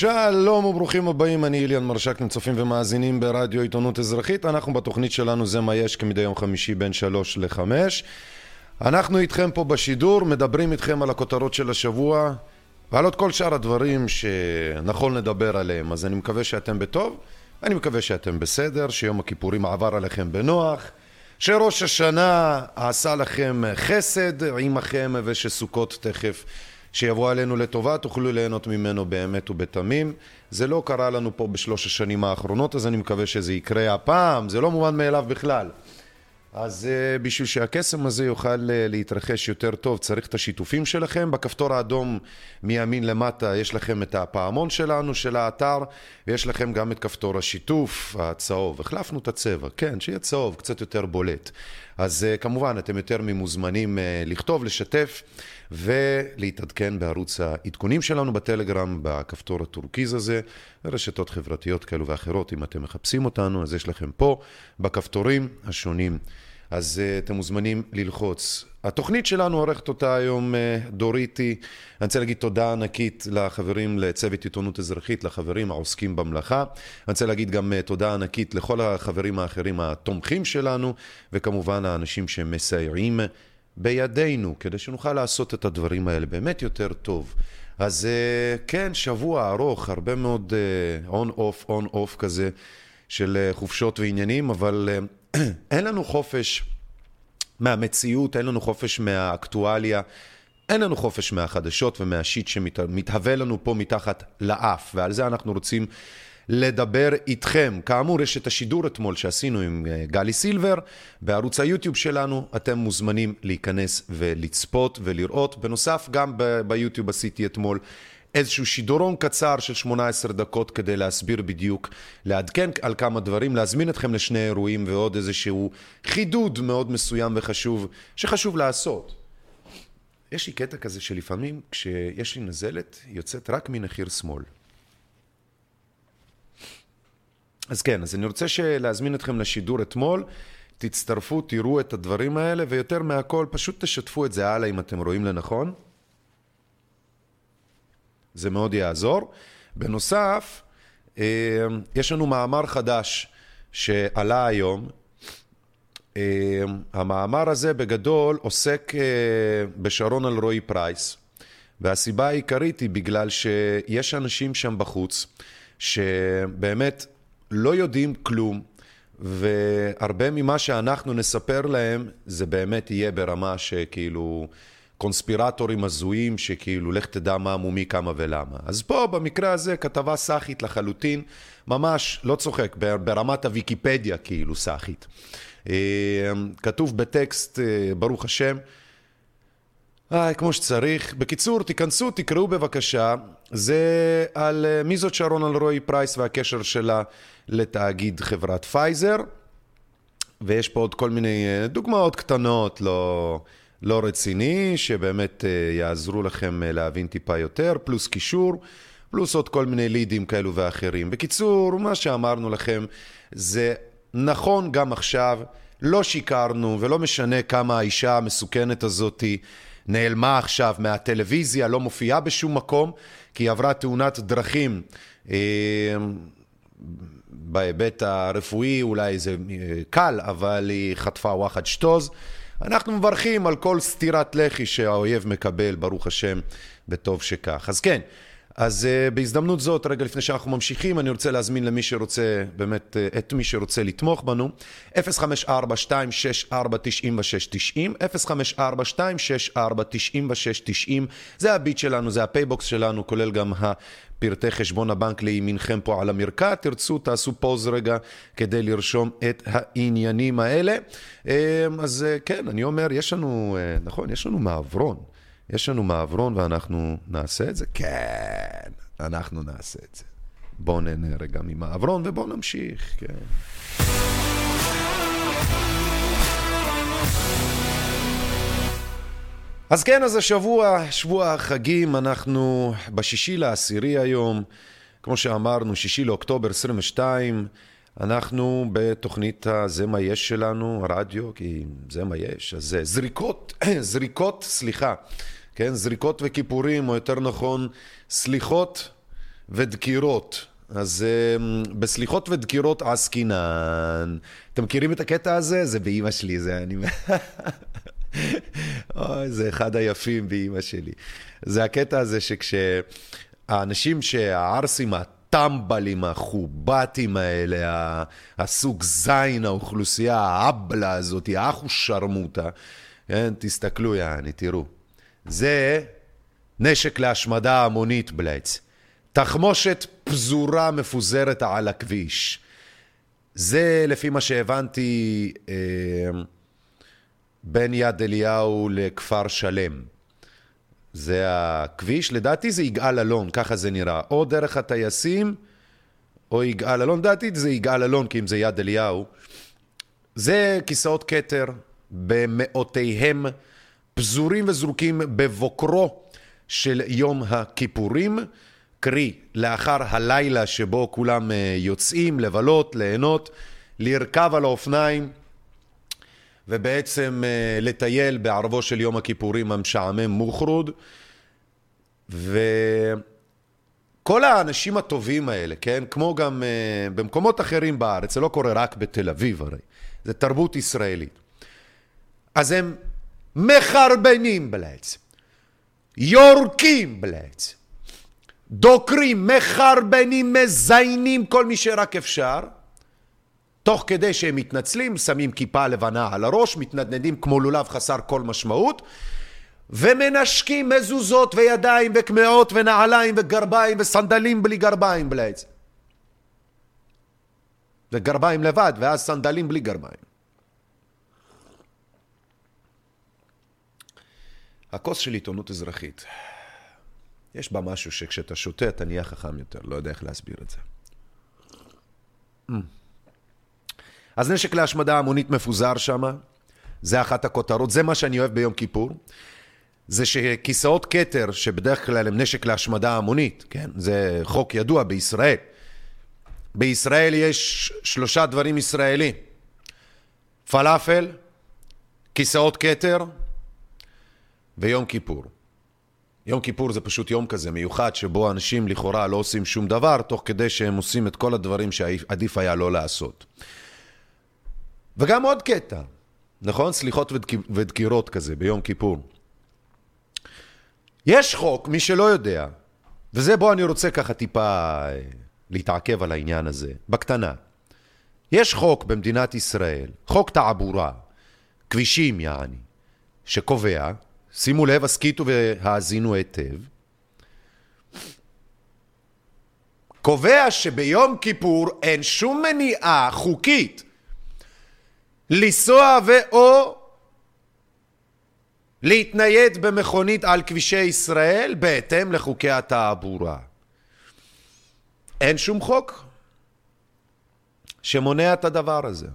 שלום וברוכים הבאים, אני איליאן מרשק, אתם צופים ומאזינים ברדיו עיתונות אזרחית. אנחנו בתוכנית שלנו זה מה יש כמדי יום חמישי בין שלוש לחמש. אנחנו איתכם פה בשידור, מדברים איתכם על הכותרות של השבוע ועל עוד כל שאר הדברים שנכון לדבר עליהם. אז אני מקווה שאתם בטוב, אני מקווה שאתם בסדר, שיום הכיפורים עבר עליכם בנוח, שראש השנה עשה לכם חסד עמכם ושסוכות תכף שיבוא עלינו לטובה, תוכלו ליהנות ממנו באמת ובתמים. זה לא קרה לנו פה בשלוש השנים האחרונות, אז אני מקווה שזה יקרה הפעם, זה לא מובן מאליו בכלל. אז uh, בשביל שהקסם הזה יוכל uh, להתרחש יותר טוב, צריך את השיתופים שלכם. בכפתור האדום מימין למטה יש לכם את הפעמון שלנו, של האתר, ויש לכם גם את כפתור השיתוף הצהוב. החלפנו את הצבע, כן, שיהיה צהוב, קצת יותר בולט. אז uh, כמובן, אתם יותר ממוזמנים uh, לכתוב, לשתף. ולהתעדכן בערוץ העדכונים שלנו בטלגרם, בכפתור הטורקיז הזה, ורשתות חברתיות כאלו ואחרות. אם אתם מחפשים אותנו, אז יש לכם פה, בכפתורים השונים. אז uh, אתם מוזמנים ללחוץ. התוכנית שלנו עורכת אותה היום uh, דוריטי. אני רוצה להגיד תודה ענקית לחברים לצוות עיתונות אזרחית, לחברים העוסקים במלאכה. אני רוצה להגיד גם uh, תודה ענקית לכל החברים האחרים התומכים שלנו, וכמובן האנשים שמסייעים בידינו, כדי שנוכל לעשות את הדברים האלה באמת יותר טוב. אז אה, כן, שבוע ארוך, הרבה מאוד on off, on off כזה של אה, חופשות ועניינים, אבל אה, אין לנו חופש מהמציאות, אין לנו חופש מהאקטואליה. אין לנו חופש מהחדשות ומה shit שמתהווה לנו פה מתחת לאף, ועל זה אנחנו רוצים לדבר איתכם. כאמור, יש את השידור אתמול שעשינו עם אה, גלי סילבר בערוץ היוטיוב שלנו. אתם מוזמנים להיכנס ולצפות ולראות. בנוסף, גם ביוטיוב עשיתי אתמול איזשהו שידורון קצר של 18 דקות כדי להסביר בדיוק, לעדכן על כמה דברים, להזמין אתכם לשני אירועים ועוד איזשהו חידוד מאוד מסוים וחשוב, שחשוב לעשות. יש לי קטע כזה שלפעמים כשיש לי נזלת, היא יוצאת רק מנחיר שמאל. אז כן, אז אני רוצה להזמין אתכם לשידור אתמול, תצטרפו, תראו את הדברים האלה, ויותר מהכל, פשוט תשתפו את זה הלאה אם אתם רואים לנכון. זה מאוד יעזור. בנוסף, אה, יש לנו מאמר חדש שעלה היום. אה, המאמר הזה בגדול עוסק אה, בשרון אלרועי פרייס, והסיבה העיקרית היא בגלל שיש אנשים שם בחוץ שבאמת לא יודעים כלום, והרבה ממה שאנחנו נספר להם, זה באמת יהיה ברמה שכאילו קונספירטורים הזויים, שכאילו לך תדע מה מומי כמה ולמה. אז פה במקרה הזה כתבה סאחית לחלוטין, ממש לא צוחק, ברמת הוויקיפדיה כאילו סאחית. אה, כתוב בטקסט, אה, ברוך השם, איי, כמו שצריך. בקיצור, תיכנסו, תקראו בבקשה. זה על אה, מי זאת שרון אלרעי פרייס והקשר שלה לתאגיד חברת פייזר. ויש פה עוד כל מיני אה, דוגמאות קטנות, לא, לא רציני, שבאמת אה, יעזרו לכם להבין טיפה יותר, פלוס קישור, פלוס עוד כל מיני leads כאלו ואחרים. בקיצור, מה שאמרנו לכם זה נכון גם עכשיו, לא שיקרנו, ולא משנה כמה האישה המסוכנת הזאתי נעלמה עכשיו מהטלוויזיה, לא מופיעה בשום מקום, כי היא עברה תאונת דרכים. אה, בהיבט הרפואי אולי זה אה, קל, אבל היא חטפה וואחד שטוז. אנחנו מברכים על כל סטירת לחי שהאויב מקבל, ברוך השם, בטוב שכך. אז כן, אז uh, בהזדמנות זאת, רגע לפני שאנחנו ממשיכים, אני רוצה להזמין למי שרוצה, באמת, uh, את מי שרוצה לתמוך בנו, 054-264-9690, 054-264-9690, זה הביט שלנו, זה הפייבוקס שלנו, כולל גם הפרטי חשבון הבנק לימינכם פה על המרקע, תרצו, תעשו pause רגע כדי לרשום את העניינים האלה. Uh, אז כן, אני אומר, יש לנו, נכון, יש לנו מעברון. יש לנו מעברון ואנחנו נעשה את זה? כן, אנחנו נעשה את זה. בואו נהנה רגע ממעברון ובואו נמשיך, כן. אז כן, אז השבוע, שבוע החגים, אנחנו בשישי לעשירי היום, כמו שאמרנו, שישי לאוקטובר 22, אנחנו בתוכנית ה"זה מה יש" שלנו, הרדיו, כי זה מה יש, אז זה זריקות, זריקות, סליחה, כן, זריקות וכיפורים, או יותר נכון, סליחות ודקירות. אז um, בסליחות ודקירות עסקינן. אתם מכירים את הקטע הזה? זה באימא שלי, זה אני... אוי, זה אחד היפים באימא שלי. זה הקטע הזה שכשהאנשים שהערסים, הטמבלים, החובטים האלה, הסוג זין, האוכלוסייה, האבלה הזאת, האחו שרמוטה, כן, תסתכלו, יעני, תראו. זה נשק להשמדה המונית, בלייץ. תחמושת פזורה מפוזרת על הכביש. זה, לפי מה שהבנתי, אה, בין יד אליהו לכפר שלם. זה הכביש, לדעתי זה יגאל אלון, ככה זה נראה. או דרך הטייסים, או יגאל אלון. לדעתי זה יגאל אלון, כי אם זה יד אליהו. זה כיסאות כתר במאותיהם, פזורים וזרוקים בבוקרו של יום הכיפורים. קרי, לאחר הלילה שבו כולם אה, יוצאים לבלות, ליהנות, לרכב על האופניים ובעצם אה, לטייל בערבו של יום הכיפורים המשעמם מוחרוד. וכל האנשים הטובים האלה, כן? כמו גם uh, במקומות אחרים בארץ, זה לא קורה רק בתל אביב הרי, זה תרבות ישראלית. אז הם מחרבנים בלעץ, יורקים בלעץ, דוקרים, מחרבנים, מזיינים כל מי שרק אפשר, תוך כדי שהם מתנצלים, שמים כיפה לבנה על הראש, מתנדנדים כמו לולב חסר כל משמעות, ומנשקים מזוזות וידיים וקמעות ונעליים וגרביים וסנדלים בלי גרביים בלעץ. וגרביים לבד, ואז סנדלים בלי גרביים. הכוס של עיתונות אזרחית. יש בה משהו שכשאתה שותה אתה נהיה חכם יותר, לא יודע איך להסביר את זה. אז נשק להשמדה המונית מפוזר שם, זה אחת הכותרות, זה מה שאני אוהב ביום כיפור. זה שכיסאות כתר, שבדרך כלל הם נשק להשמדה המונית, כן? זה חוק ידוע בישראל. בישראל יש שלושה דברים ישראלים. פלאפל, כיסאות כתר ויום כיפור. יום כיפור זה פשוט יום כזה מיוחד, שבו אנשים לכאורה לא עושים שום דבר, תוך כדי שהם עושים את כל הדברים שעדיף היה לא לעשות. וגם עוד קטע, נכון? סליחות ודקירות כזה ביום כיפור. יש חוק, מי שלא יודע, וזה בו אני רוצה ככה טיפה אה, להתעכב על העניין הזה, בקטנה. יש חוק במדינת ישראל, חוק תעבורה, כבישים יעני, שקובע שימו לב, הסכיתו והאזינו היטב. קובע שביום כיפור אין שום מניעה חוקית לנסוע ואו להתנייד במכונית על כבישי ישראל בהתאם לחוקי התעבורה. אין שום חוק שמונע את הדבר הזה.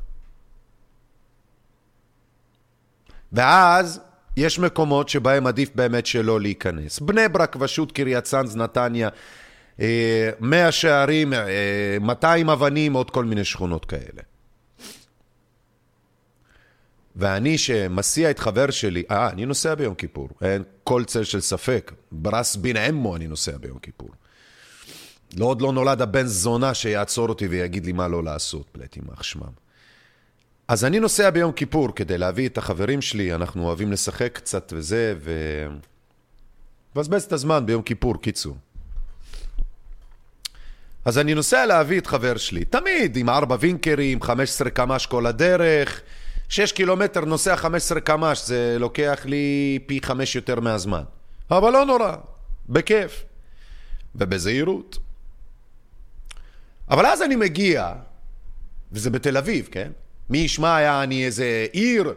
ואז יש מקומות שבהם עדיף באמת שלא להיכנס. בני ברק, ושות', קריית צאנז, נתניה, אה, מאה שערים, 200 אה, אבנים, עוד כל מיני שכונות כאלה. ואני שמסיע את חבר שלי, אה, אני נוסע ביום כיפור, אין כל צל של ספק. ברס בין אמו אני נוסע ביום כיפור. לא עוד לא נולד הבן זונה שיעצור אותי ויגיד לי מה לא לעשות, פלט יימח שמם. אז אני נוסע ביום כיפור כדי להביא את החברים שלי, אנחנו אוהבים לשחק קצת וזה, ו... מבזבז את הזמן ביום כיפור, קיצור. אז אני נוסע להביא את חבר שלי, תמיד עם ארבע וינקרים, 15 קמ"ש כל הדרך, 6 קילומטר נוסע 15 קמ"ש, זה לוקח לי פי חמש יותר מהזמן. אבל לא נורא, בכיף ובזהירות. אבל אז אני מגיע, וזה בתל אביב, כן? מי ישמע יעני איזה עיר,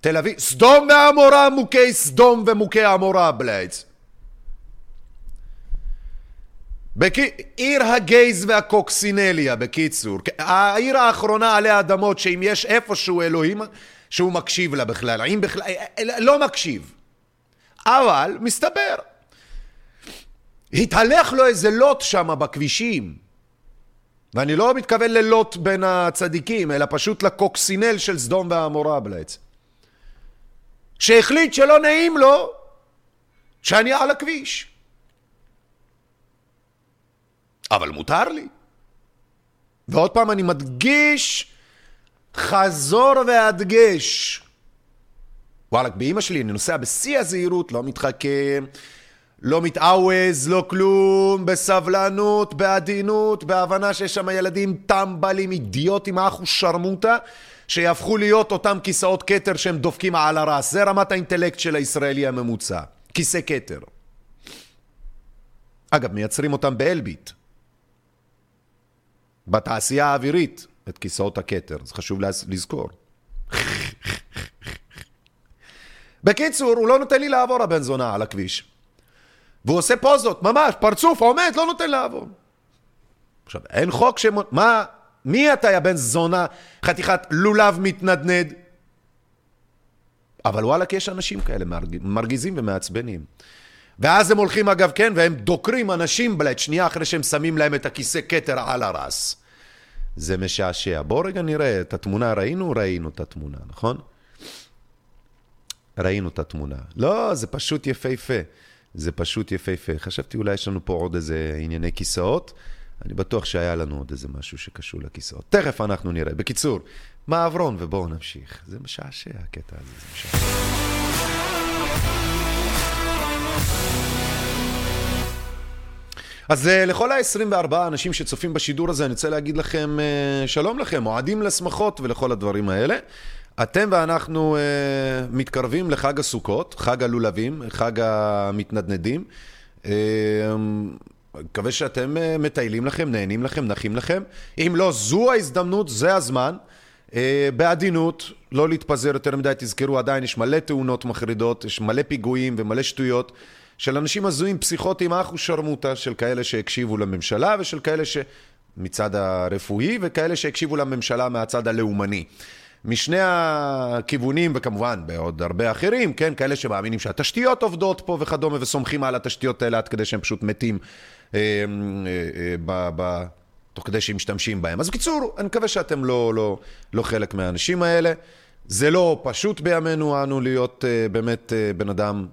תל אביב, סדום ועמורה מוכי סדום ומוכי עמורה בלייץ. בק... עיר הגייז והקוקסינליה, בקיצור. העיר האחרונה עלי האדמות, שאם יש איפשהו אלוהים, שהוא מקשיב לה בכלל. האם בכלל... לא מקשיב. אבל, מסתבר. התהלך לו איזה לוט שם בכבישים. ואני לא מתכוון ללוט בין הצדיקים, אלא פשוט לקוקסינל של סדום ועמורה בעצם. שהחליט שלא נעים לו שאני על הכביש. אבל מותר לי. ועוד פעם אני מדגיש, חזור והדגש. וואלכ, באימא שלי אני נוסע בשיא הזהירות, לא מתחכם, לא מתעווז, לא כלום, בסבלנות, בעדינות, בהבנה שיש שם ילדים טמבלים, אידיוטים, אחו שרמוטה, שיהפכו להיות אותם כיסאות כתר שהם דופקים על הרס. זה רמת האינטלקט של הישראלי הממוצע. כיסא כתר. אגב, מייצרים אותם באלביט. בתעשייה האווירית, את כיסאות הכתר. זה חשוב לזכור. בקיצור, הוא לא נותן לי לעבור הבן זונה על הכביש. והוא עושה פוזות, ממש, פרצוף, עומד, לא נותן לעבור. עכשיו, אין חוק ש... מה, מי אתה, יא בן זונה, חתיכת לולב מתנדנד? אבל וואלכ, יש אנשים כאלה מרגיזים ומעצבנים. ואז הם הולכים, אגב, כן, והם דוקרים אנשים בלעת שנייה אחרי שהם שמים להם את הכיסא כתר על הרס. זה משעשע. בואו רגע נראה את התמונה. ראינו? ראינו את התמונה, נכון? ראינו את התמונה. לא, זה פשוט יפהפה. זה פשוט יפהפה. חשבתי אולי יש לנו פה עוד איזה ענייני כיסאות. אני בטוח שהיה לנו עוד איזה משהו שקשור לכיסאות. תכף אנחנו נראה. בקיצור, מעברון ובואו נמשיך. זה משעשע הקטע הזה, זה משעשע. אז uh, לכל ה-24 אנשים שצופים בשידור הזה, אני רוצה להגיד לכם uh, שלום לכם, אוהדים לשמחות ולכל הדברים האלה. אתם ואנחנו uh, מתקרבים לחג הסוכות, חג הלולבים, חג המתנדנדים. Uh, מקווה שאתם uh, מטיילים לכם, נהנים לכם, נחים לכם. אם לא, זו ההזדמנות, זה הזמן. Uh, בעדינות, לא להתפזר יותר מדי, תזכרו, עדיין יש מלא תאונות מחרידות, יש מלא פיגועים ומלא שטויות. של אנשים הזויים פסיכוטיים, אחו שרמוטה, של כאלה שהקשיבו לממשלה ושל כאלה שמצד הרפואי וכאלה שהקשיבו לממשלה מהצד הלאומני. משני הכיוונים, וכמובן בעוד הרבה אחרים, כן, כאלה שמאמינים שהתשתיות עובדות פה וכדומה, וסומכים על התשתיות האלה עד כדי שהם פשוט מתים אה, אה, אה, ב, ב, תוך כדי שהם משתמשים בהם. אז בקיצור, אני מקווה שאתם לא, לא, לא חלק מהאנשים האלה. זה לא פשוט בימינו אנו להיות אה, באמת אה, בן אדם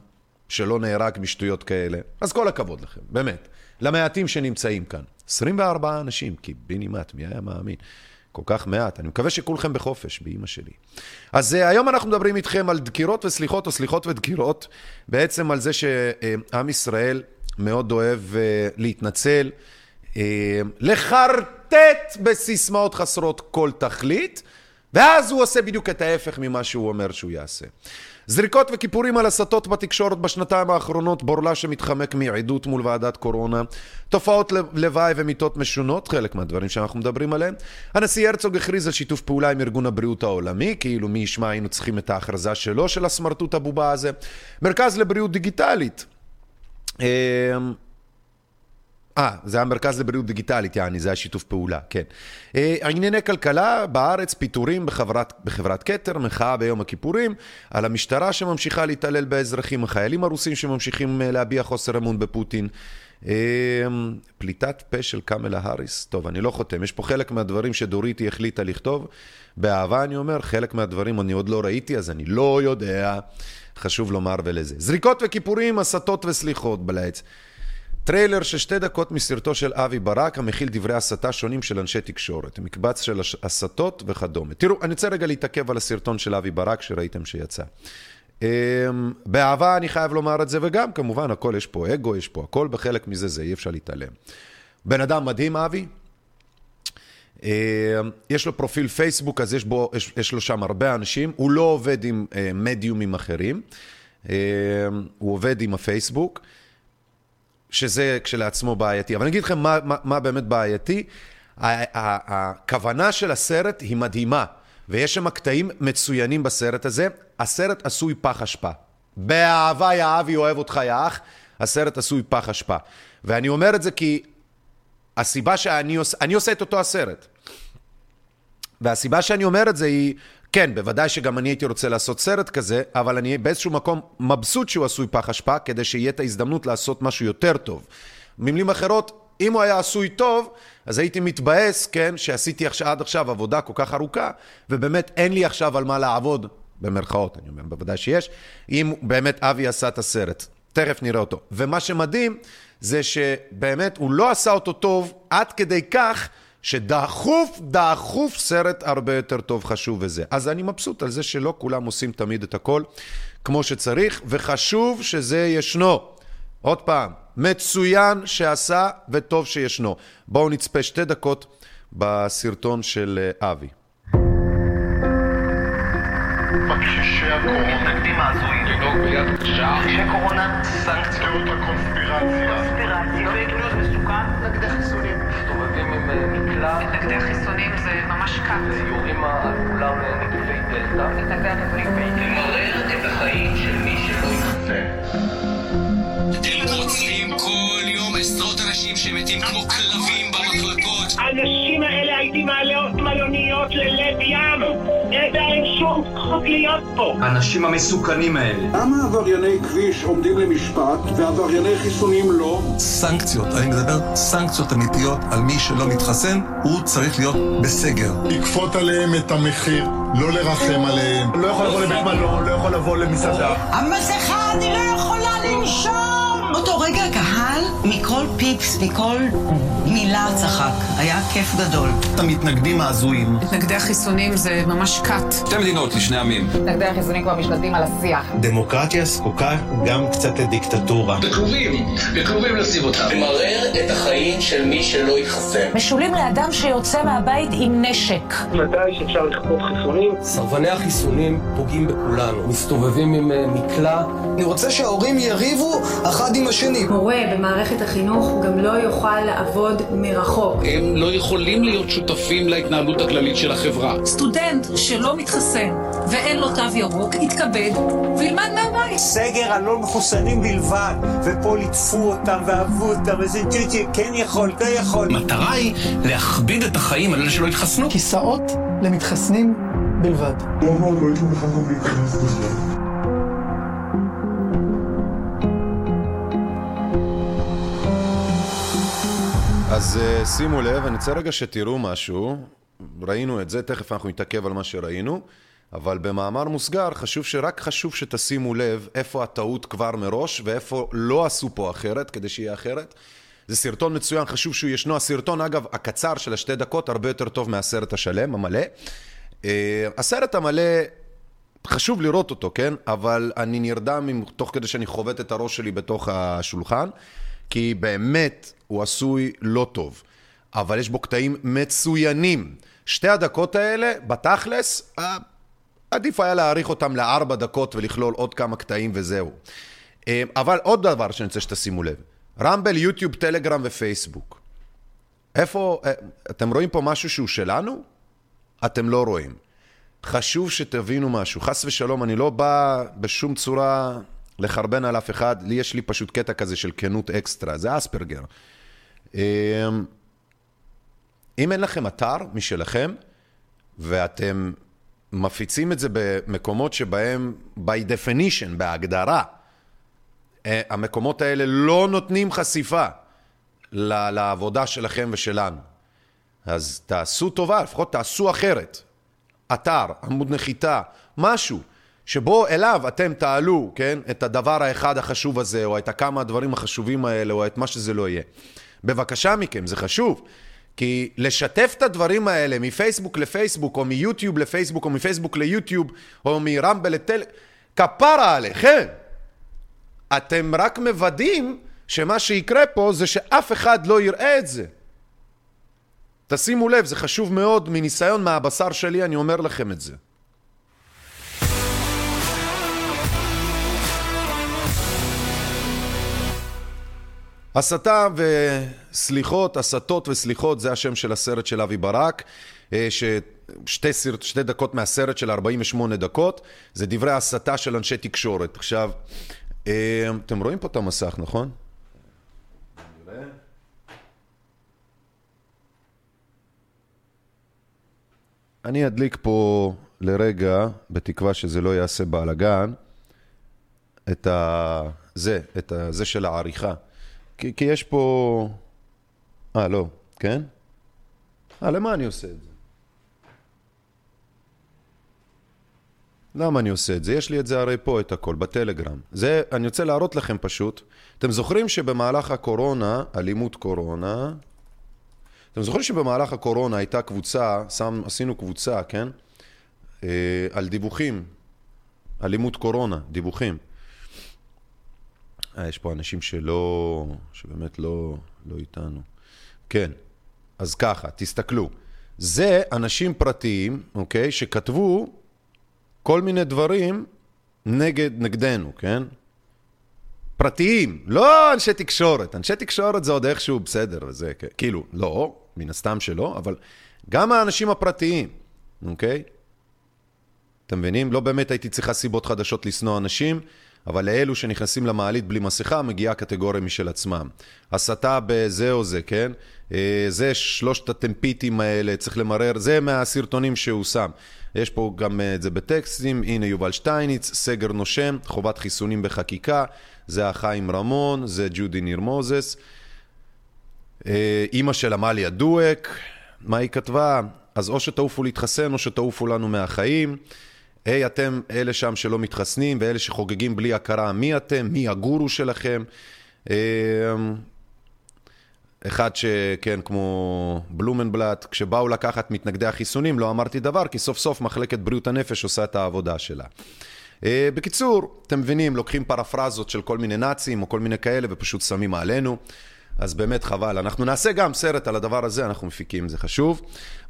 שלא נהרג משטויות כאלה. אז כל הכבוד לכם, באמת. למעטים שנמצאים כאן. 24 אנשים, קיבינימט, מי היה מאמין? כל כך מעט. אני מקווה שכולכם בחופש, באימא שלי. אז uh, היום אנחנו מדברים איתכם על דקירות וסליחות, או סליחות ודקירות, בעצם על זה שעם ישראל מאוד אוהב uh, להתנצל, uh, לחרטט בסיסמאות חסרות כל תכלית, ואז הוא עושה בדיוק את ההפך ממה שהוא אומר שהוא יעשה. זריקות וכיפורים על הסתות בתקשורת בשנתיים האחרונות, בורלה שמתחמק מעדות מול ועדת קורונה, תופעות לוואי ומיטות משונות, חלק מהדברים שאנחנו מדברים עליהם. הנשיא הרצוג הכריז על שיתוף פעולה עם ארגון הבריאות העולמי, כאילו מי ישמע היינו צריכים את ההכרזה שלו, של הסמרטוט הבובה הזה. מרכז לבריאות דיגיטלית. אה, זה המרכז לבריאות דיגיטלית, יעני, זה השיתוף פעולה, כן. אה, ענייני כלכלה, בארץ פיטורים בחברת, בחברת כתר, מחאה ביום הכיפורים, על המשטרה שממשיכה להתעלל באזרחים, החיילים הרוסים שממשיכים אה, להביע חוסר אמון בפוטין. אה, פליטת פה של קמלה האריס, טוב, אני לא חותם, יש פה חלק מהדברים שדוריטי החליטה לכתוב, באהבה אני אומר, חלק מהדברים אני עוד לא ראיתי, אז אני לא יודע, חשוב לומר ולזה. דקירות וכיפורים, הסתות וסליחות בלע"ז. טריילר של שתי דקות מסרטו של אבי ברק המכיל דברי הסתה שונים של אנשי תקשורת, מקבץ של הסתות וכדומה. תראו, אני רוצה רגע להתעכב על הסרטון של אבי ברק שראיתם שיצא. אמ, באהבה אני חייב לומר את זה, וגם כמובן הכל, יש פה אגו, יש פה הכל, בחלק מזה זה אי אפשר להתעלם. בן אדם מדהים, אבי. אמ, יש לו פרופיל פייסבוק, אז יש, בו, יש, יש לו שם הרבה אנשים. הוא לא עובד עם אה, מדיומים אחרים, אמ, הוא עובד עם הפייסבוק. שזה כשלעצמו בעייתי. אבל אני אגיד לכם מה, מה, מה באמת בעייתי. הכוונה של הסרט היא מדהימה, ויש שם קטעים מצוינים בסרט הזה. הסרט עשוי פח אשפה. באהבה יא אבי אוהב אותך יא אח, הסרט עשוי פח אשפה. ואני אומר את זה כי הסיבה שאני עושה, אני עושה את אותו הסרט. והסיבה שאני אומר את זה היא, כן, בוודאי שגם אני הייתי רוצה לעשות סרט כזה, אבל אני באיזשהו מקום מבסוט שהוא עשוי פח אשפה, כדי שיהיה את ההזדמנות לעשות משהו יותר טוב. במילים אחרות, אם הוא היה עשוי טוב, אז הייתי מתבאס, כן, שעשיתי עכשיו, עד עכשיו עבודה כל כך ארוכה, ובאמת אין לי עכשיו על מה לעבוד, במרכאות, אני אומר, בוודאי שיש, אם באמת אבי עשה את הסרט. תכף נראה אותו. ומה שמדהים, זה שבאמת הוא לא עשה אותו טוב עד כדי כך שדחוף, דחוף סרט הרבה יותר טוב, חשוב וזה. אז אני מבסוט על זה שלא כולם עושים תמיד את הכל כמו שצריך, וחשוב שזה ישנו. עוד פעם, מצוין שעשה וטוב שישנו. בואו נצפה שתי דקות בסרטון של אה, אבי. מכחישי הקורונה, מתנגדים ההזויים. לנהוג ביד קשה, מכחישי קורונה, סנקציות. הקונספירציה, קונספירציות. פייק ניוז מסוכן. מתנגדי חיסונים. מסתובבים עם מקלע. מתנגדי חיסונים זה ממש קאט. יורים על כולם אה, נגיפי דלתא. מתנגדי החיסונים. למרר את החיים של מי שלא יתחסן. אתם רוצים כל יום עשרות אנשים שמתים כמו כלבים במחלקות. האנשים האלה הייתי מעלה אותם מלוניות ללב ים. זכות להיות פה. האנשים המסוכנים האלה. למה עברייני כביש עומדים למשפט ועברייני חיסונים לא? סנקציות, אני מדבר סנקציות אמיתיות על מי שלא מתחסן, הוא צריך להיות בסגר. לכפות עליהם את המחיר, לא לרחם עליהם. לא יכול לבוא לבית מלון, לא יכול לבוא למסעדה. המסכה, אני לא יכולה לנשום! אותו רגע הקהל, מכל פיפס, מכל מילה צחק. היה כיף גדול. המתנגדים ההזויים. מתנגדי החיסונים זה ממש קאט. שתי מדינות לשני עמים. מתנגדי החיסונים כבר משתלטים על השיח. דמוקרטיה זקוקה גם קצת לדיקטטורה. בקרובים, בקרובים לשים אותם. למרר את החיים של מי שלא יתחסן. משולים לאדם שיוצא מהבית עם נשק. ודאי שאפשר לכפות חיסונים. סרבני החיסונים פוגעים בכולנו. מסתובבים עם אה, מקלע. אני רוצה שההורים יריבו אחד עם השני. מורה במערכת החינוך גם לא יוכל לעבוד מרחוק. הם לא יכולים להיות שותפים להתנהלות הכללית של החברה. סטודנט שלא מתחסן ואין לו תו ירוק, יתכבד וילמד מהבית. סגר על לא מחוסנים בלבד, ופה ליטפו אותם ואהבו אותם, איזה ג'יג'י, כן יכול, לא יכול. המטרה היא להכביד את החיים על אלה שלא התחסנו. כיסאות למתחסנים בלבד. למה לא הייתי מוכן גם להיכנס בזה? אז uh, שימו לב, אני רוצה רגע שתראו משהו. ראינו את זה, תכף אנחנו נתעכב על מה שראינו, אבל במאמר מוסגר חשוב שרק חשוב שתשימו לב איפה הטעות כבר מראש ואיפה לא עשו פה אחרת, כדי שיהיה אחרת. זה סרטון מצוין, חשוב שהוא ישנו. הסרטון, אגב, הקצר של השתי דקות, הרבה יותר טוב מהסרט השלם, המלא. Uh, הסרט המלא, חשוב לראות אותו, כן? אבל אני נרדם תוך כדי שאני חובט את הראש שלי בתוך השולחן. כי באמת הוא עשוי לא טוב, אבל יש בו קטעים מצוינים. שתי הדקות האלה, בתכלס, עדיף היה להאריך אותם לארבע דקות ולכלול עוד כמה קטעים וזהו. אבל עוד דבר שאני רוצה שתשימו לב, רמבל, יוטיוב, טלגרם ופייסבוק. איפה, אתם רואים פה משהו שהוא שלנו? אתם לא רואים. חשוב שתבינו משהו. חס ושלום, אני לא בא בשום צורה לחרבן על אף אחד, לי יש לי פשוט קטע כזה של כנות אקסטרה, זה אספרגר. אמ, אם אין לכם אתר משלכם, ואתם מפיצים את זה במקומות שבהם, by definition, בהגדרה, אה, המקומות האלה לא נותנים חשיפה לעבודה שלכם ושלנו. אז תעשו טובה, לפחות תעשו אחרת. אתר, עמוד נחיתה, משהו. שבו אליו אתם תעלו, כן, את הדבר האחד החשוב הזה, או את הכמה הדברים החשובים האלה, או את מה שזה לא יהיה. בבקשה מכם, זה חשוב. כי לשתף את הדברים האלה מפייסבוק לפייסבוק, או מיוטיוב לפייסבוק, או מפייסבוק ליוטיוב, או מרמבל לטל... כפרה עליכם. אתם רק מוודאים שמה שיקרה פה זה שאף אחד לא יראה את זה. תשימו לב, זה חשוב מאוד, מניסיון מהבשר שלי, אני אומר לכם את זה. הסתה וסליחות, הסתות וסליחות, זה השם של הסרט של אבי ברק, אה, ששתי סרט, שתי דקות מהסרט של 48 דקות, זה דברי הסתה של אנשי תקשורת. עכשיו, אה, אתם רואים פה את המסך, נכון? אני אדליק פה לרגע, בתקווה שזה לא יעשה בלאגן, את ה... את ה... זה של העריכה. כי, כי יש פה... אה, לא, כן? אה, למה אני עושה את זה? למה אני עושה את זה? יש לי את זה הרי פה, את הכל, בטלגרם. זה, אני רוצה להראות לכם פשוט. אתם זוכרים שבמהלך הקורונה, אלימות קורונה, אתם זוכרים שבמהלך הקורונה הייתה קבוצה, שם, עשינו קבוצה, כן? אה, על דיווחים, אלימות קורונה, דיווחים. אה, יש פה אנשים שלא, שבאמת לא, לא איתנו. כן, אז ככה, תסתכלו. זה אנשים פרטיים, אוקיי, שכתבו כל מיני דברים נגד, נגדנו, כן? פרטיים, לא אנשי תקשורת. אנשי תקשורת זה עוד איכשהו בסדר, וזה כאילו, לא, מן הסתם שלא, אבל גם האנשים הפרטיים, אוקיי? אתם מבינים? לא באמת הייתי צריכה סיבות חדשות לשנוא אנשים, אבל לאלו שנכנסים למעלית בלי מסכה, מגיעה קטגוריה משל עצמם. הסתה בזה או זה, כן? אה, זה שלושת הטמפיטים האלה, צריך למרר, זה מהסרטונים שהוא שם. יש פה גם אה, את זה בטקסטים, הנה יובל שטייניץ, סגר נושם, חובת חיסונים בחקיקה, זה החיים רמון, זה ג'ודי ניר מוזס. אה, אימא של עמליה דואק, מה היא כתבה? אז או שתעופו להתחסן או שתעופו לנו מהחיים. היי, hey, אתם אלה שם שלא מתחסנים ואלה שחוגגים בלי הכרה, מי אתם? מי הגורו שלכם? אה, אחד שכן, כמו בלומנבלט, כשבאו לקחת מתנגדי החיסונים, לא אמרתי דבר, כי סוף סוף מחלקת בריאות הנפש עושה את העבודה שלה. אה, בקיצור, אתם מבינים, לוקחים פרפרזות של כל מיני נאצים או כל מיני כאלה ופשוט שמים עלינו. אז באמת חבל. אנחנו נעשה גם סרט על הדבר הזה, אנחנו מפיקים, זה חשוב.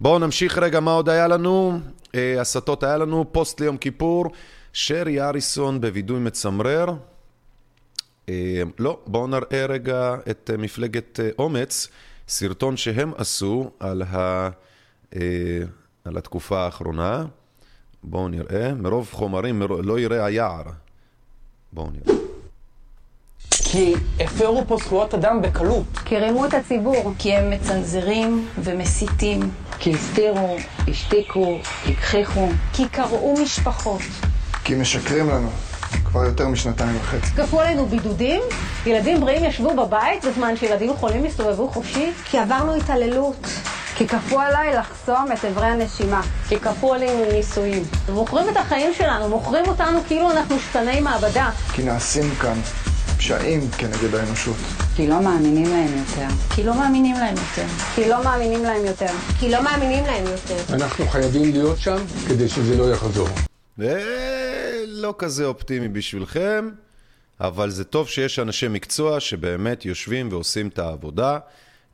בואו נמשיך רגע, מה עוד היה לנו? אה, הסטות היה לנו, פוסט ליום כיפור, שרי אריסון בווידוי מצמרר. אה, לא, בואו נראה רגע את אה, מפלגת אה, אומץ, סרטון שהם עשו על, ה, אה, על התקופה האחרונה. בואו נראה, מרוב חומרים מרוב, לא יראה היער. בואו נראה. כי הפרו פה זכויות אדם בקלות. כי רימו את הציבור. כי הם מצנזרים ומסיתים. כי הסתירו, השתיקו, הגחיכו. כי קרעו משפחות. כי משקרים לנו. כבר יותר משנתיים וחצי. כפו עלינו בידודים, ילדים בריאים ישבו בבית בזמן שילדים חולים הסתובבו חופשי. כי עברנו התעללות. כי כפו עליי לחסום את אברי הנשימה. כי כפו עלינו נישואים. מוכרים את החיים שלנו, מוכרים אותנו כאילו אנחנו שתני מעבדה. כי נעשים כאן פשעים כנגד האנושות. כי לא מאמינים להם יותר. כי לא מאמינים להם יותר. כי לא מאמינים להם יותר. כי לא מאמינים להם יותר. אנחנו חייבים להיות שם כדי שזה לא יחזור. לא כזה אופטימי בשבילכם, אבל זה טוב שיש אנשי מקצוע שבאמת יושבים ועושים את העבודה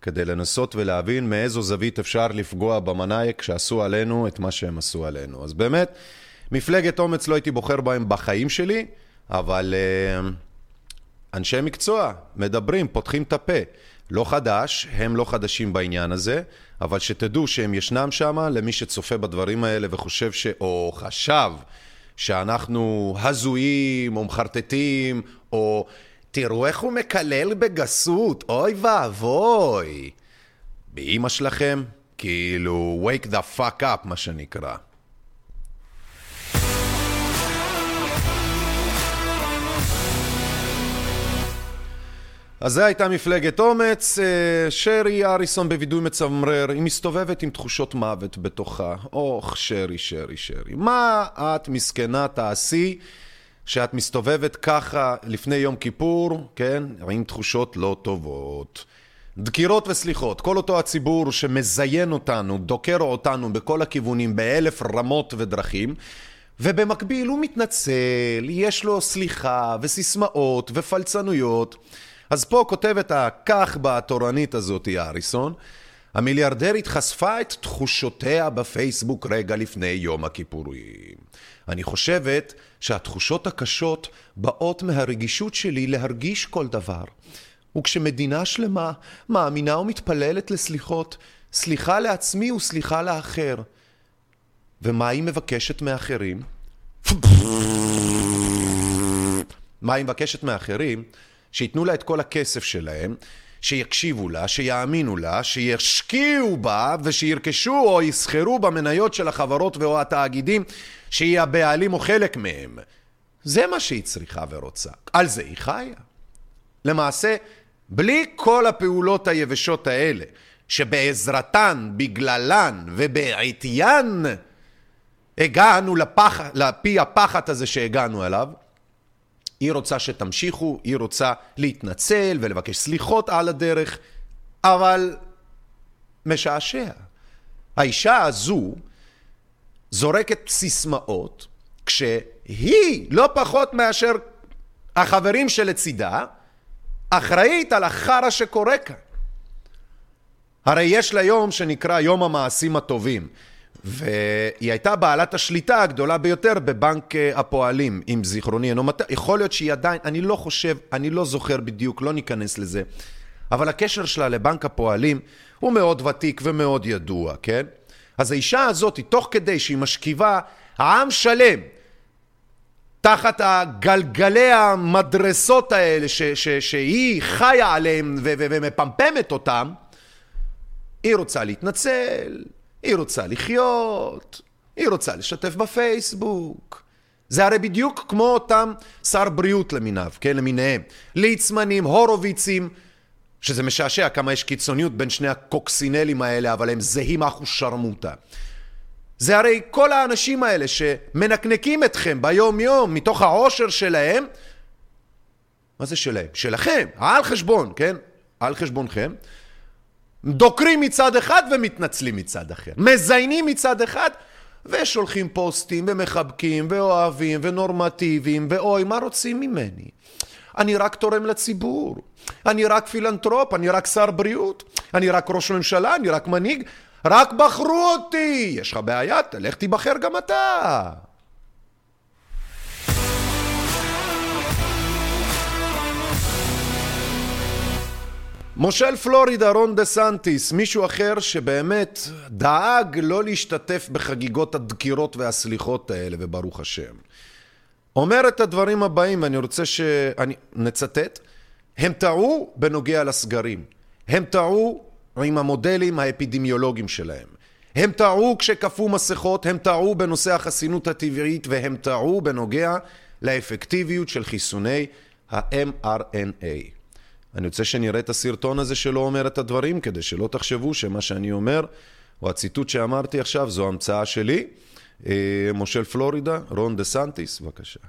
כדי לנסות ולהבין מאיזו זווית אפשר לפגוע במנאייק שעשו עלינו את מה שהם עשו עלינו. אז באמת, מפלגת אומץ לא הייתי בוחר בהם בחיים שלי, אבל uh, אנשי מקצוע מדברים, פותחים את הפה. לא חדש, הם לא חדשים בעניין הזה, אבל שתדעו שהם ישנם שם למי שצופה בדברים האלה וחושב ש... או חשב שאנחנו הזויים או מחרטטים, או תראו איך הוא מקלל בגסות, אוי ואבוי. באימא שלכם, כאילו, wake the fuck up, מה שנקרא. אז זו הייתה מפלגת אומץ, אה, שרי אריסון בווידוי מצמרר, היא מסתובבת עם תחושות מוות בתוכה. אוח, שרי, שרי, שרי. מה את מסכנה תעשי שאת מסתובבת ככה לפני יום כיפור, כן? עם תחושות לא טובות. דקירות וסליחות, כל אותו הציבור שמזיין אותנו, דוקר אותנו בכל הכיוונים, באלף רמות ודרכים, ובמקביל הוא מתנצל, יש לו סליחה וסיסמאות ופלצנויות. אז פה כותבת הכך בתורנית הזאת, אריסון, המיליארדרית חשפה את תחושותיה בפייסבוק רגע לפני יום הכיפורים. אני חושבת שהתחושות הקשות באות מהרגישות שלי להרגיש כל דבר. וכשמדינה שלמה מאמינה ומתפללת לסליחות, סליחה לעצמי וסליחה לאחר. ומה היא מבקשת מאחרים? מה היא מבקשת מאחרים? שייתנו לה את כל הכסף שלהם, שיקשיבו לה, שיאמינו לה, שישקיעו בה ושירכשו או יסחרו במניות של החברות או התאגידים שהיא הבעלים או חלק מהם. זה מה שהיא צריכה ורוצה. על זה היא חיה. למעשה, בלי כל הפעולות היבשות האלה, שבעזרתן, בגללן ובעטיין הגענו לפח, לפי הפחת הזה שהגענו אליו, היא רוצה שתמשיכו, היא רוצה להתנצל ולבקש סליחות על הדרך, אבל משעשע. האישה הזו זורקת סיסמאות, כשהיא, לא פחות מאשר החברים שלצידה, אחראית על החרא שקורה כאן. הרי יש לה יום שנקרא יום המעשים הטובים, והיא הייתה בעלת השליטה הגדולה ביותר בבנק אה, הפועלים, אם זיכרוני אינו מטעה. יכול להיות שהיא עדיין, אני לא חושב, אני לא זוכר בדיוק, לא ניכנס לזה, אבל הקשר שלה לבנק הפועלים הוא מאוד ותיק ומאוד ידוע, כן? אז האישה הזאת, תוך כדי שהיא משכיבה עם שלם תחת הגלגלי המדרסות האלה ש, ש, שהיא חיה עליהם ו, ו, ומפמפמת אותם, היא רוצה להתנצל, היא רוצה לחיות, היא רוצה לשתף בפייסבוק. זה הרי בדיוק כמו אותם שר בריאות למיניו, כן, למיניהם. ליצמנים, הורוביצים, שזה משעשע כמה יש קיצוניות בין שני הקוקסינלים האלה, אבל הם זהים אחו שרמוטה. זה הרי כל האנשים האלה שמנקנקים אתכם ביום יום מתוך העושר שלהם, מה זה שלהם? שלכם, על חשבון, כן? על חשבונכם. דוקרים מצד אחד ומתנצלים מצד אחר. מזיינים מצד אחד ושולחים פוסטים ומחבקים ואוהבים ונורמטיביים ואוי, מה רוצים ממני? אני רק תורם לציבור, אני רק פילנטרופ, אני רק שר בריאות, אני רק ראש ממשלה, אני רק מנהיג, רק בחרו אותי! יש לך בעיה? תלך תיבחר גם אתה! מושל פלורידה, רון דסנטיס, מישהו אחר שבאמת דאג לא להשתתף בחגיגות הדקירות והסליחות האלה, וברוך השם. אומר את הדברים הבאים, ואני רוצה שאני נצטט, הם טעו בנוגע לסגרים. הם טעו עם המודלים האפידמיולוגיים שלהם. הם טעו כשכפו מסכות, הם טעו בנושא החסינות הטבעית, והם טעו בנוגע לאפקטיביות של חיסוני ה-mRNA. אני רוצה שנראה את הסרטון הזה שלא אומר את הדברים, כדי שלא תחשבו שמה שאני אומר, או הציטוט שאמרתי עכשיו, זו המצאה שלי. מושל פלורידה, רון דה סנטיס, בבקשה.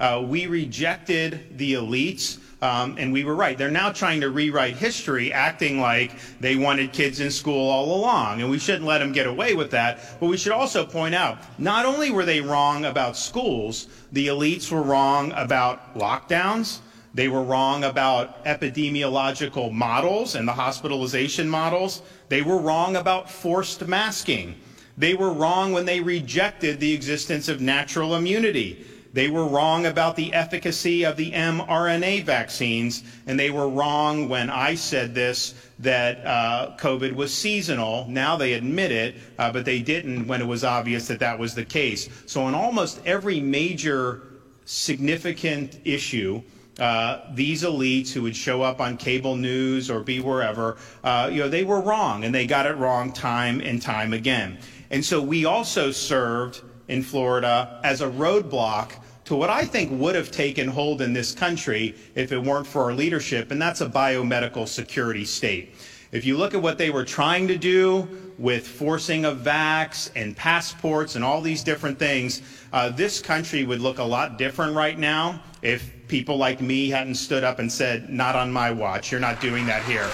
Uh, we rejected the elites, um, and we were right. They're now trying to rewrite history, acting like they wanted kids in school all along, and we shouldn't let them get away with that. But we should also point out not only were they wrong about schools, the elites were wrong about lockdowns. They were wrong about epidemiological models and the hospitalization models. They were wrong about forced masking. They were wrong when they rejected the existence of natural immunity. They were wrong about the efficacy of the mRNA vaccines, and they were wrong when I said this that uh, COVID was seasonal. Now they admit it, uh, but they didn't when it was obvious that that was the case. So, on almost every major significant issue, uh, these elites who would show up on cable news or be wherever, uh, you know, they were wrong, and they got it wrong time and time again. And so we also served in Florida as a roadblock to what I think would have taken hold in this country if it weren't for our leadership, and that's a biomedical security state. If you look at what they were trying to do with forcing of vax and passports and all these different things, uh, this country would look a lot different right now if people like me hadn't stood up and said, Not on my watch, you're not doing that here.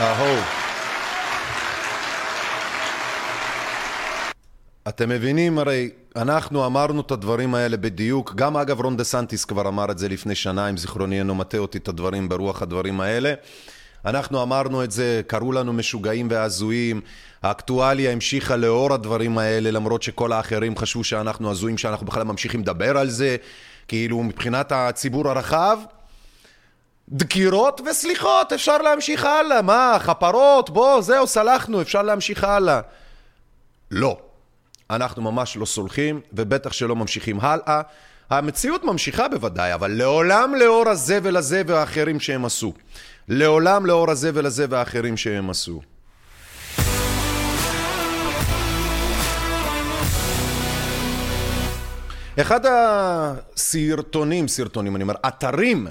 אהו. אתם מבינים, הרי אנחנו אמרנו את הדברים האלה בדיוק, גם אגב רון דה סנטיס כבר אמר את זה לפני שנה, אם זיכרוני אינו מטעה אותי את הדברים ברוח הדברים האלה. אנחנו אמרנו את זה, קראו לנו משוגעים והזויים, האקטואליה המשיכה לאור הדברים האלה, למרות שכל האחרים חשבו שאנחנו הזויים, שאנחנו בכלל ממשיכים לדבר על זה, כאילו מבחינת הציבור הרחב, דקירות וסליחות, אפשר להמשיך הלאה, מה, חפרות, בוא, זהו, סלחנו, אפשר להמשיך הלאה. לא. אנחנו ממש לא סולחים, ובטח שלא ממשיכים הלאה. המציאות ממשיכה בוודאי, אבל לעולם לאור הזה והאחרים שהם עשו. לעולם לאור הזה והאחרים שהם עשו. אחד הסרטונים, סרטונים, אני אומר, אתרים,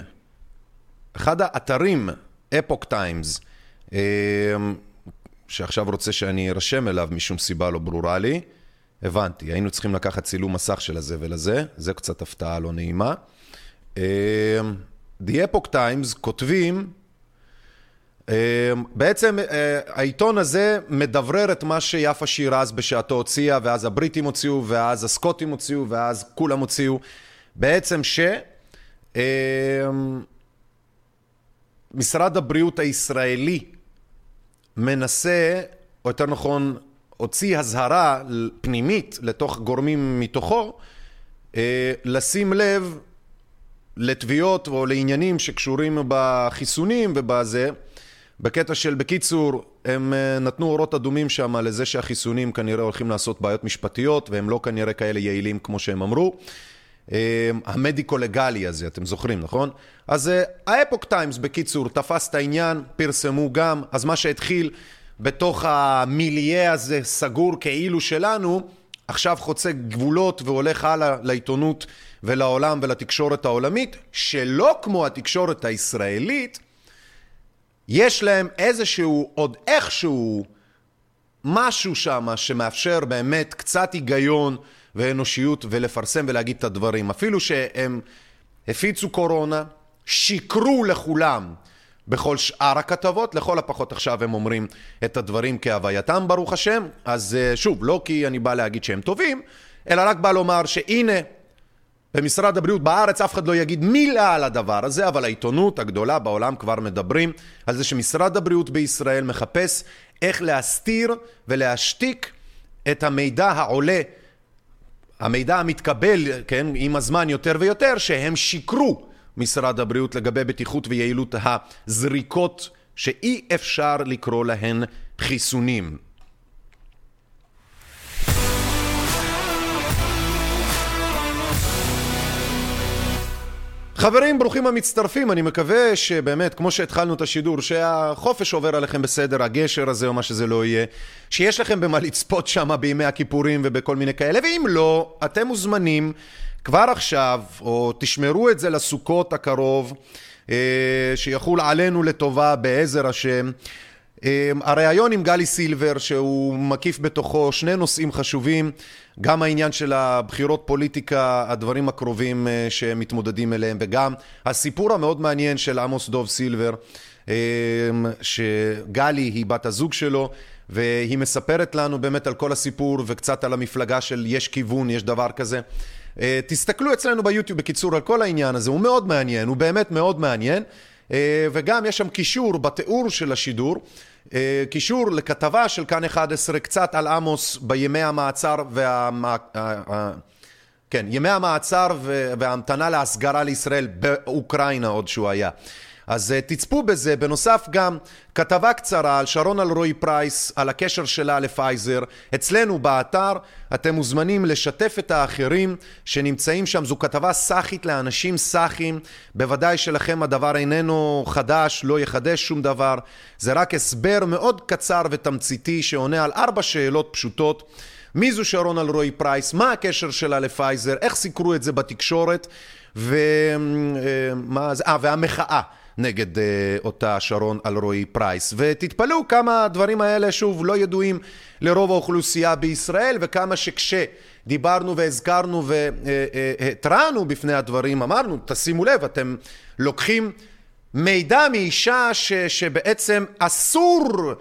אחד האתרים, אפוק טיימס, שעכשיו רוצה שאני ארשם אליו משום סיבה לא ברורה לי, הבנתי, היינו צריכים לקחת צילום מסך של הזה ולזה, זה קצת הפתעה לא נעימה. אה, The Epoch Times כותבים, אה, בעצם אה, העיתון הזה מדברר את מה שיפה שירז בשעתו הוציאה, ואז הבריטים הוציאו, ואז הסקוטים הוציאו, ואז כולם הוציאו, בעצם ש... משרד הבריאות הישראלי מנסה, או יותר נכון, הוציא הזהרה פנימית לתוך גורמים מתוכו, לשים לב לתביעות או לעניינים שקשורים בחיסונים ובזה. בקטע של, בקיצור, הם נתנו אורות אדומים שם לזה שהחיסונים כנראה הולכים לעשות בעיות משפטיות והם לא כנראה כאלה יעילים כמו שהם אמרו. המדיקו-לגלי הזה, אתם זוכרים, נכון? אז האפוק טיימס, בקיצור, תפס את העניין, פרסמו גם, אז מה שהתחיל בתוך המיליה הזה, סגור כאילו שלנו, עכשיו חוצה גבולות והולך הלאה לעיתונות ולעולם ולתקשורת העולמית, שלא כמו התקשורת הישראלית, יש להם איזשהו, עוד איכשהו, משהו שם שמאפשר באמת קצת היגיון ואנושיות ולפרסם ולהגיד את הדברים. אפילו שהם הפיצו קורונה, שיקרו לכולם בכל שאר הכתבות, לכל הפחות עכשיו הם אומרים את הדברים כהווייתם ברוך השם, אז שוב, לא כי אני בא להגיד שהם טובים, אלא רק בא לומר שהנה, במשרד הבריאות בארץ אף אחד לא יגיד מילה על הדבר הזה, אבל העיתונות הגדולה בעולם כבר מדברים על זה שמשרד הבריאות בישראל מחפש איך להסתיר ולהשתיק את המידע העולה, המידע המתקבל, כן, עם הזמן יותר ויותר, שהם שיקרו משרד הבריאות לגבי בטיחות ויעילות הזריקות שאי אפשר לקרוא להן חיסונים. חברים, ברוכים המצטרפים, אני מקווה שבאמת, כמו שהתחלנו את השידור, שהחופש עובר עליכם בסדר, הגשר הזה או מה שזה לא יהיה, שיש לכם במה לצפות שם בימי הכיפורים ובכל מיני כאלה, ואם לא, אתם מוזמנים כבר עכשיו, או תשמרו את זה לסוכות הקרוב, שיחול עלינו לטובה בעזר השם. הריאיון עם גלי סילבר שהוא מקיף בתוכו שני נושאים חשובים גם העניין של הבחירות פוליטיקה, הדברים הקרובים שהם מתמודדים אליהם וגם הסיפור המאוד מעניין של עמוס דוב סילבר שגלי היא בת הזוג שלו והיא מספרת לנו באמת על כל הסיפור וקצת על המפלגה של יש כיוון, יש דבר כזה. תסתכלו אצלנו ביוטיוב בקיצור על כל העניין הזה, הוא מאוד מעניין, הוא באמת מאוד מעניין. וגם יש שם קישור בתיאור של השידור קישור לכתבה של כאן 11 קצת על עמוס בימי המעצר וה... כן, ימי המעצר וההמתנה להסגרה לישראל באוקראינה עוד שהוא היה. אז תצפו בזה, בנוסף גם כתבה קצרה על שרון אלרועי פרייס, על הקשר שלה לפייזר, אצלנו באתר, אתם מוזמנים לשתף את האחרים שנמצאים שם, זו כתבה סאחית לאנשים סאחים, בוודאי שלכם הדבר איננו חדש, לא יחדש שום דבר, זה רק הסבר מאוד קצר ותמציתי שעונה על ארבע שאלות פשוטות. מי זו שרון אלרועי פרייס, מה הקשר שלה לפייזר, איך סיקרו את זה בתקשורת, ומה זה, אה, והמחאה. נגד uh, אותה שרון אלרועי פרייס. ותתפלאו כמה הדברים האלה שוב לא ידועים לרוב האוכלוסייה בישראל וכמה שכשדיברנו והזכרנו והתרענו בפני הדברים אמרנו תשימו לב אתם לוקחים מידע מאישה ש, שבעצם אסור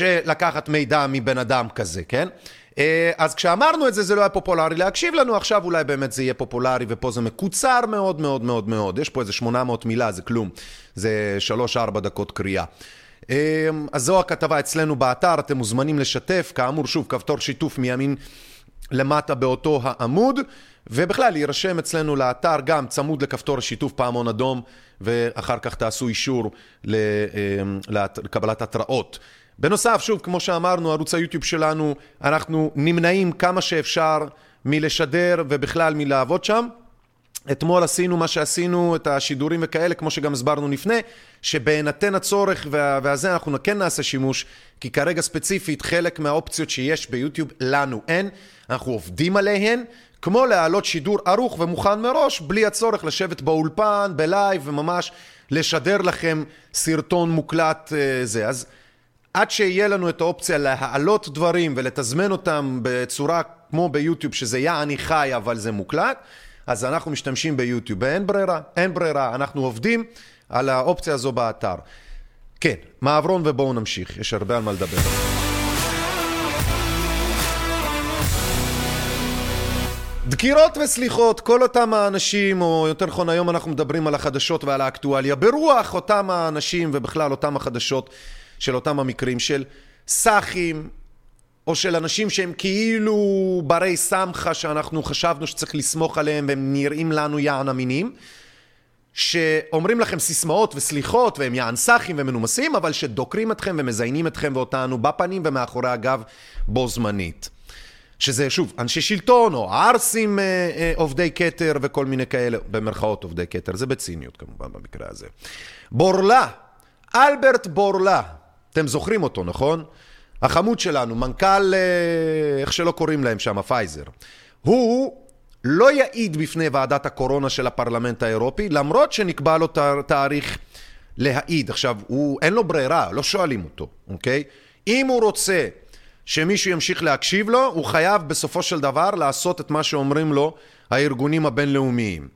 לקחת מידע מבן אדם כזה, כן? אז כשאמרנו את זה זה לא היה פופולרי. להקשיב לנו, עכשיו אולי באמת זה יהיה פופולרי ופה זה מקוצר מאוד מאוד מאוד מאוד, יש פה איזה 800 מילה, זה כלום, זה 3-4 דקות קריאה. אז זו הכתבה אצלנו באתר, אתם מוזמנים לשתף, כאמור שוב כפתור שיתוף מימין למטה באותו העמוד, ובכלל להירשם אצלנו לאתר גם צמוד לכפתור שיתוף פעמון אדום, ואחר כך תעשו אישור לקבלת התראות. בנוסף, שוב, כמו שאמרנו, ערוץ היוטיוב שלנו, אנחנו נמנעים כמה שאפשר מלשדר ובכלל מלעבוד שם. אתמול עשינו מה שעשינו, את השידורים וכאלה, כמו שגם הסברנו לפני, שבהינתן הצורך והזה אנחנו כן נעשה שימוש, כי כרגע ספציפית חלק מהאופציות שיש ביוטיוב לנו אין, אנחנו עובדים עליהן, כמו להעלות שידור ערוך ומוכן מראש, בלי הצורך לשבת באולפן, בלייב וממש לשדר לכם סרטון מוקלט זה. אז עד שיהיה לנו את האופציה להעלות דברים ולתזמן אותם בצורה כמו ביוטיוב, שזה יעני חי אבל זה מוקלט, אז אנחנו משתמשים ביוטיוב, ואין ברירה, אין ברירה, אנחנו עובדים על האופציה הזו באתר. כן, מעברון ובואו נמשיך, יש הרבה על מה לדבר. דקירות וסליחות, כל אותם האנשים, או יותר נכון היום אנחנו מדברים על החדשות ועל האקטואליה, ברוח אותם האנשים ובכלל אותם החדשות של אותם המקרים של סאחים, או של אנשים שהם כאילו ברי סמכה שאנחנו חשבנו שצריך לסמוך עליהם והם נראים לנו יען אמינים, שאומרים לכם סיסמאות וסליחות והם יען סאחים ומנומסים, אבל שדוקרים אתכם ומזיינים אתכם ואותנו בפנים ומאחורי הגב בו זמנית. שזה שוב אנשי שלטון או ערסים אה, אה, עובדי כתר וכל מיני כאלה, במרכאות עובדי כתר, זה בציניות כמובן במקרה הזה. בורלה, אלברט בורלה, אתם זוכרים אותו נכון? החמוד שלנו, מנכ"ל, אה, איך שלא קוראים להם שם, פייזר. הוא לא יעיד בפני ועדת הקורונה של הפרלמנט האירופי, למרות שנקבע לו תאריך להעיד. עכשיו, הוא, אין לו ברירה, לא שואלים אותו, אוקיי? אם הוא רוצה שמישהו ימשיך להקשיב לו, הוא חייב בסופו של דבר לעשות את מה שאומרים לו הארגונים הבינלאומיים.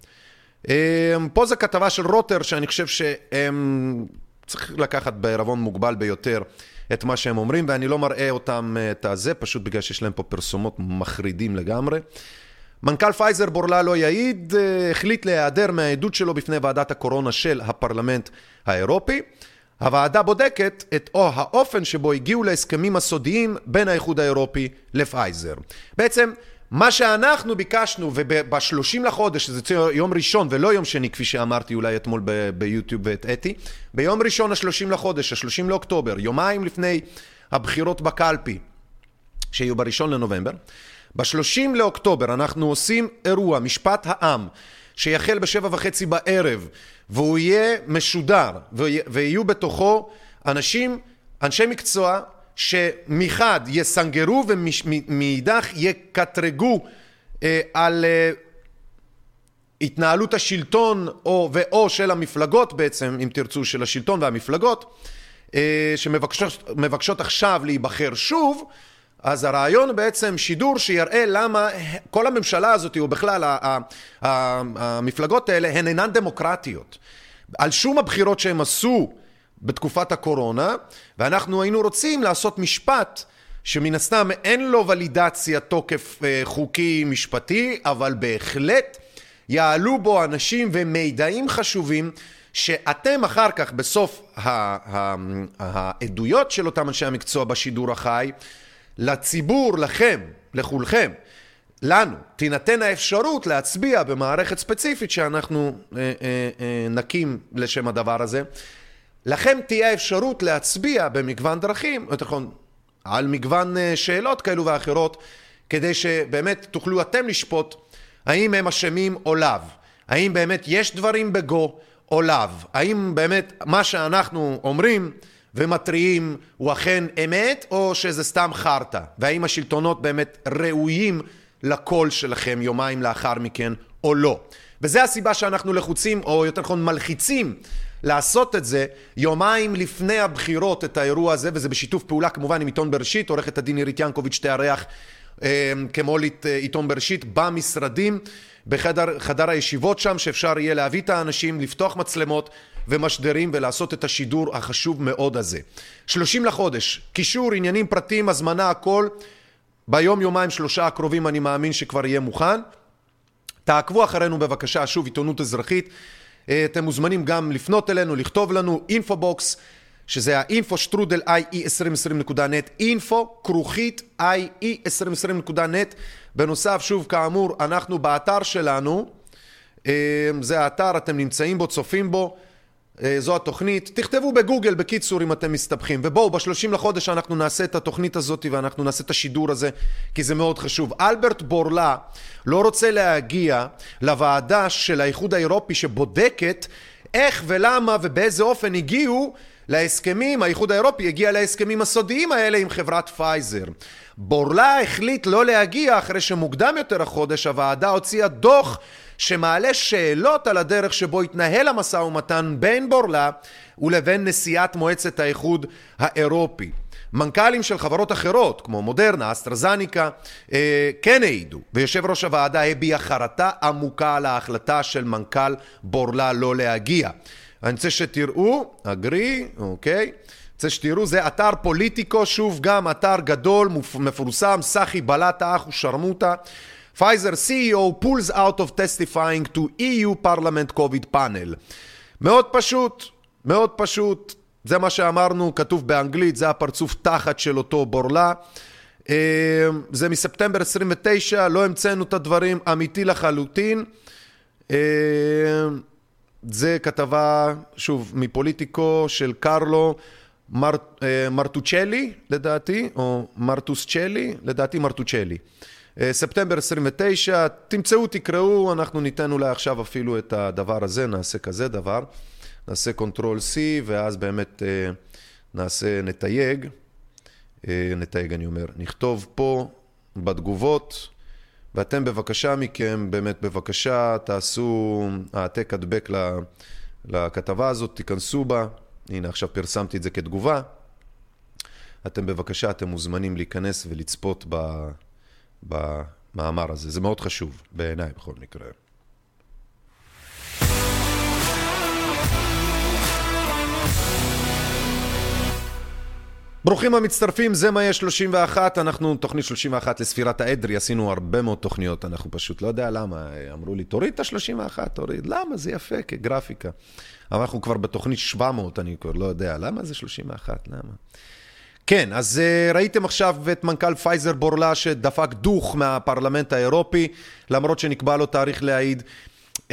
פה זו כתבה של רוטר, שאני חושב שהם צריך לקחת בערבון מוגבל ביותר את מה שהם אומרים, ואני לא מראה אותם את הזה, פשוט בגלל שיש להם פה פרסומות מחרידים לגמרי. מנכ"ל פייזר בורלה לא יעיד, החליט להיעדר מהעדות שלו בפני ועדת הקורונה של הפרלמנט האירופי. הוועדה בודקת את או האופן שבו הגיעו להסכמים הסודיים בין האיחוד האירופי לפייזר. בעצם מה שאנחנו ביקשנו וב-30 לחודש, שזה יום ראשון ולא יום שני כפי שאמרתי אולי אתמול ביוטיוב והטעיתי, ביום ראשון ה-30 לחודש, ה-30 לאוקטובר, יומיים לפני הבחירות בקלפי שיהיו בראשון לנובמבר, ב-30 לאוקטובר אנחנו עושים אירוע, משפט העם, שיחל בשבע וחצי בערב והוא יהיה משודר ויהיו בתוכו אנשים, אנשי מקצוע שמחד יסנגרו ומאידך יקטרגו אה, על אה, התנהלות השלטון או, ואו של המפלגות בעצם, אם תרצו, של השלטון והמפלגות אה, שמבקשות עכשיו להיבחר שוב אז הרעיון בעצם שידור שיראה למה כל הממשלה הזאת, או בכלל המפלגות האלה, הן אינן דמוקרטיות. על שום הבחירות שהם עשו בתקופת הקורונה, ואנחנו היינו רוצים לעשות משפט שמן הסתם אין לו ולידציה תוקף אה, חוקי משפטי, אבל בהחלט יעלו בו אנשים ומידעים חשובים שאתם אחר כך בסוף העדויות של אותם אנשי המקצוע בשידור החי לציבור, לכם, לכולכם, לנו, תינתן האפשרות להצביע במערכת ספציפית שאנחנו אה, אה, אה, נקים לשם הדבר הזה. לכם תהיה אפשרות להצביע במגוון דרכים, יותר נכון, על מגוון אה, שאלות כאלו ואחרות, כדי שבאמת תוכלו אתם לשפוט האם הם אשמים או לאו. האם באמת יש דברים בגו או לאו. האם באמת מה שאנחנו אומרים ומתריעים הוא אכן אמת או שזה סתם חרטא? והאם השלטונות באמת ראויים לקול שלכם יומיים לאחר מכן או לא? וזה הסיבה שאנחנו לחוצים, או יותר נכון מלחיצים, לעשות את זה יומיים לפני הבחירות, את האירוע הזה, וזה בשיתוף פעולה כמובן עם עיתון בראשית, עורכת הדין עירית ינקוביץ' תארח אה, כמו עיתון בראשית במשרדים, בחדר הישיבות שם, שאפשר יהיה להביא את האנשים, לפתוח מצלמות ומשדרים ולעשות את השידור החשוב מאוד הזה. 30 לחודש, קישור, עניינים פרטיים, הזמנה, הכל. ביום, יומיים, שלושה הקרובים אני מאמין שכבר יהיה מוכן. תעקבו אחרינו בבקשה, שוב, עיתונות אזרחית. אתם מוזמנים גם לפנות אלינו, לכתוב לנו לאינפובוקס, שזה ה info שטרודל ie2020.net, info כרוכית ie2020.net. בנוסף, שוב, כאמור, אנחנו באתר שלנו, זה האתר, אתם נמצאים בו, צופים בו. זו התוכנית, תכתבו בגוגל בקיצור אם אתם מסתבכים ובואו בשלושים לחודש אנחנו נעשה את התוכנית הזאת ואנחנו נעשה את השידור הזה כי זה מאוד חשוב. אלברט בורלה לא רוצה להגיע לוועדה של האיחוד האירופי שבודקת איך ולמה ובאיזה אופן הגיעו להסכמים, האיחוד האירופי הגיע להסכמים הסודיים האלה עם חברת פייזר. בורלה החליט לא להגיע אחרי שמוקדם יותר החודש הוועדה הוציאה דוח שמעלה שאלות על הדרך שבו התנהל המשא ומתן בין בורלה ולבין נשיאת מועצת האיחוד האירופי. מנכ"לים של חברות אחרות, כמו מודרנה, אסטרזניקה, אה, כן העידו, ויושב ראש הוועדה הביע חרטה עמוקה על ההחלטה של מנכ"ל בורלה לא להגיע. אני רוצה שתראו, אגרי, אוקיי. רוצה שתראו, זה אתר פוליטיקו, שוב גם אתר גדול, מפורסם, סחי בלטה, אח ושרמוטה. פייזר CEO pulls out of testifying to EU Parliament COVID panel. מאוד פשוט, מאוד פשוט. זה מה שאמרנו, כתוב באנגלית, זה הפרצוף תחת של אותו בורלה. אה, זה מספטמבר 29, לא המצאנו את הדברים, אמיתי לחלוטין. אה, זה כתבה, שוב, מפוליטיקו של קרלו מר, אה, מרטוצ'לי, לדעתי, או מרטוסצ'לי, לדעתי מרטוצ'לי. אה, ספטמבר 29, תמצאו, תקראו, אנחנו ניתן אולי עכשיו אפילו את הדבר הזה, נעשה כזה דבר, נעשה control C, ואז באמת אה, נעשה, נתייג, אה, נתייג אני אומר, נכתוב פה בתגובות, ואתם בבקשה מכם, באמת בבקשה, תעשו העתק הדבק לכתבה הזאת, תיכנסו בה, הנה עכשיו פרסמתי את זה כתגובה, אתם בבקשה, אתם מוזמנים להיכנס ולצפות ב... במאמר הזה. זה מאוד חשוב, בעיניי בכל מקרה. ברוכים המצטרפים, זה מה יש 31, אנחנו תוכנית 31 לספירת הסדרי, עשינו הרבה מאוד תוכניות, אנחנו פשוט לא יודע למה, אמרו לי תוריד את ה-31, תוריד, למה? זה יפה כגרפיקה. אבל אנחנו כבר בתוכנית 700, אני כבר לא יודע, למה זה 31, למה? כן, אז uh, ראיתם עכשיו את מנכ"ל פייזר בורלה שדפק ברז מהפרלמנט האירופי, למרות שנקבע לו תאריך להעיד. Uh,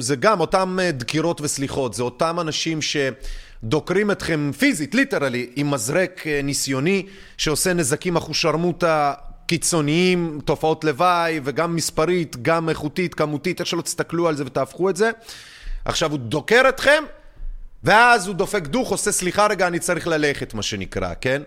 זה גם אותם uh, דקירות וסליחות, זה אותם אנשים שדוקרים אתכם פיזית, literally, עם מזרק ניסיוני שעושה נזקים אחושרמוטה קיצוניים, תופעות לוואי, וגם מספרית, גם איכותית, כמותית, איך שלא תסתכלו על זה ותהפכו את זה. עכשיו הוא דוקר אתכם, ואז הוא דופק דוך, עושה סליחה רגע, אני צריך ללכת, מה שנקרא, כן?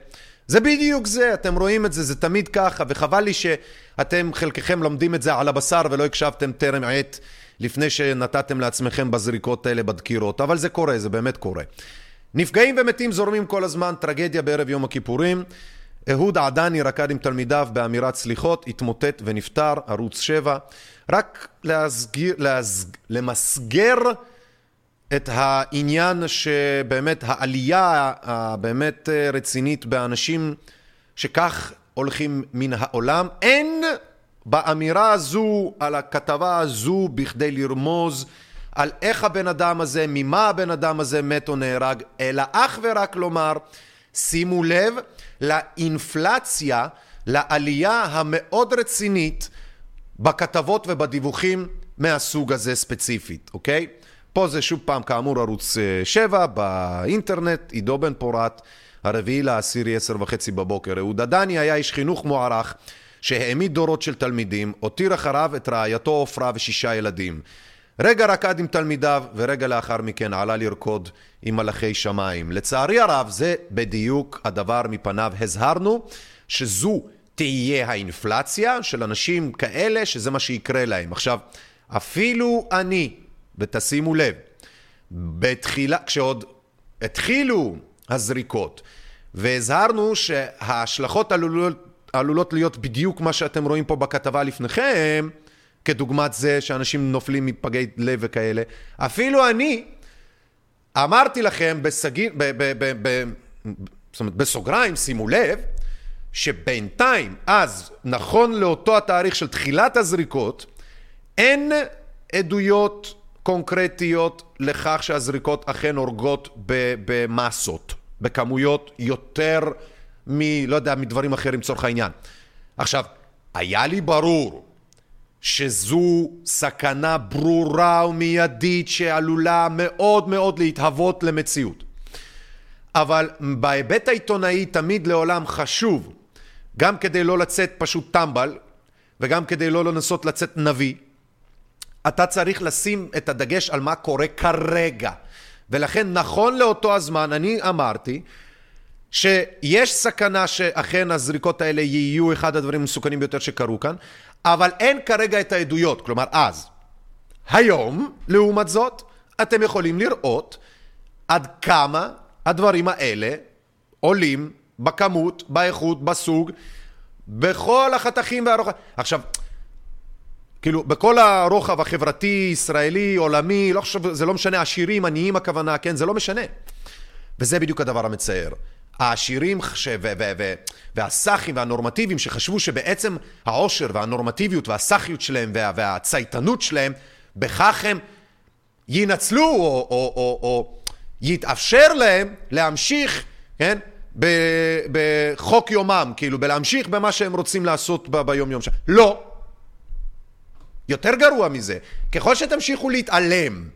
זה בדיוק זה, אתם רואים את זה, זה תמיד ככה, וחבל לי שאתם חלקכם לומדים את זה על הבשר ולא הקשבתם טרם עת לפני שנתתם לעצמכם בזריקות האלה, בדקירות, אבל זה קורה, זה באמת קורה. נפגעים ומתים זורמים כל הזמן, טרגדיה בערב יום הכיפורים. אהוד עדני רקד עם תלמידיו באמירת סליחות, התמוטט ונפטר, ערוץ 7. רק להסגיר, להסג, למסגר את העניין שבאמת העלייה הבאמת רצינית באנשים שכך הולכים מן העולם, אין באמירה הזו, על הכתבה הזו, בכדי לרמוז על איך הבן אדם הזה, ממה הבן אדם הזה מת או נהרג, אלא אך ורק לומר, שימו לב לאינפלציה, לעלייה המאוד רצינית בכתבות ובדיווחים מהסוג הזה ספציפית, אוקיי? פה זה שוב פעם כאמור ערוץ 7 באינטרנט, עידו בן פורת, הרביעי לעשירי עשר וחצי בבוקר. אהוד עדני היה איש חינוך מוערך שהעמיד דורות של תלמידים, הותיר אחריו את רעייתו עופרה ושישה ילדים. רגע רקד עם תלמידיו ורגע לאחר מכן עלה לרקוד עם מלאכי שמיים. לצערי הרב זה בדיוק הדבר מפניו הזהרנו שזו תהיה האינפלציה של אנשים כאלה שזה מה שיקרה להם. עכשיו, אפילו אני ותשימו לב, בתחילה, כשעוד התחילו הזריקות והזהרנו שההשלכות עלולות, עלולות להיות בדיוק מה שאתם רואים פה בכתבה לפניכם, כדוגמת זה שאנשים נופלים מפגעי לב וכאלה, אפילו אני אמרתי לכם בסגי, ב, ב, ב, ב, זאת אומרת, בסוגריים, שימו לב, שבינתיים, אז, נכון לאותו התאריך של תחילת הזריקות, אין עדויות קונקרטיות לכך שהזריקות אכן הורגות במסות, בכמויות יותר מ... לא יודע, מדברים אחרים לצורך העניין. עכשיו, היה לי ברור שזו סכנה ברורה ומיידית שעלולה מאוד מאוד להתהוות למציאות. אבל בהיבט העיתונאי תמיד לעולם חשוב, גם כדי לא לצאת פשוט טמבל, וגם כדי לא לנסות לצאת נביא, אתה צריך לשים את הדגש על מה קורה כרגע. ולכן נכון לאותו הזמן אני אמרתי שיש סכנה שאכן הזריקות האלה יהיו אחד הדברים המסוכנים ביותר שקרו כאן, אבל אין כרגע את העדויות, כלומר אז. היום, לעומת זאת, אתם יכולים לראות עד כמה הדברים האלה עולים בכמות, באיכות, בסוג, בכל החתכים והרוחב. עכשיו, כאילו, בכל הרוחב החברתי, ישראלי, עולמי, לא חושב, זה לא משנה, עשירים, עניים הכוונה, כן? זה לא משנה. וזה בדיוק הדבר המצער. העשירים ש... ו... ו... ו... והסאחים והנורמטיביים שחשבו שבעצם העושר והנורמטיביות והסאחיות שלהם וה... והצייתנות שלהם, בכך הם ינצלו או, או, או, או יתאפשר להם להמשיך, כן? בחוק יומם, כאילו, בלהמשיך במה שהם רוצים לעשות ב... ביום יום שלהם. לא. יותר גרוע מזה, ככל שתמשיכו להתעלם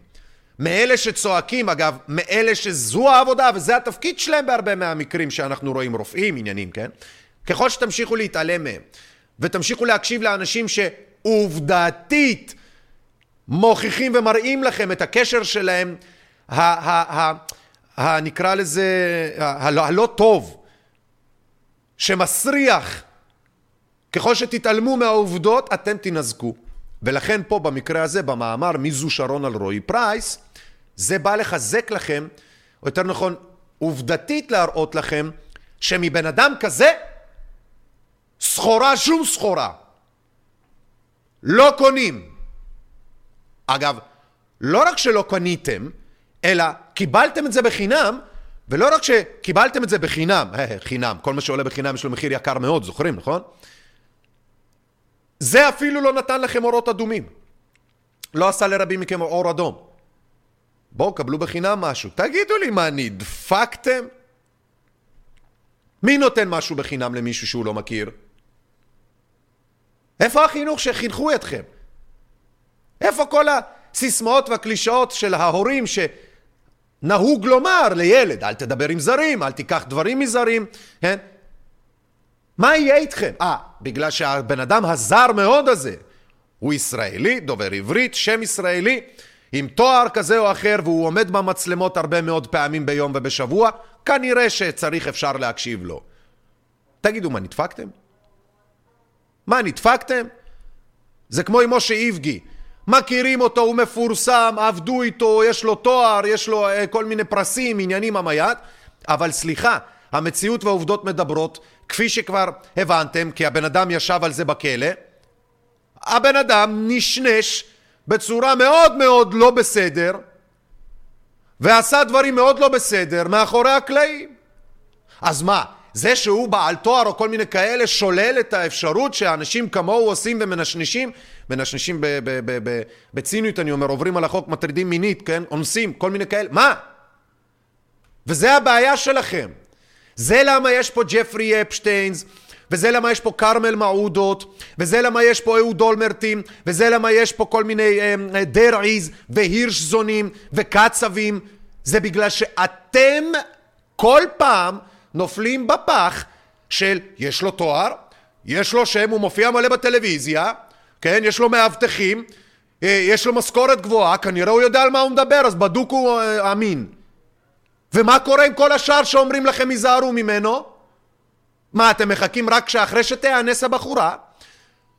מאלה שצועקים, אגב, מאלה שזו העבודה וזה התפקיד שלהם בהרבה מהמקרים שאנחנו רואים, רופאים, עניינים, כן? ככל שתמשיכו להתעלם מהם ותמשיכו להקשיב לאנשים שעובדתית מוכיחים ומראים לכם את הקשר שלהם, ה- ה- ה- ה- נקרא לזה, הלא, הלא טוב, שמסריח, ככל שתתעלמו מהעובדות, אתם תנזקו. ולכן פה במקרה הזה, במאמר מי זו שרון על רועי פרייס, זה בא לחזק לכם, או יותר נכון, עובדתית להראות לכם, שמבן אדם כזה, סחורה שום סחורה. לא קונים. אגב, לא רק שלא קניתם, אלא קיבלתם את זה בחינם, ולא רק שקיבלתם את זה בחינם, חינם, כל מה שעולה בחינם יש לו מחיר יקר מאוד, זוכרים, נכון? זה אפילו לא נתן לכם אורות אדומים. לא עשה לרבים מכם אור אדום. בואו, קבלו בחינם משהו. תגידו לי, מה, נדפקתם? מי נותן משהו בחינם למישהו שהוא לא מכיר? איפה החינוך שחינכו אתכם? איפה כל הסיסמאות והקלישאות של ההורים שנהוג לומר לילד, אל תדבר עם זרים, אל תיקח דברים מזרים, כן? מה יהיה איתכם? אה, בגלל שהבן אדם הזר מאוד הזה הוא ישראלי, דובר עברית, שם ישראלי, עם תואר כזה או אחר, והוא עומד במצלמות הרבה מאוד פעמים ביום ובשבוע, כנראה שצריך אפשר להקשיב לו. תגידו, מה, נדפקתם? מה, נדפקתם? זה כמו עם משה איבגי. מכירים אותו, הוא מפורסם, עבדו איתו, יש לו תואר, יש לו uh, כל מיני פרסים, עניינים המייד, אבל סליחה, המציאות והעובדות מדברות, כפי שכבר הבנתם, כי הבן אדם ישב על זה בכלא, הבן אדם נשנש בצורה מאוד מאוד לא בסדר, ועשה דברים מאוד לא בסדר מאחורי הקלעים. אז מה, זה שהוא בעל תואר או כל מיני כאלה שולל את האפשרות שאנשים כמוהו עושים ומנשנשים, מנשנשים בציניות אני אומר, עוברים על החוק, מטרידים מינית, כן, אונסים, כל מיני כאלה, מה? וזה הבעיה שלכם. זה למה יש פה ג'פרי אפשטיינס, וזה למה יש פה כרמל מעודות, וזה למה יש פה אהוד אולמרטים, וזה למה יש פה כל מיני אה, דרעיז והירשזונים וקצבים, זה בגלל שאתם כל פעם נופלים בפח של יש לו תואר, יש לו שם, הוא מופיע מלא בטלוויזיה, כן, יש לו מאבטחים, יש לו משכורת גבוהה, כנראה הוא יודע על מה הוא מדבר, אז בדוק הוא אה, אמין. ומה קורה עם כל השאר שאומרים לכם היזהרו ממנו? מה, אתם מחכים רק שאחרי שתיאנס הבחורה,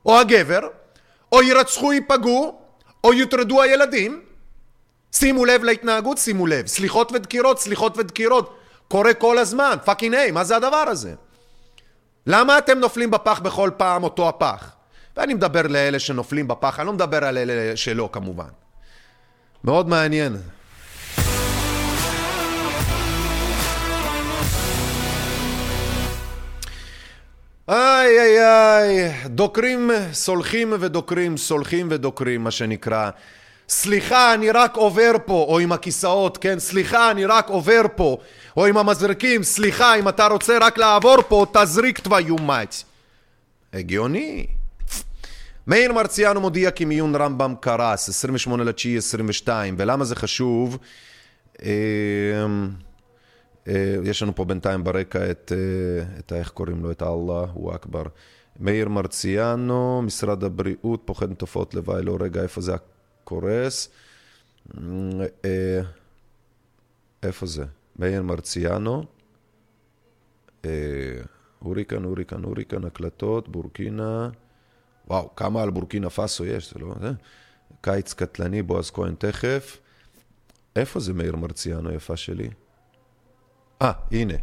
או הגבר, או ירצחו, ייפגעו, או יוטרדו הילדים? שימו לב להתנהגות, שימו לב. סליחות ודקירות, סליחות ודקירות. קורה כל הזמן, fucking hell, מה זה הדבר הזה? למה אתם נופלים בפח בכל פעם אותו הפח? ואני מדבר לאלה שנופלים בפח, אני לא מדבר על אלה שלא כמובן. מאוד מעניין. איי איי איי, דוקרים, סולחים ודוקרים, סולחים ודוקרים, מה שנקרא. סליחה, אני רק עובר פה, או עם הכיסאות, כן? סליחה, אני רק עובר פה, או עם המזרקים, סליחה, אם אתה רוצה רק לעבור פה, תזריק תוויו מאץ. הגיוני. מאיר מרציאנו מודיע כי מיון רמב"ם קרס, 28 לספטמבר 22, ולמה זה חשוב? אה... יש לנו פה בינתיים ברקע את, את איך קוראים לו, את אללה, הוא אכבר. מאיר מרציאנו, משרד הבריאות, פוחד מתופעות לוואי, לא רגע, איפה זה הקורס? איפה זה? מאיר מרציאנו, הוריקן, הוריקן, הוריקן, הקלטות, בורקינה, וואו, כמה על בורקינה פאסו יש, זה לא... זה? קיץ קטלני, בועז כהן תכף. איפה זה מאיר מרציאנו, יפה שלי? אה, הנה.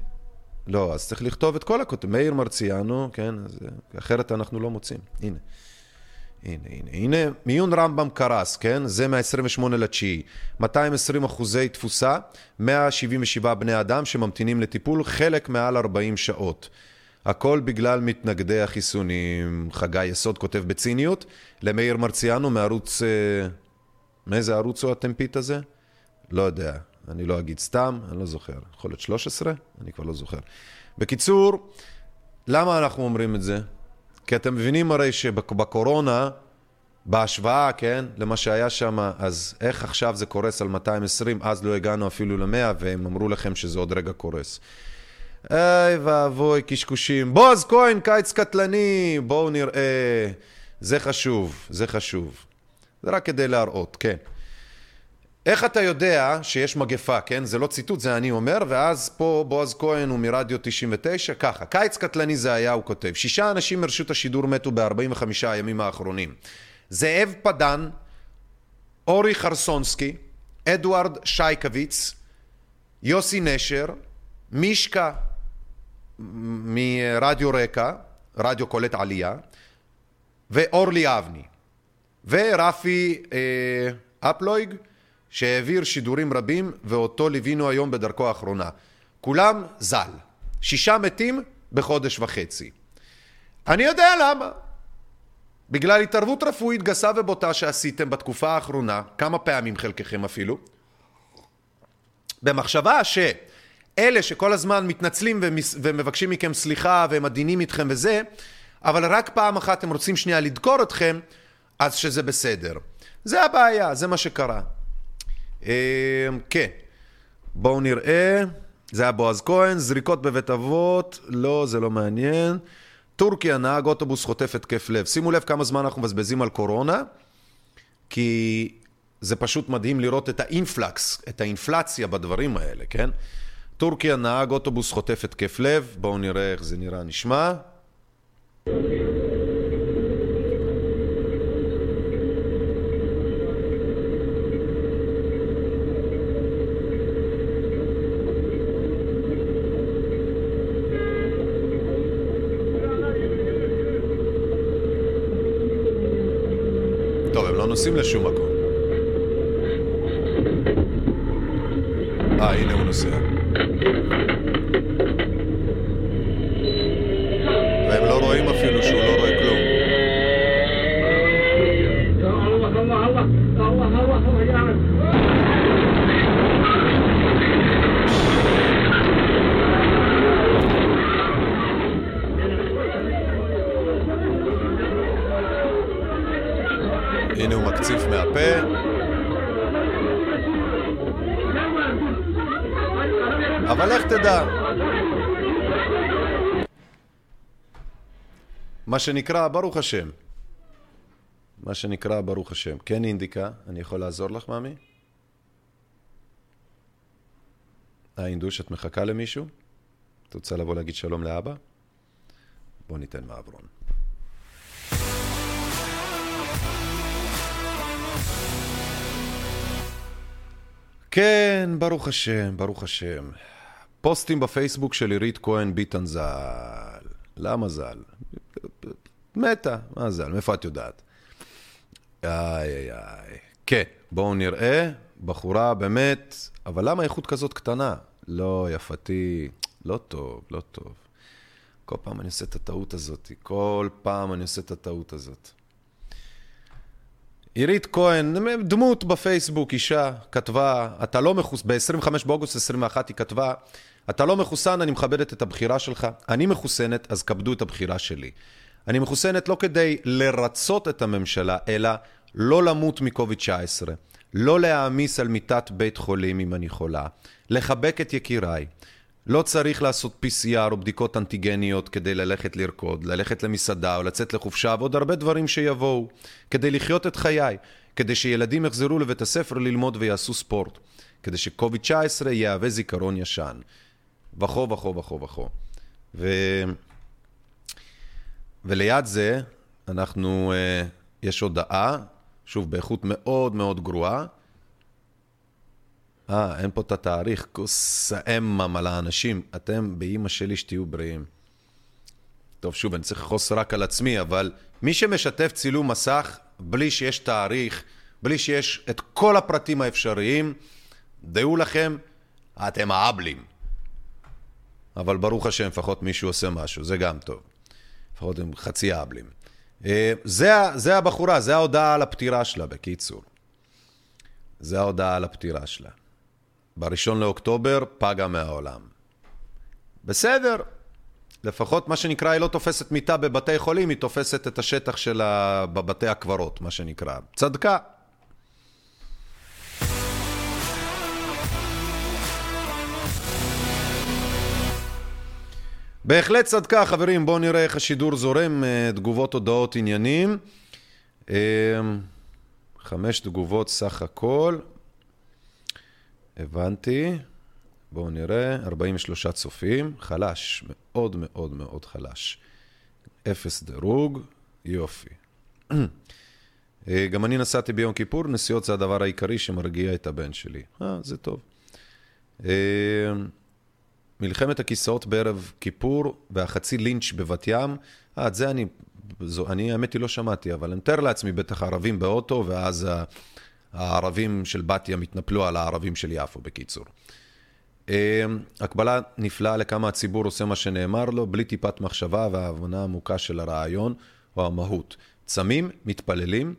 לא, אז צריך לכתוב את כל הכותב. מאיר מרציאנו, כן, אז, אה, אחרת אנחנו לא מוצאים. הנה. הנה, הנה, הנה, מיון רמב"ם קרס, כן? זה מה-28 לתשיעי. 220 אחוזי תפוסה, 177 בני אדם שממתינים לטיפול, חלק מעל 40 שעות. הכל בגלל מתנגדי החיסונים. חגי יסוד כותב בציניות, למאיר מרציאנו מערוץ... אה, מאיזה ערוץ הוא הטמפית הזה? לא יודע, אני לא אגיד סתם, אני לא זוכר. יכול להיות 13? אני כבר לא זוכר. בקיצור, למה אנחנו אומרים את זה? כי אתם מבינים הרי שבקורונה, בהשוואה, כן, למה שהיה שם, אז איך עכשיו זה קורס על 220, אז לא הגענו אפילו ל-100, והם אמרו לכם שזה עוד רגע קורס. אוי ואבוי, קשקושים. בועז כהן, קיץ קטלני, בואו נראה. זה חשוב, זה חשוב. זה רק כדי להראות, כן. איך אתה יודע שיש מגפה, כן? זה לא ציטוט, זה אני אומר, ואז פה בועז כהן הוא מרדיו 99, ככה, קיץ קטלני זה היה, הוא כותב, שישה אנשים מרשות השידור מתו ב-45 הימים האחרונים. זאב פדן, אורי חרסונסקי, אדוארד שייקביץ, יוסי נשר, מישקה מרדיו רקע, רדיו קולט עלייה, ואורלי אבני, ורפי אה, אפלויג, שהעביר שידורים רבים ואותו ליווינו היום בדרכו האחרונה. כולם ז"ל. שישה מתים בחודש וחצי. אני יודע למה. בגלל התערבות רפואית גסה ובוטה שעשיתם בתקופה האחרונה, כמה פעמים חלקכם אפילו, במחשבה שאלה שכל הזמן מתנצלים ומבקשים מכם סליחה והם עדינים איתכם וזה, אבל רק פעם אחת הם רוצים שנייה לדקור אתכם, אז שזה בסדר. זה הבעיה, זה מה שקרה. כן, בואו נראה, זה היה בועז כהן, זריקות בבית אבות, לא, זה לא מעניין. טורקיה, נהג אוטובוס חוטף התקף לב. שימו לב כמה זמן אנחנו מבזבזים על קורונה, כי זה פשוט מדהים לראות את האינפלקס, את האינפלציה בדברים האלה, כן? טורקיה, נהג אוטובוס חוטף התקף לב, בואו נראה איך זה נראה נשמע. נוסעים לשום מקום. אה, הנה הוא נוסע. אבל איך תדע? מה שנקרא, ברוך השם. מה שנקרא, ברוך השם. כן, אינדיקה, אני יכול לעזור לך, מאמי? האינדוש, את מחכה למישהו? את רוצה לבוא להגיד שלום לאבא? בוא ניתן מעברון. כן, ברוך השם, ברוך השם. פוסטים בפייסבוק של עירית כהן ביטן ז"ל. למה ז"ל? מתה, מה ז"ל? מאיפה את יודעת? איי איי איי. כן, בואו נראה. בחורה באמת, אבל למה איכות כזאת קטנה? לא, יפתי, לא טוב, לא טוב. כל פעם אני עושה את הטעות הזאת. כל פעם אני עושה את הטעות הזאת. עירית כהן, דמות בפייסבוק, אישה, כתבה, אתה לא מחוסן, ב-25 באוגוסט 21 היא כתבה, אתה לא מחוסן, אני מכבדת את הבחירה שלך, אני מחוסנת, אז כבדו את הבחירה שלי. אני מחוסנת לא כדי לרצות את הממשלה, אלא לא למות מקוביד-19, לא להעמיס על מיטת בית חולים אם אני חולה, לחבק את יקיריי. לא צריך לעשות PCR או בדיקות אנטיגניות כדי ללכת לרקוד, ללכת למסעדה או לצאת לחופשה ועוד הרבה דברים שיבואו כדי לחיות את חיי, כדי שילדים יחזרו לבית הספר ללמוד ויעשו ספורט, כדי שקוביד 19 יהווה זיכרון ישן. וכו וכו וכו וכו. ו... וליד זה אנחנו, uh, יש הודעה, שוב באיכות מאוד מאוד גרועה, אה, אין פה את התאריך, כוס האמם על האנשים. אתם, באימא שלי, שתהיו בריאים. טוב, שוב, אני צריך לכעוס רק על עצמי, אבל מי שמשתף צילום מסך, בלי שיש תאריך, בלי שיש את כל הפרטים האפשריים, דעו לכם, אתם האבלים. אבל ברוך השם, לפחות מישהו עושה משהו, זה גם טוב. לפחות הם חצי האבלים. אה, זה, זה הבחורה, זה ההודעה על הפטירה שלה, בקיצור. זה ההודעה על הפטירה שלה. בראשון לאוקטובר פגה מהעולם. בסדר, לפחות מה שנקרא, היא לא תופסת מיטה בבתי חולים, היא תופסת את השטח שלה בבתי הקברות, מה שנקרא. צדקה. בהחלט צדקה, חברים. בואו נראה איך השידור זורם, אה, תגובות, הודעות, עניינים. אה, חמש תגובות סך הכל. הבנתי. בואו נראה, 43 צופים, חלש, מאוד מאוד מאוד חלש. אפס דירוג, יופי. אה, גם אני נסעתי ביום כיפור, נסיעות זה הדבר העיקרי שמרגיע את הבן שלי. אה, זה טוב. מלחמת הכיסאות בערב כיפור והחצי לינץ' בבת ים, אה, את זה אני, זו, אני האמת היא לא שמעתי, אבל אני מתאר לעצמי בטח ערבים באוטו, ואז הערבים של בת ים התנפלו על הערבים של יפו, בקיצור. הקבלה נפלאה לכמה הציבור עושה מה שנאמר לו, בלי טיפת מחשבה והבנה עמוקה של הרעיון או המהות. צמים, מתפללים,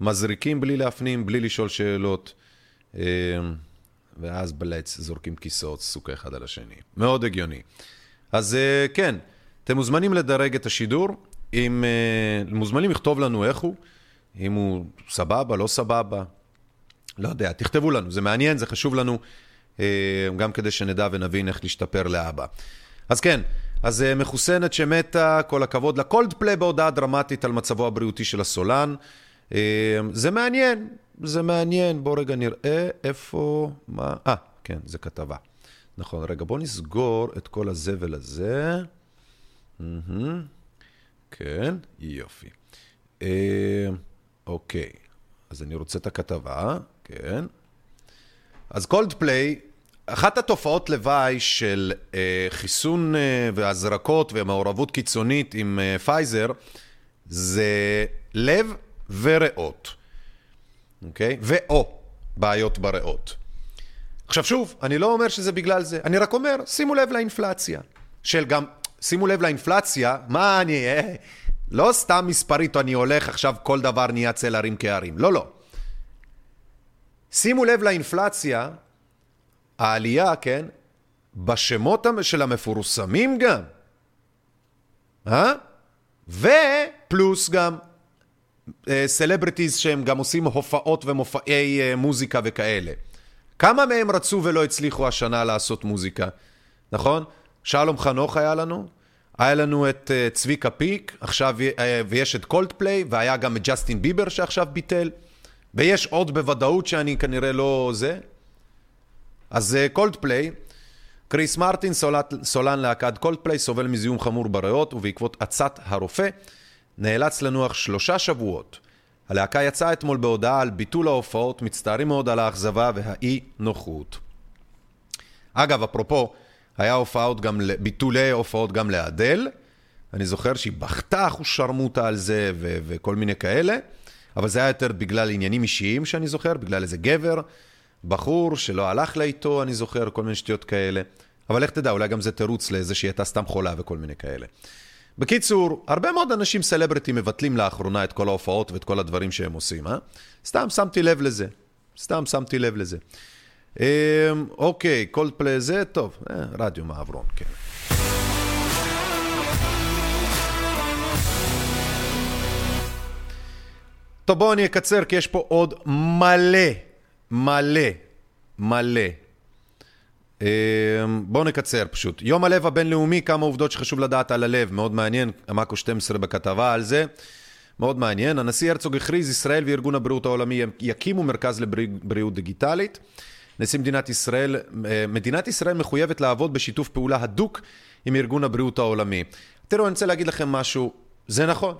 מזריקים בלי להפנים, בלי לשאול שאלות. ואז בלץ זורקים כיסאות סוכה אחד על השני. מאוד הגיוני. אז כן, אתם מוזמנים לדרג את השידור, אם, מוזמנים לכתוב לנו איך הוא, אם הוא סבבה, לא סבבה, לא יודע, תכתבו לנו, זה מעניין, זה חשוב לנו, גם כדי שנדע ונבין איך להשתפר לאבא. אז כן, אז מחוסנת שמתה, כל הכבוד לקולד פליי בהודעה דרמטית על מצבו הבריאותי של הסולן. זה מעניין, זה מעניין, בואו רגע נראה איפה, מה, אה, כן, זה כתבה. נכון, רגע, בואו נסגור את כל הזבל הזה. כן, יופי. אוקיי, אז אני רוצה את הכתבה, כן. אז קולד פליי, אחת התופעות לוואי של אה, חיסון אה, והזרקות ומעורבות קיצונית עם אה, פייזר, זה לב וריאות. אוקיי? ואו בעיות בריאות. עכשיו שוב, אני לא אומר שזה בגלל זה, אני רק אומר, שימו לב לאינפלציה. של גם, שימו לב לאינפלציה, מה אני, אה, לא סתם מספרית, אני הולך עכשיו, כל דבר נהיה צל הרים כהרים. לא, לא. שימו לב לאינפלציה, העלייה, כן, בשמות של המפורסמים גם. אה? ופלוס גם סלבריטיז שהם גם עושים הופעות ומופעי מוזיקה וכאלה. כמה מהם רצו ולא הצליחו השנה לעשות מוזיקה, נכון? שלום חנוך היה לנו, היה לנו את צביקה פיק, עכשיו, ויש את קולד פליי, והיה גם את ג'סטין ביבר שעכשיו ביטל, ויש עוד בוודאות שאני כנראה לא זה. אז קולד פליי, כריס מרטין, סולן להקת קולד פליי, סובל מזיהום חמור בריאות, ובעקבות עצת הרופא, נאלץ לנוח שלושה שבועות. הלהקה יצאה אתמול בהודעה על ביטול ההופעות, מצטערים מאוד על האכזבה והאי נוחות. אגב, אפרופו, היה הופעות גם, ביטולי הופעות גם לאדל. אני זוכר שהיא בכתה אחוז שרמוטה על זה ו- וכל מיני כאלה, אבל זה היה יותר בגלל עניינים אישיים שאני זוכר, בגלל איזה גבר, בחור שלא הלך לה איתו, אני זוכר, כל מיני שטויות כאלה. אבל איך תדע, אולי גם זה תירוץ לאיזה שהיא הייתה סתם חולה וכל מיני כאלה. בקיצור, הרבה מאוד אנשים סלבריטים מבטלים לאחרונה את כל ההופעות ואת כל הדברים שהם עושים, אה? סתם שמתי לב לזה. סתם שמתי לב לזה. אוקיי, קולד פליי זה, טוב, אה, רדיו מעברון, כן. טוב, בואו אני אקצר, כי יש פה עוד מלא, מלא, מלא. בואו נקצר פשוט. יום הלב הבינלאומי, כמה עובדות שחשוב לדעת על הלב, מאוד מעניין, המאקו 12 בכתבה על זה, מאוד מעניין. הנשיא הרצוג הכריז, ישראל וארגון הבריאות העולמי יקימו מרכז לבריאות דיגיטלית. נשיא מדינת ישראל, מדינת ישראל מחויבת לעבוד בשיתוף פעולה הדוק עם ארגון הבריאות העולמי. תראו, אני רוצה להגיד לכם משהו, זה נכון.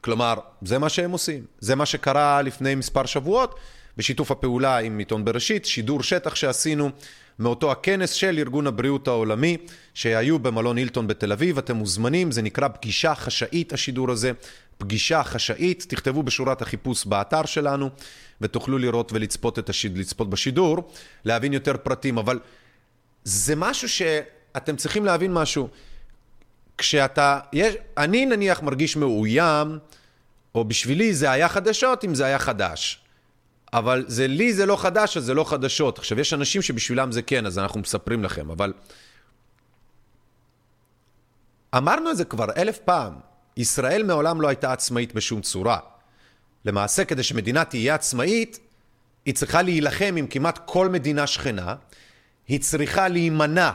כלומר, זה מה שהם עושים. זה מה שקרה לפני מספר שבועות, בשיתוף הפעולה עם עיתון בראשית, שידור שטח שעשינו מאותו הכנס של ארגון הבריאות העולמי, שהיו במלון הילטון בתל אביב, אתם מוזמנים, זה נקרא פגישה חשאית השידור הזה, פגישה חשאית, תכתבו בשורת החיפוש באתר שלנו, ותוכלו לראות ולצפות השיד, בשידור, להבין יותר פרטים, אבל זה משהו שאתם צריכים להבין משהו. כשאתה, יש, אני נניח מרגיש מאוים, או בשבילי זה היה חדשות אם זה היה חדש. אבל זה, לי זה לא חדש, אז זה לא חדשות. עכשיו, יש אנשים שבשבילם זה כן, אז אנחנו מספרים לכם, אבל... אמרנו את זה כבר אלף פעם, ישראל מעולם לא הייתה עצמאית בשום צורה. למעשה, כדי שמדינה תהיה עצמאית, היא צריכה להילחם עם כמעט כל מדינה שכנה, היא צריכה להימנע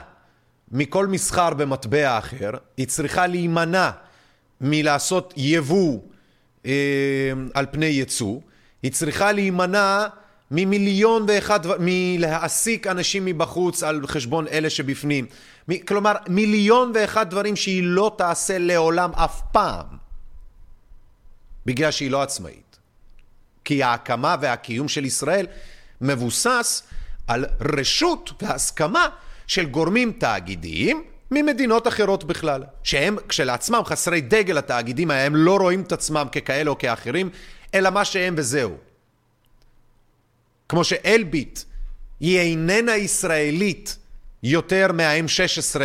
מכל מסחר במטבע אחר, היא צריכה להימנע מלעשות יבוא אה, על פני ייצוא, היא צריכה להימנע ממיליון ואחד, מלהעסיק אנשים מבחוץ על חשבון אלה שבפנים. כלומר, מיליון ואחד דברים שהיא לא תעשה לעולם אף פעם, בגלל שהיא לא עצמאית. כי ההקמה והקיום של ישראל מבוסס על רשות והסכמה של גורמים תאגידיים ממדינות אחרות בכלל, שהם כשלעצמם חסרי דגל התאגידים הם לא רואים את עצמם ככאלה או כאחרים, אלא מה שהם וזהו. כמו שאלביט היא איננה ישראלית יותר מה-M16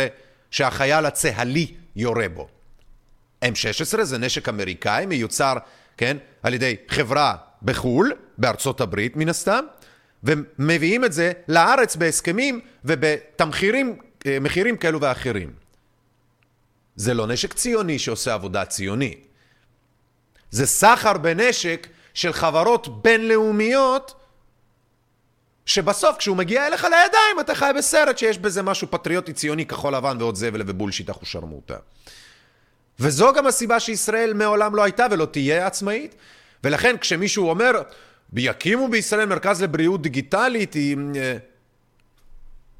שהחייל הצהלי יורה בו. M16 זה נשק אמריקאי מיוצר, כן, על ידי חברה בחו"ל, בארצות הברית מן הסתם, ומביאים את זה לארץ בהסכמים ובתמחירים, מחירים כאלו ואחרים. זה לא נשק ציוני שעושה עבודה ציונית. זה סחר בנשק של חברות בינלאומיות שבסוף כשהוא מגיע אליך לידיים אתה חי בסרט שיש בזה משהו פטריוטי ציוני כחול לבן ועוד זבל ובולשיט אחושרמוטה. וזו גם הסיבה שישראל מעולם לא הייתה ולא תהיה עצמאית. ולכן כשמישהו אומר, יקימו בישראל מרכז לבריאות דיגיטלית, היא... אה,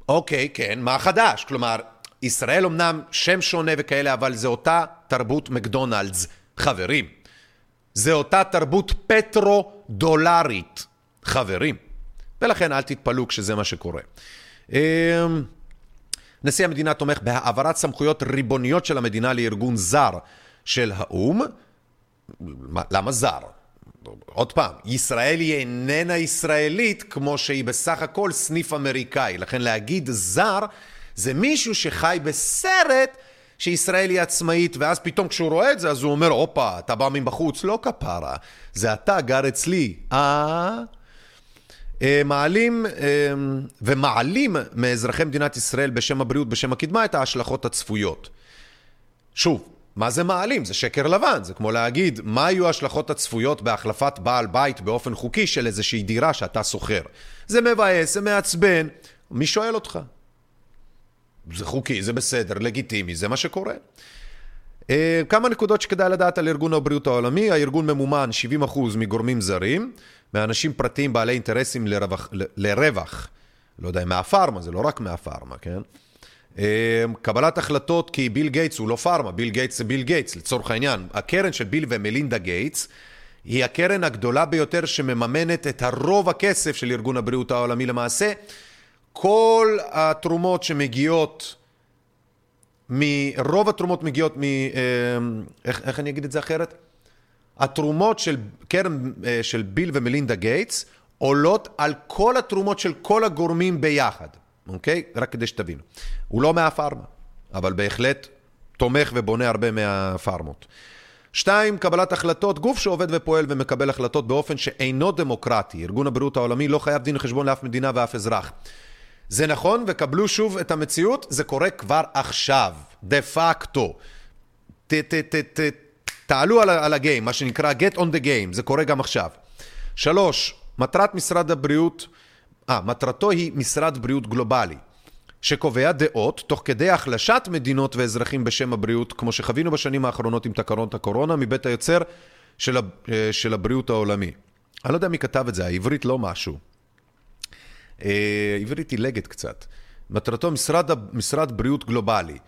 אוקיי, כן, מה חדש? כלומר, ישראל אמנם שם שונה וכאלה, אבל זה אותה תרבות מקדונלדס. חברים, זה אותה תרבות פטרו-דולרית. חברים. ולכן אל תתפלאו כשזה מה שקורה. אמ, נשיא המדינה תומך בהעברת סמכויות ריבוניות של המדינה לארגון זר של האו"ם. למה זר? עוד פעם, ישראל היא איננה ישראלית כמו שהיא בסך הכל סניף אמריקאי. לכן להגיד זר זה מישהו שחי בסרט שישראל היא עצמאית, ואז פתאום כשהוא רואה את זה, אז הוא אומר, הופה, אתה בא מבחוץ. לא כפרה, זה אתה גר אצלי. אה... מעלים ומעלים מאזרחי מדינת ישראל בשם הבריאות, בשם הקדמה, את ההשלכות הצפויות. שוב, מה זה מעלים? זה שקר לבן. זה כמו להגיד, מה היו ההשלכות הצפויות בהחלפת בעל בית באופן חוקי של איזושהי דירה שאתה שוכר? זה מבאס, זה מעצבן. מי שואל אותך? זה חוקי, זה בסדר, לגיטימי, זה מה שקורה. כמה נקודות שכדאי לדעת על ארגון הבריאות העולמי. הארגון ממומן 70% מגורמים זרים, מאנשים פרטיים בעלי אינטרסים לרווח, לרווח. לא יודע, מהפארמה, זה לא רק מהפארמה, כן? קבלת החלטות, כי ביל גייטס הוא לא פארמה, ביל גייטס זה ביל גייטס, לצורך העניין. הקרן של ביל ומלינדה גייטס היא הקרן הגדולה ביותר שמממנת את הרוב הכסף של ארגון הבריאות העולמי למעשה. כל התרומות שמגיעות, מרוב התרומות מגיעות מ... איך, איך אני אגיד את זה אחרת? התרומות של קרן של ביל ומלינדה גייטס עולות על כל התרומות של כל הגורמים ביחד, אוקיי? רק כדי שתבינו. הוא לא מהפארמה, אבל בהחלט תומך ובונה הרבה מהפארמות. שתיים, קבלת החלטות, גוף שעובד ופועל ומקבל החלטות באופן שאינו דמוקרטי. ארגון הבריאות העולמי לא חייב דין וחשבון לאף מדינה ואף אזרח. זה נכון, וקבלו שוב את המציאות, זה קורה כבר עכשיו, דה פקטו. תעלו על, על הגיים, מה שנקרא get on the game, זה קורה גם עכשיו. שלוש, מטרת משרד הבריאות, אה, מטרתו היא משרד בריאות גלובלי, שקובע דעות תוך כדי החלשת מדינות ואזרחים בשם הבריאות, כמו שחווינו בשנים האחרונות עם תקנות הקורונה, מבית היוצר של, של הבריאות העולמי. אני לא יודע מי כתב את זה, העברית לא משהו. עברית עילגת קצת. מטרתו משרד, משרד בריאות גלובלי.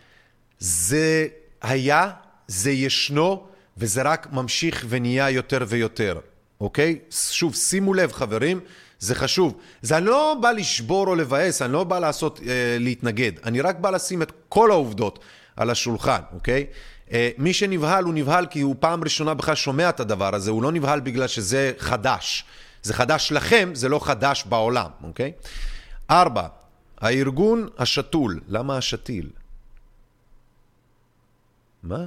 זה היה, זה ישנו, וזה רק ממשיך ונהיה יותר ויותר, אוקיי? שוב, שימו לב חברים, זה חשוב. זה אני לא בא לשבור או לבאס, אני לא בא לעשות, אה, להתנגד, אני רק בא לשים את כל העובדות על השולחן, אוקיי? אה, מי שנבהל הוא נבהל כי הוא פעם ראשונה בכלל שומע את הדבר הזה, הוא לא נבהל בגלל שזה חדש. זה חדש לכם, זה לא חדש בעולם, אוקיי? ארבע, הארגון השתול. למה השתיל? מה?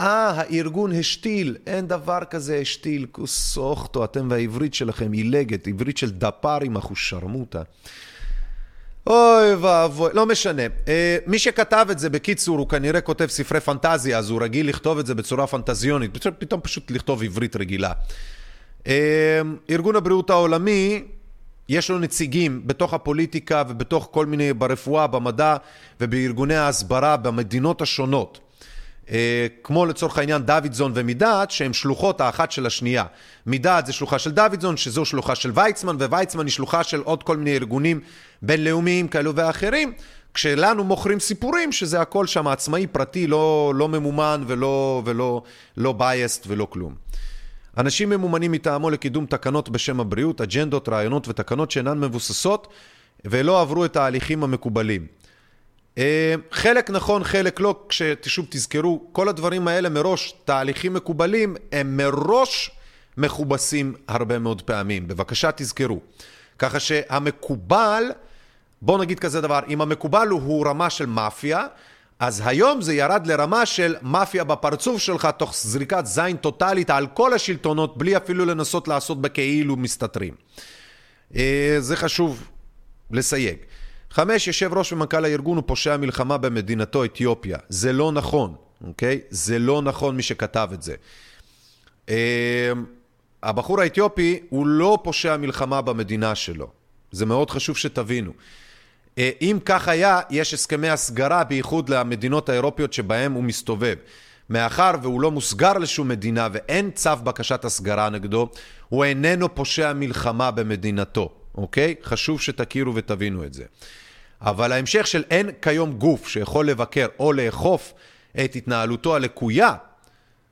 אה, הארגון השתיל, אין דבר כזה השתיל, כוסוכתו, אתם והעברית שלכם עילגת, עברית של דפר עם אחושרמוטה. אוי ואבוי, לא משנה. אה, מי שכתב את זה, בקיצור, הוא כנראה כותב ספרי פנטזיה, אז הוא רגיל לכתוב את זה בצורה פנטזיונית, פתאום פשוט לכתוב עברית רגילה. אה, ארגון הבריאות העולמי, יש לו נציגים בתוך הפוליטיקה ובתוך כל מיני, ברפואה, במדע ובארגוני ההסברה במדינות השונות. אה, כמו לצורך העניין דוידזון ומידעת, שהם שלוחות האחת של השנייה. מידעת זה שלוחה של דוידזון, שזו שלוחה של ויצמן, וויצמן היא שלוחה של עוד כל מיני ארגונים בינלאומיים כאלו ואחרים, כשלנו מוכרים סיפורים שזה הכל שם עצמאי, פרטי, לא, לא ממומן ולא, ולא לא biased ולא כלום. אנשים ממומנים מטעמו לקידום תקנות בשם הבריאות, אג'נדות, רעיונות ותקנות שאינן מבוססות ולא עברו את ההליכים המקובלים. אה, חלק נכון, חלק לא, כששוב תזכרו, כל הדברים האלה מראש, תהליכים מקובלים, הם מראש מכובסים הרבה מאוד פעמים. בבקשה תזכרו. ככה שהמקובל, בואו נגיד כזה דבר, אם המקובל הוא, הוא רמה של מאפיה, אז היום זה ירד לרמה של מאפיה בפרצוף שלך, תוך זריקת זין טוטאלית על כל השלטונות, בלי אפילו לנסות לעשות בכאילו מסתתרים. אה, זה חשוב לסייג. חמש, יושב ראש ומנכ"ל הארגון הוא פושע מלחמה במדינתו אתיופיה. זה לא נכון, אוקיי? זה לא נכון מי שכתב את זה. אה, הבחור האתיופי הוא לא פושע מלחמה במדינה שלו. זה מאוד חשוב שתבינו. אה, אם כך היה, יש הסכמי הסגרה, בייחוד למדינות האירופיות שבהן הוא מסתובב. מאחר והוא לא מוסגר לשום מדינה ואין צו בקשת הסגרה נגדו, הוא איננו פושע מלחמה במדינתו, אוקיי? חשוב שתכירו ותבינו את זה. אבל ההמשך של אין כיום גוף שיכול לבקר או לאכוף את התנהלותו הלקויה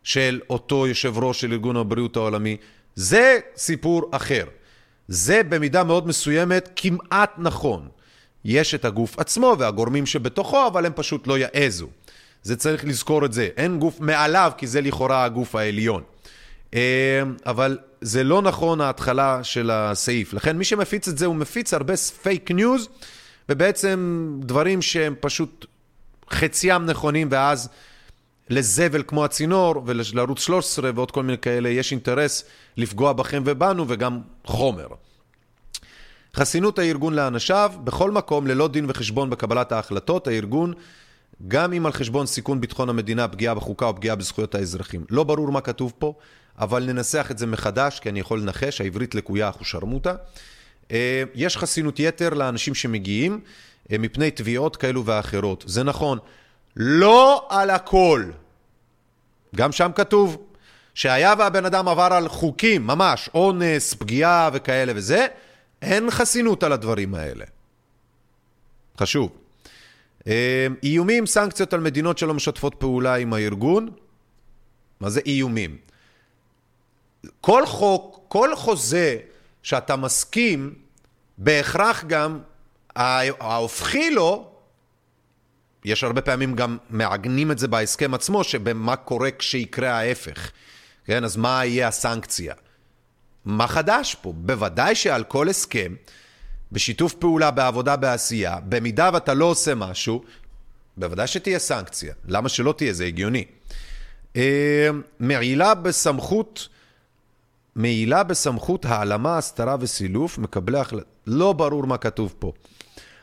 של אותו יושב ראש של ארגון הבריאות העולמי, זה סיפור אחר. זה במידה מאוד מסוימת כמעט נכון. יש את הגוף עצמו והגורמים שבתוכו, אבל הם פשוט לא יעזו. זה צריך לזכור את זה. אין גוף מעליו, כי זה לכאורה הגוף העליון. אה, אבל זה לא נכון ההתחלה של הסעיף. לכן מי שמפיץ את זה, הוא מפיץ הרבה פייק ניוז, ובעצם דברים שהם פשוט חציים נכונים, ואז לזבל כמו הצינור, ולערוץ 13 ועוד כל מיני כאלה, יש אינטרס לפגוע בכם ובנו, וגם חומר. חסינות הארגון לאנשיו, בכל מקום, ללא דין וחשבון בקבלת ההחלטות, הארגון, גם אם על חשבון סיכון ביטחון המדינה, פגיעה בחוקה או פגיעה בזכויות האזרחים. לא ברור מה כתוב פה, אבל ננסח את זה מחדש, כי אני יכול לנחש, העברית לקויה אחושרמוטה. אה, יש חסינות יתר לאנשים שמגיעים אה, מפני תביעות כאלו ואחרות. זה נכון. לא על הכל. גם שם כתוב שהיה והבן אדם עבר על חוקים, ממש, אונס, פגיעה וכאלה וזה, אין חסינות על הדברים האלה. חשוב. אה, איומים, סנקציות על מדינות שלא משתפות פעולה עם הארגון. מה זה איומים? כל חוק, כל חוזה שאתה מסכים, בהכרח גם ההופכי לו, יש הרבה פעמים גם מעגנים את זה בהסכם עצמו, שבמה קורה כשיקרה ההפך. כן, אז מה יהיה הסנקציה? מה חדש פה? בוודאי שעל כל הסכם, בשיתוף פעולה, בעבודה, בעשייה, במידה ואתה לא עושה משהו, בוודאי שתהיה סנקציה. למה שלא תהיה? זה הגיוני. אה, מעילה בסמכות, מעילה בסמכות העלמה, הסתרה וסילוף, מקבלי החלטה. לא ברור מה כתוב פה.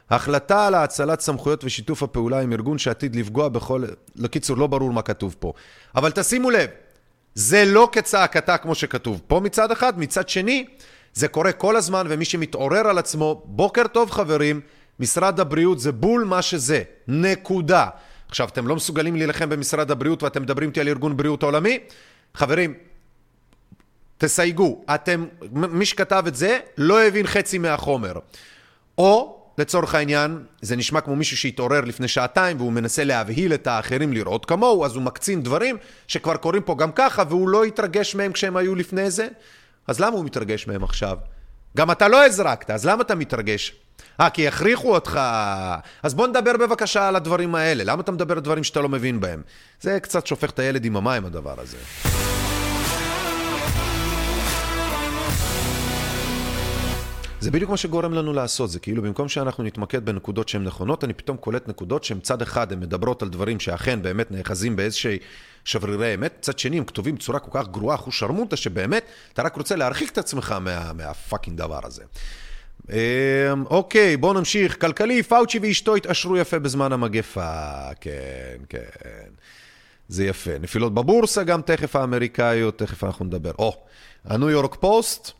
החלטה על האצלת סמכויות ושיתוף הפעולה עם ארגון שעתיד לפגוע בכל... לקיצור, לא ברור מה כתוב פה. אבל תשימו לב, זה לא כצעקתה כמו שכתוב פה מצד אחד, מצד שני, זה קורה כל הזמן, ומי שמתעורר על עצמו, בוקר טוב חברים, משרד הבריאות זה בול מה שזה, נקודה. עכשיו, אתם לא מסוגלים להילחם במשרד הבריאות ואתם מדברים איתי על ארגון בריאות עולמי? חברים, תסייגו, אתם, מי שכתב את זה לא הבין חצי מהחומר. או לצורך העניין, זה נשמע כמו מישהו שהתעורר לפני שעתיים והוא מנסה להבהיל את האחרים לראות כמוהו, אז הוא מקצין דברים שכבר קורים פה גם ככה, והוא לא התרגש מהם כשהם היו לפני זה. אז למה הוא מתרגש מהם עכשיו? גם אתה לא הזרקת, אז למה אתה מתרגש? אה, כי הכריחו אותך. אז בוא נדבר בבקשה על הדברים האלה. למה אתה מדבר על דברים שאתה לא מבין בהם? זה קצת שופך את הילד עם המים, הדבר הזה. זה בדיוק מה שגורם לנו לעשות, זה כאילו במקום שאנחנו נתמקד בנקודות שהן נכונות, אני פתאום קולט נקודות שהן צד אחד, הן מדברות על דברים שאכן באמת נאחזים באיזושהי שברירי אמת, צד שני הם כתובים בצורה כל כך גרועה, אחוז שרמוטה, שבאמת אתה רק רוצה להרחיק את עצמך מה, מהפאקינג דבר הזה. אמ, אוקיי, בואו נמשיך. כלכלי, פאוצ'י ואשתו התעשרו יפה בזמן המגפה. כן, כן. זה יפה. נפילות בבורסה גם תכף האמריקאיות, תכף אנחנו נדבר. או, הניו יורק פוסט,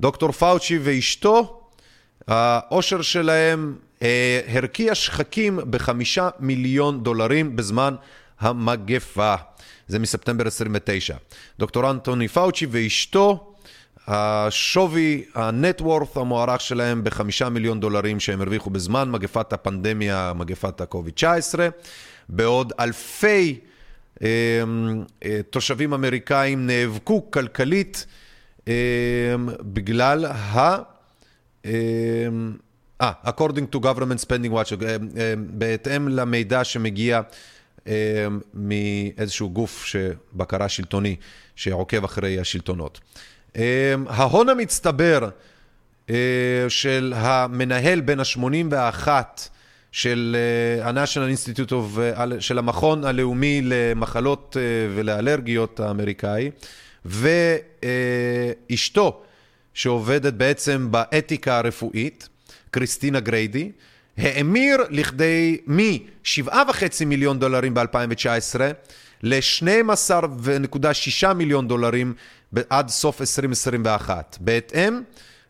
דוקטור פאוצ'י ואשתו, העושר שלהם אה, הרקיע שחקים בחמישה מיליון דולרים בזמן המגפה. זה מספטמבר 29. דוקטור אנטוני פאוצ'י ואשתו, השווי, הנטוורת' המוערך שלהם בחמישה מיליון דולרים שהם הרוויחו בזמן מגפת הפנדמיה, מגפת ה-COVID-19, בעוד אלפי אה, אה, תושבים אמריקאים נאבקו כלכלית אה, בגלל ה... אה, according to government spending watch, אה, אה, בהתאם למידע שמגיע אה, מאיזשהו גוף בקרה שלטוני שעוקב אחרי השלטונות. אה, ההון המצטבר אה, של המנהל בין ה-81 של ה-National Institute of, של המכון הלאומי למחלות ולאלרגיות האמריקאי, ואשתו, שעובדת בעצם באתיקה הרפואית, קריסטינה גריידי, האמיר לכדי מ-7.5 מיליון דולרים ב-2019 ל-12.6 מיליון דולרים עד סוף 2021, בהתאם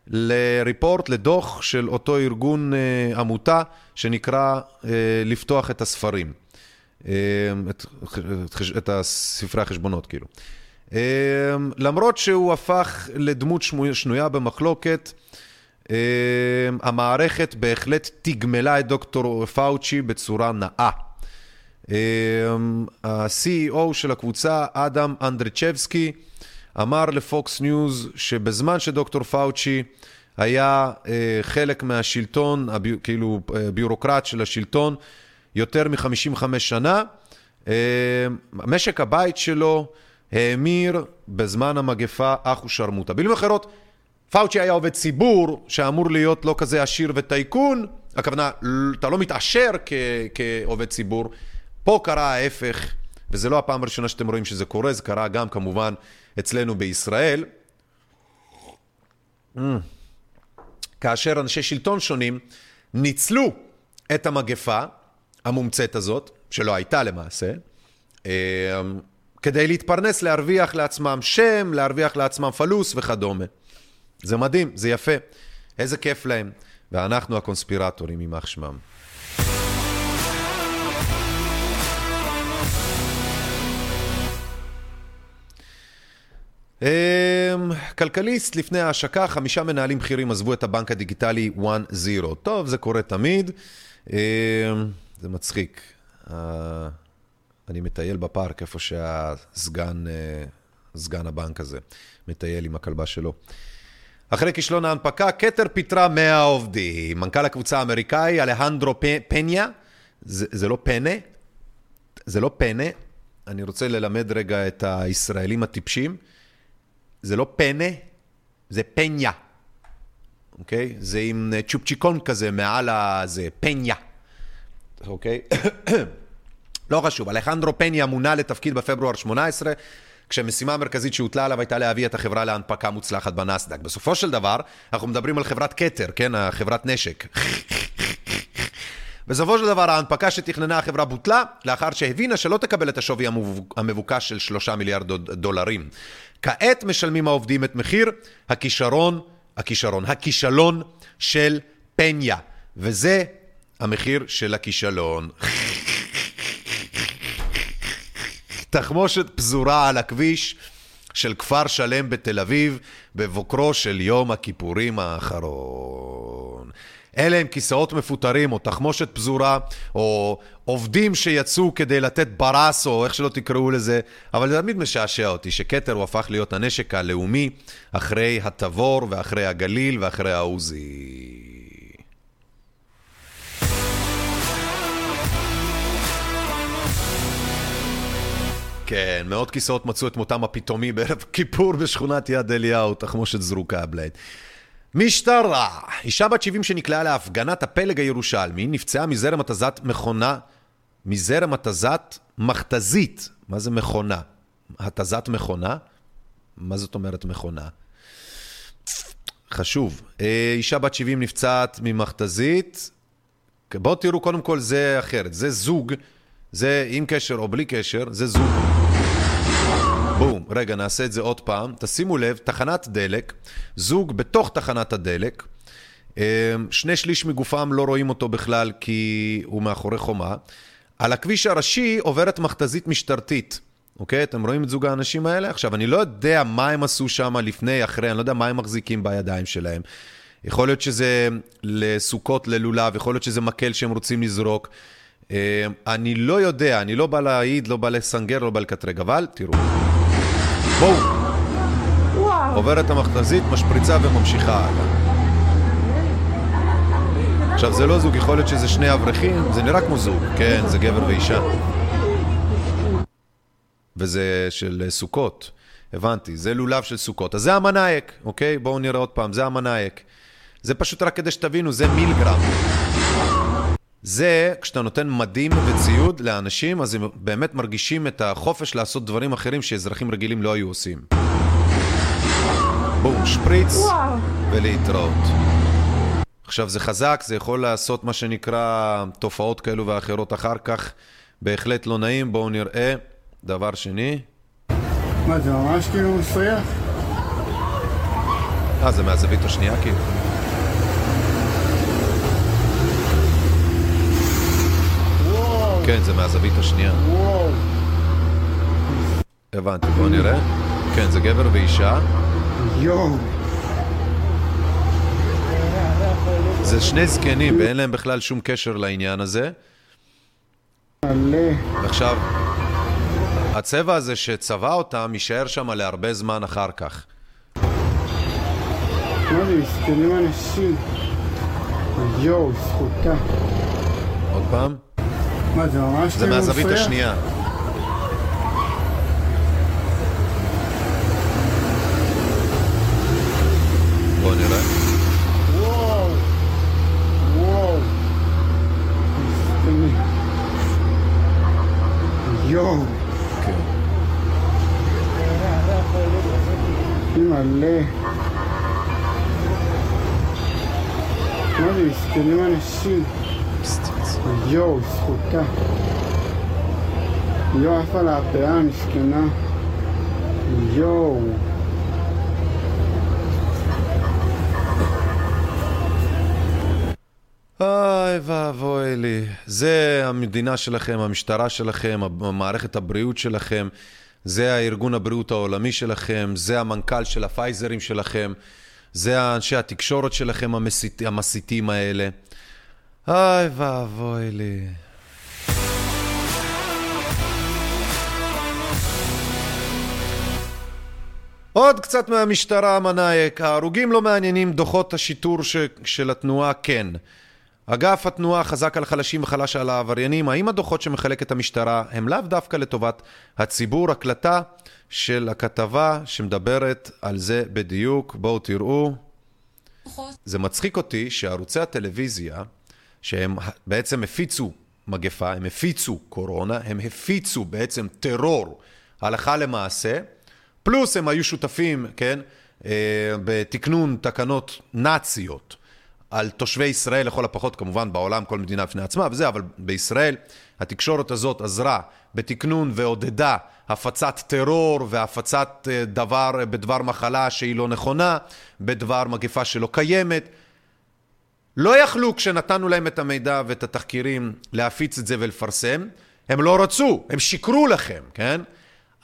לריפורט, לדוח של אותו ארגון אה, עמותה שנקרא אה, לפתוח את הספרים, אה, את, את הספרי החשבונות כאילו. למרות שהוא הפך לדמות שנויה במחלוקת, המערכת בהחלט תגמלה את דוקטור פאוצ'י בצורה נאה. ה-CEO של הקבוצה, אדם אנדרצ'בסקי, אמר לפוקס ניוז שבזמן שדוקטור פאוצ'י היה חלק מהשלטון, כאילו ביורוקרט של השלטון, יותר מ-55 שנה, משק הבית שלו האמיר בזמן המגפה אח ושרמוטה. במילים אחרות, פאוצ'י היה עובד ציבור שאמור להיות לא כזה עשיר וטייקון, הכוונה, אתה לא מתעשר כעובד ציבור, פה קרה ההפך, וזה לא הפעם הראשונה שאתם רואים שזה קורה, זה קרה גם כמובן אצלנו בישראל. Mm. כאשר אנשי שלטון שונים ניצלו את המגפה המומצאת הזאת, שלא הייתה למעשה, כדי להתפרנס, להרוויח לעצמם שם, להרוויח לעצמם פלוס וכדומה. זה מדהים, זה יפה. איזה כיף להם. ואנחנו הקונספירטורים, יימח שמם. כלכליסט, לפני ההשקה, חמישה מנהלים בכירים עזבו את הבנק הדיגיטלי 1-0. טוב, זה קורה תמיד. זה מצחיק. אני מטייל בפארק, איפה שהסגן, סגן הבנק הזה, מטייל עם הכלבה שלו. אחרי כישלון ההנפקה, כתר פיטרה 100 עובדים. מנכ"ל הקבוצה האמריקאי, אלהנדרו פניה, זה, זה לא פנה, זה לא פנה, אני רוצה ללמד רגע את הישראלים הטיפשים, זה לא פנה, זה פניה, אוקיי? זה עם צ'ופצ'יקון כזה מעל הזה, פניה, אוקיי? לא חשוב, אלחנדרו פניה מונה לתפקיד בפברואר 18, כשהמשימה המרכזית שהוטלה עליו הייתה להביא את החברה להנפקה מוצלחת בנסדק. בסופו של דבר, אנחנו מדברים על חברת כתר, כן? חברת נשק. בסופו של דבר, ההנפקה שתכננה החברה בוטלה, לאחר שהבינה שלא תקבל את השווי המבוקש של 3 מיליארד דולרים. כעת משלמים העובדים את מחיר הכישרון, הכישרון, הכישלון של פניה, וזה המחיר של הכישלון. תחמושת פזורה על הכביש של כפר שלם בתל אביב בבוקרו של יום הכיפורים האחרון. אלה הם כיסאות מפוטרים, או תחמושת פזורה, או עובדים שיצאו כדי לתת ברס, או איך שלא תקראו לזה, אבל זה תמיד משעשע אותי שכתר הוא הפך להיות הנשק הלאומי אחרי התבור, ואחרי הגליל, ואחרי העוזי. כן, מאות כיסאות מצאו את מותם הפתאומי בערב כיפור בשכונת יד אליהו, תחמושת זרוקה בלייד. משטרה, אישה בת 70 שנקלעה להפגנת הפלג הירושלמי, נפצעה מזרם התזת מכונה, מזרם התזת מכתזית. מה זה מכונה? התזת מכונה? מה זאת אומרת מכונה? חשוב. אה, אישה בת 70 נפצעת ממכתזית. בואו תראו, קודם כל זה אחרת. זה זוג, זה עם קשר או בלי קשר, זה זוג. בום, רגע, נעשה את זה עוד פעם. תשימו לב, תחנת דלק, זוג בתוך תחנת הדלק, אה, שני שליש מגופם לא רואים אותו בכלל כי הוא מאחורי חומה. על הכביש הראשי עוברת מכתזית משטרתית. אוקיי? אתם רואים את זוג האנשים האלה? עכשיו, אני לא יודע מה הם עשו שם לפני, אחרי, אני לא יודע מה הם מחזיקים בידיים שלהם. יכול להיות שזה לסוכות, ללולב, יכול להיות שזה מקל שהם רוצים לזרוק. אה, אני לא יודע, אני לא בא להעיד, לא בא לסנגר, לא בא לקטרג, אבל תראו. בואו. עוברת המכתזית, משפריצה וממשיכה הלאה. עכשיו, זה לא זוג, יכול להיות שזה שני אברכים, זה נראה כמו זוג, כן, זה גבר ואישה. וזה של סוכות, הבנתי, זה לולב של סוכות. אז זה המנאייק, אוקיי? בואו נראה עוד פעם, זה המנאייק. זה פשוט רק כדי שתבינו, זה מילגרם. זה, כשאתה נותן מדים וציוד לאנשים, אז הם באמת מרגישים את החופש לעשות דברים אחרים שאזרחים רגילים לא היו עושים. בום, שפריץ וואו. ולהתראות. עכשיו, זה חזק, זה יכול לעשות מה שנקרא תופעות כאלו ואחרות אחר כך. בהחלט לא נעים, בואו נראה. דבר שני. מה, זה ממש כאילו מסריח? אה, זה מהזווית השנייה כאילו. כן, זה מהזווית השנייה. וואו. הבנתי, בואו נראה. כן, זה גבר ואישה. יואו. זה שני זקנים ואין להם בכלל שום קשר לעניין הזה. מלא. עכשיו, הצבע הזה שצבע אותם יישאר שם להרבה זמן אחר כך. מה זה, מסכנים אנשים. יואו, זכותה. עוד פעם? מה, זה ממש זה כאילו מהזווית? השנייה. בואו נראה. וואו. וואו. מסכנים. יואו. כן. מלא. מה זה, מסכנים אנשים. יואו, זכותה. יואו, עפה לה הפאה המסכנה. יואו. אוי ואבוי לי. זה המדינה שלכם, המשטרה שלכם, מערכת הבריאות שלכם, זה הארגון הבריאות העולמי שלכם, זה המנכ"ל של הפייזרים שלכם, זה האנשי התקשורת שלכם המסית, המסיתים האלה. אוי ואבוי לי. עוד קצת מהמשטרה המנאייק, ההרוגים לא מעניינים, דוחות השיטור ש... של התנועה כן. אגף התנועה חזק על חלשים וחלש על העבריינים. האם הדוחות שמחלקת המשטרה הם לאו דווקא לטובת הציבור? הקלטה של הכתבה שמדברת על זה בדיוק. בואו תראו. זה מצחיק אותי שערוצי הטלוויזיה, שהם בעצם הפיצו מגפה, הם הפיצו קורונה, הם הפיצו בעצם טרור הלכה למעשה, פלוס הם היו שותפים, כן, אה, בתקנון תקנות נאציות. על תושבי ישראל לכל הפחות, כמובן בעולם כל מדינה בפני עצמה וזה, אבל בישראל התקשורת הזאת עזרה בתקנון ועודדה הפצת טרור והפצת אה, דבר בדבר מחלה שהיא לא נכונה, בדבר מגפה שלא קיימת. לא יכלו כשנתנו להם את המידע ואת התחקירים להפיץ את זה ולפרסם, הם לא רצו, הם שיקרו לכם, כן?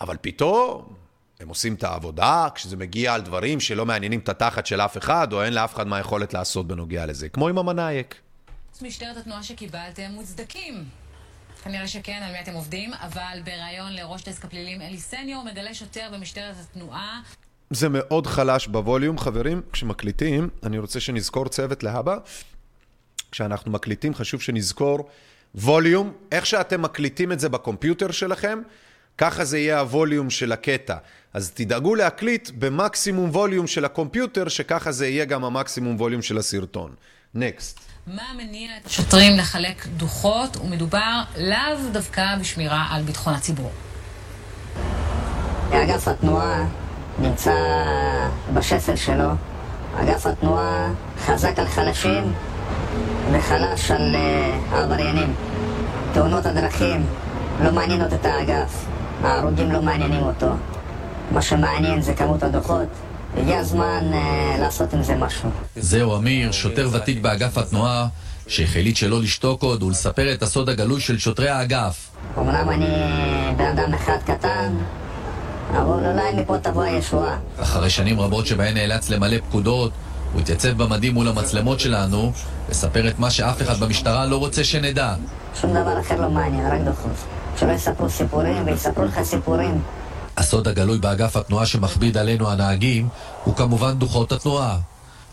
אבל פתאום הם עושים את העבודה, כשזה מגיע על דברים שלא מעניינים את התחת של אף אחד, או אין לאף אחד מה יכולת לעשות בנוגע לזה. כמו עם המנאייק. משטרת התנועה שקיבלתם מוצדקים. כנראה שכן, על מי אתם עובדים, אבל בריאיון לראש דסק הפלילים אלי סניור מגלה שוטר במשטרת התנועה זה מאוד חלש בווליום, חברים. כשמקליטים, אני רוצה שנזכור צוות להבא. כשאנחנו מקליטים, חשוב שנזכור ווליום. איך שאתם מקליטים את זה בקומפיוטר שלכם, ככה זה יהיה הווליום של הקטע. אז תדאגו להקליט במקסימום ווליום של הקומפיוטר, שככה זה יהיה גם המקסימום ווליום של הסרטון. נקסט. מה מניע את השוטרים לחלק דוחות, ומדובר לאו דווקא בשמירה על ביטחון הציבור. אגף התנועה נמצא בשסל שלו. אגף התנועה חזק על חלשים וחלש על uh, עבריינים. תאונות הדרכים לא מעניינות את האגף, ההרוגים לא מעניינים אותו. מה שמעניין זה כמות הדוחות. הגיע הזמן uh, לעשות עם זה משהו. זהו אמיר, שוטר ותיק באגף התנועה, שהחליט שלא לשתוק עוד ולספר את הסוד הגלוי של שוטרי האגף. אמנם אני בן אדם אחד קטן, אבל אולי מפה תבוא הישועה. אחרי שנים רבות שבהן נאלץ למלא פקודות, הוא התייצב במדים מול המצלמות שלנו, וספר את מה שאף אחד במשטרה לא רוצה שנדע. שום דבר אחר לא מעניין, רק דוחות. שלא יספרו סיפורים ויספרו לך סיפורים. הסוד הגלוי באגף התנועה שמכביד עלינו הנהגים הוא כמובן דוחות התנועה.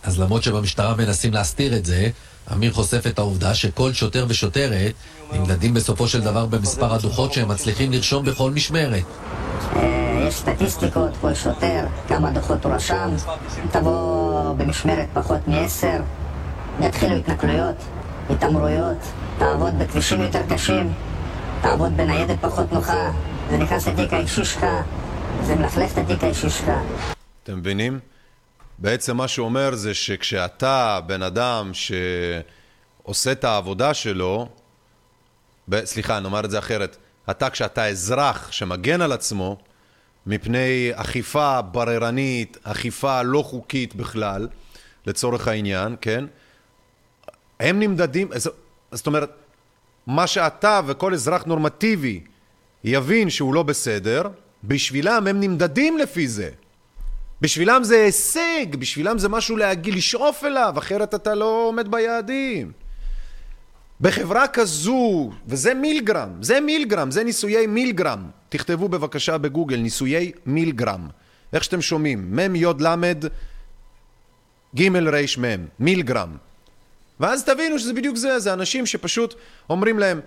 אז למרות שבמשטרה מנסים להסתיר את זה, אמיר חושף את העובדה שכל שוטר ושוטרת נמדדים בסופו של דבר במספר הדוחות שהם מצליחים לרשום בכל משמרת. יש סטטיסטיקות, כל שוטר, כמה דוחות הוא רשם, תבוא במשמרת פחות מעשר, יתחילו התנכלויות, התעמרויות, תעבוד בכבישים יותר קשים, תעבוד בניידת פחות נוחה, זה נכנס לתיק האישי שלך, זה מלכלך את התיק האישי שלך. אתם מבינים? בעצם מה שהוא אומר זה שכשאתה בן אדם שעושה את העבודה שלו, ב... סליחה, אני אומר את זה אחרת, אתה כשאתה אזרח שמגן על עצמו מפני אכיפה בררנית, אכיפה לא חוקית בכלל, לצורך העניין, כן? הם נמדדים, זאת אומרת, מה שאתה וכל אזרח נורמטיבי יבין שהוא לא בסדר, בשבילם הם נמדדים לפי זה. בשבילם זה הישג, בשבילם זה משהו להגיד, לשאוף אליו, אחרת אתה לא עומד ביעדים. בחברה כזו, וזה מילגרם, זה מילגרם, זה ניסויי מילגרם. תכתבו בבקשה בגוגל, ניסויי מילגרם. איך שאתם שומעים, מ' י' ל' ג' ר' מ', מילגרם. ואז תבינו שזה בדיוק זה, זה אנשים שפשוט אומרים להם,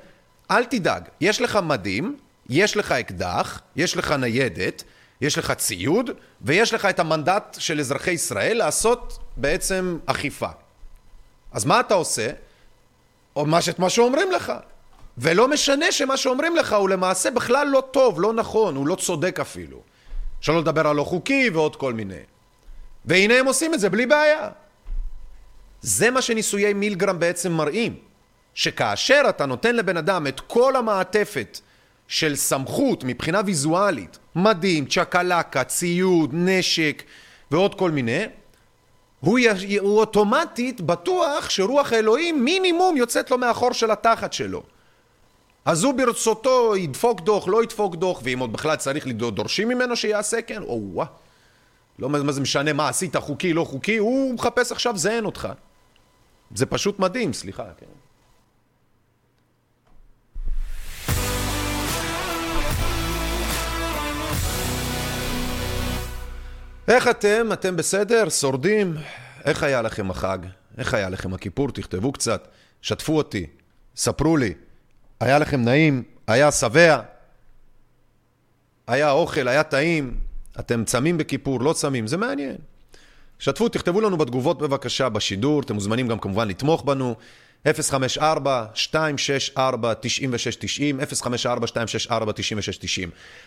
אל תדאג, יש לך מדים, יש לך אקדח, יש לך ניידת, יש לך ציוד, ויש לך את המנדט של אזרחי ישראל לעשות בעצם אכיפה. אז מה אתה עושה? או מה, מה שאומרים לך. ולא משנה שמה שאומרים לך הוא למעשה בכלל לא טוב, לא נכון, הוא לא צודק אפילו. שלא לדבר על לא חוקי ועוד כל מיני. והנה הם עושים את זה בלי בעיה. זה מה שניסויי מילגרם בעצם מראים. שכאשר אתה נותן לבן אדם את כל המעטפת של סמכות מבחינה ויזואלית, מדים, צ'קלקה, ציוד, נשק ועוד כל מיני, הוא, י... הוא אוטומטית בטוח שרוח האלוהים מינימום יוצאת לו מהחור של התחת שלו. אז הוא ברצותו ידפוק דוח, לא ידפוק דוח, ואם עוד בכלל צריך לדורשים ממנו שיעשה כן, או וואה. לא מה זה משנה מה עשית, חוקי, לא חוקי, הוא מחפש עכשיו זיין אותך. זה פשוט מדהים, סליחה, כן. איך אתם? אתם בסדר? שורדים? איך היה לכם החג? איך היה לכם הכיפור? תכתבו קצת, שתפו אותי, ספרו לי. היה לכם נעים? היה שבע? היה אוכל? היה טעים? אתם צמים בכיפור? לא צמים? זה מעניין. שתפו, תכתבו לנו בתגובות בבקשה בשידור, אתם מוזמנים גם כמובן לתמוך בנו. 054-264-9690, 054-264-9690.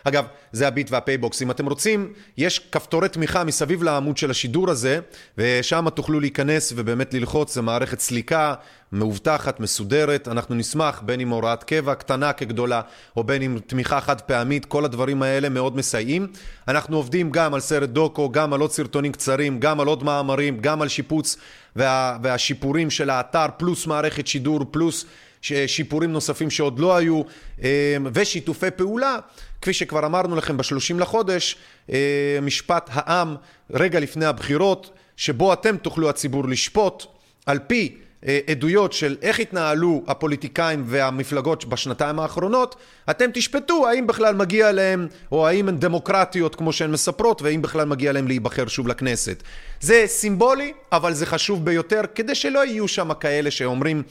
אגב, זה הביט והפייבוקס. אם אתם רוצים, יש כפתורי תמיכה מסביב לעמוד של השידור הזה, ושם תוכלו להיכנס ובאמת ללחוץ, זה מערכת סליקה מאובטחת, מסודרת. אנחנו נשמח, בין אם הוראת קבע קטנה כגדולה, או בין אם תמיכה חד פעמית, כל הדברים האלה מאוד מסייעים. אנחנו עובדים גם על סרט דוקו, גם על עוד סרטונים קצרים, גם על עוד מאמרים, גם על שיפוץ וה, והשיפורים של האתר, פלוס מערכת שידור, פלוס שיפורים נוספים שעוד לא היו, אה, ושיתופי פעולה, כפי שכבר אמרנו לכם בשלושים לחודש, אה, משפט העם רגע לפני הבחירות, שבו אתם תוכלו הציבור לשפוט על פי עדויות של איך התנהלו הפוליטיקאים והמפלגות בשנתיים האחרונות, אתם תשפטו האם בכלל מגיע להם, או האם הן דמוקרטיות כמו שהן מספרות, והאם בכלל מגיע להם להיבחר שוב לכנסת. זה סימבולי, אבל זה חשוב ביותר, כדי שלא יהיו שם כאלה שאומרים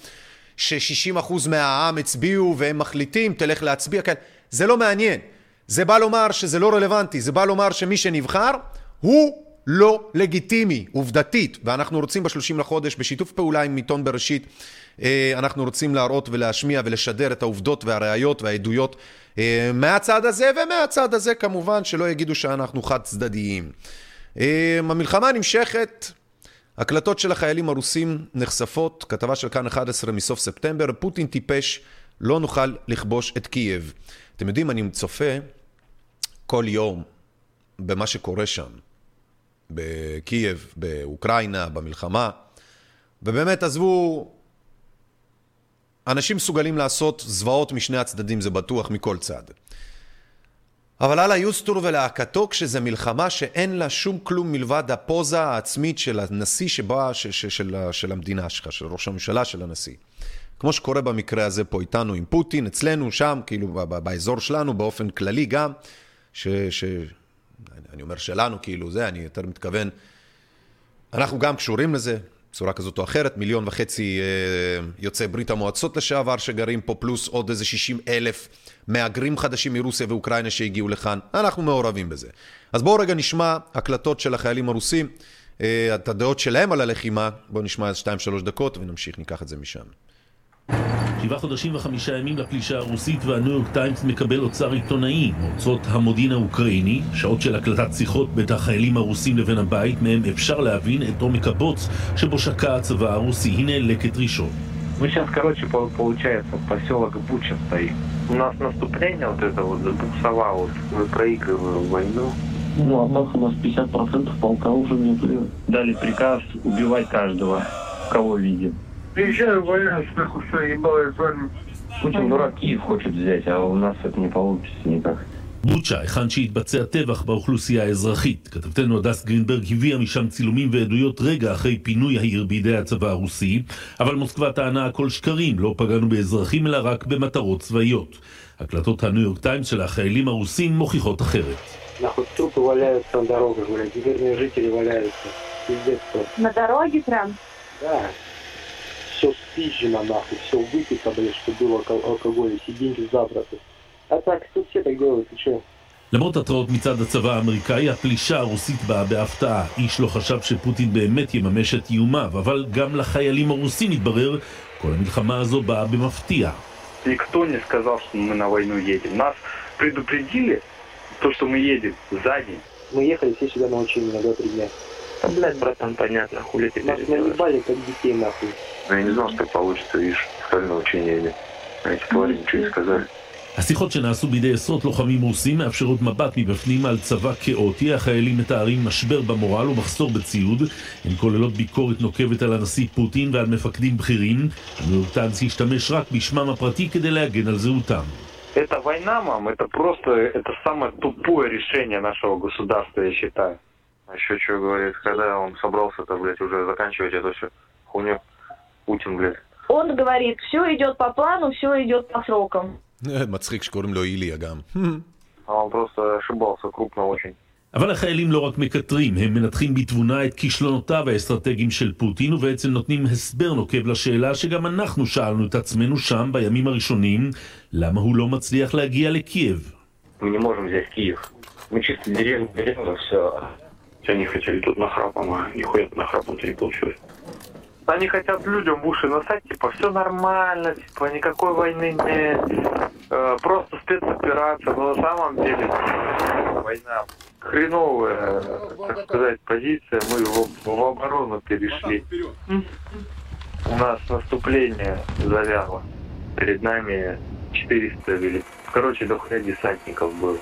ש-60% מהעם הצביעו והם מחליטים, תלך להצביע, כן. זה לא מעניין. זה בא לומר שזה לא רלוונטי, זה בא לומר שמי שנבחר הוא לא לגיטימי, עובדתית, ואנחנו רוצים בשלושים לחודש, בשיתוף פעולה עם עיתון בראשית, אה, אנחנו רוצים להראות ולהשמיע ולשדר את העובדות והראיות והעדויות אה, מהצד הזה, ומהצד הזה כמובן שלא יגידו שאנחנו חד צדדיים. אה, המלחמה נמשכת, הקלטות של החיילים הרוסים נחשפות, כתבה של כאן 11 מסוף ספטמבר, פוטין טיפש, לא נוכל לכבוש את קייב. אתם יודעים, אני צופה כל יום במה שקורה שם. בקייב, באוקראינה, במלחמה, ובאמת עזבו, אנשים מסוגלים לעשות זוועות משני הצדדים, זה בטוח, מכל צד. אבל אללה יוסטור ולהקתו כשזה מלחמה שאין לה שום כלום מלבד הפוזה העצמית של הנשיא שבא, ש, ש, של, של המדינה שלך, של ראש הממשלה של הנשיא. כמו שקורה במקרה הזה פה איתנו עם פוטין, אצלנו, שם, כאילו באזור שלנו, באופן כללי גם, ש, ש, אני אומר שלנו, כאילו זה, אני יותר מתכוון, אנחנו גם קשורים לזה, בצורה כזאת או אחרת, מיליון וחצי אה, יוצאי ברית המועצות לשעבר שגרים פה, פלוס עוד איזה 60 אלף מהגרים חדשים מרוסיה ואוקראינה שהגיעו לכאן, אנחנו מעורבים בזה. אז בואו רגע נשמע הקלטות של החיילים הרוסים, אה, את הדעות שלהם על הלחימה, בואו נשמע איזה 2-3 דקות ונמשיך, ניקח את זה משם. שבעה חודשים וחמישה ימים לפלישה הרוסית והניו יורק טיימס מקבל אוצר עיתונאי, מוצאות המודיעין האוקראיני, שעות של הקלטת שיחות בין החיילים הרוסים לבין הבית, מהם אפשר להבין את עומק הבוץ שבו שקע הצבא הרוסי. הנה לקט ראשון. Мы сейчас, короче, получается, поселок Буча стоит. У нас наступление вот это вот забуксовало. Мы проигрываем войну. Ну, а так у нас 50% полка уже не Дали приказ убивать каждого, кого видим. Приезжаю, валяюсь, нахуй, все, ебало, с вами. Путин дурак Киев хочет взять, а у нас это не получится никак. בוצ'ה, היכן שהתבצע טבח באוכלוסייה האזרחית. כתבתנו הדס גרינברג הביאה משם צילומים ועדויות רגע אחרי פינוי העיר בידי הצבא הרוסי, אבל מוסקבה טענה הכל שקרים, לא פגענו באזרחים אלא רק במטרות צבאיות. הקלטות הניו יורק טיימס של החיילים הרוסים מוכיחות אחרת. На дороге прям? Да. все спизжено нахуй, все выпито, блядь, что было алкоголя, все деньги забраты. А так, тут все так делают, ты че? למרות התראות מצד הצבא האמריקאי, הפלישה הרוסית באה בהפתעה. איש לא חשב שפוטין באמת יממש את איומיו, אבל גם לחיילים הרוסים התברר, כל המלחמה הזו באה במפתיע. Никто не сказал, что мы на войну едем. Нас предупредили, то, что мы едем за день. Мы ехали все сюда на учение на 2-3 дня. Да, блядь, братан, понятно, хули ты Нас наебали, как детей, нахуй. Я не знал, что так получится, видишь, сказали на учение или... А эти твари ничего не сказали. השיחות שנעשו בידי עשרות לוחמים רוסים מאפשרות מבט מבפנים על צבא כאוטי. החיילים מתארים משבר במורל ומחסור בציוד. הן כוללות ביקורת נוקבת על הנשיא פוטין ועל מפקדים בכירים. הניו יורק טיימס השתמש רק בשמם הפרטי כדי להגן על זהותם. Это война, мам, это просто, это самое тупое решение нашего государства, я считаю. А еще что говорит, когда он собрался-то, блядь, уже заканчивать эту всю хуйню, Путин, блядь. Он говорит, все идет по плану, все идет по срокам. מצחיק שקוראים לו איליה גם. Он просто ошибался крупно очень. אבל החיילים לא רק מקטרים, הם מנתחים בתבונה את כישלונותיו האסטרטגיים של פוטין ובעצם נותנים הסבר נוקב לשאלה שגם אנחנו שאלנו את עצמנו שם בימים הראשונים, למה הוא לא מצליח להגיע לקייב. Мы не можем взять Киев. Мы чисто деревню берем, все. Они хотели тут нахрапом, а нихуя нахрапом не получилось. Они хотят людям в уши насать, типа, все нормально, типа, никакой войны нет, э, просто спецоперация, но на самом деле война хреновая, так сказать, позиция, мы в, в оборону перешли. У нас наступление завяло. Перед нами 400 или, короче, до хуя десантников было.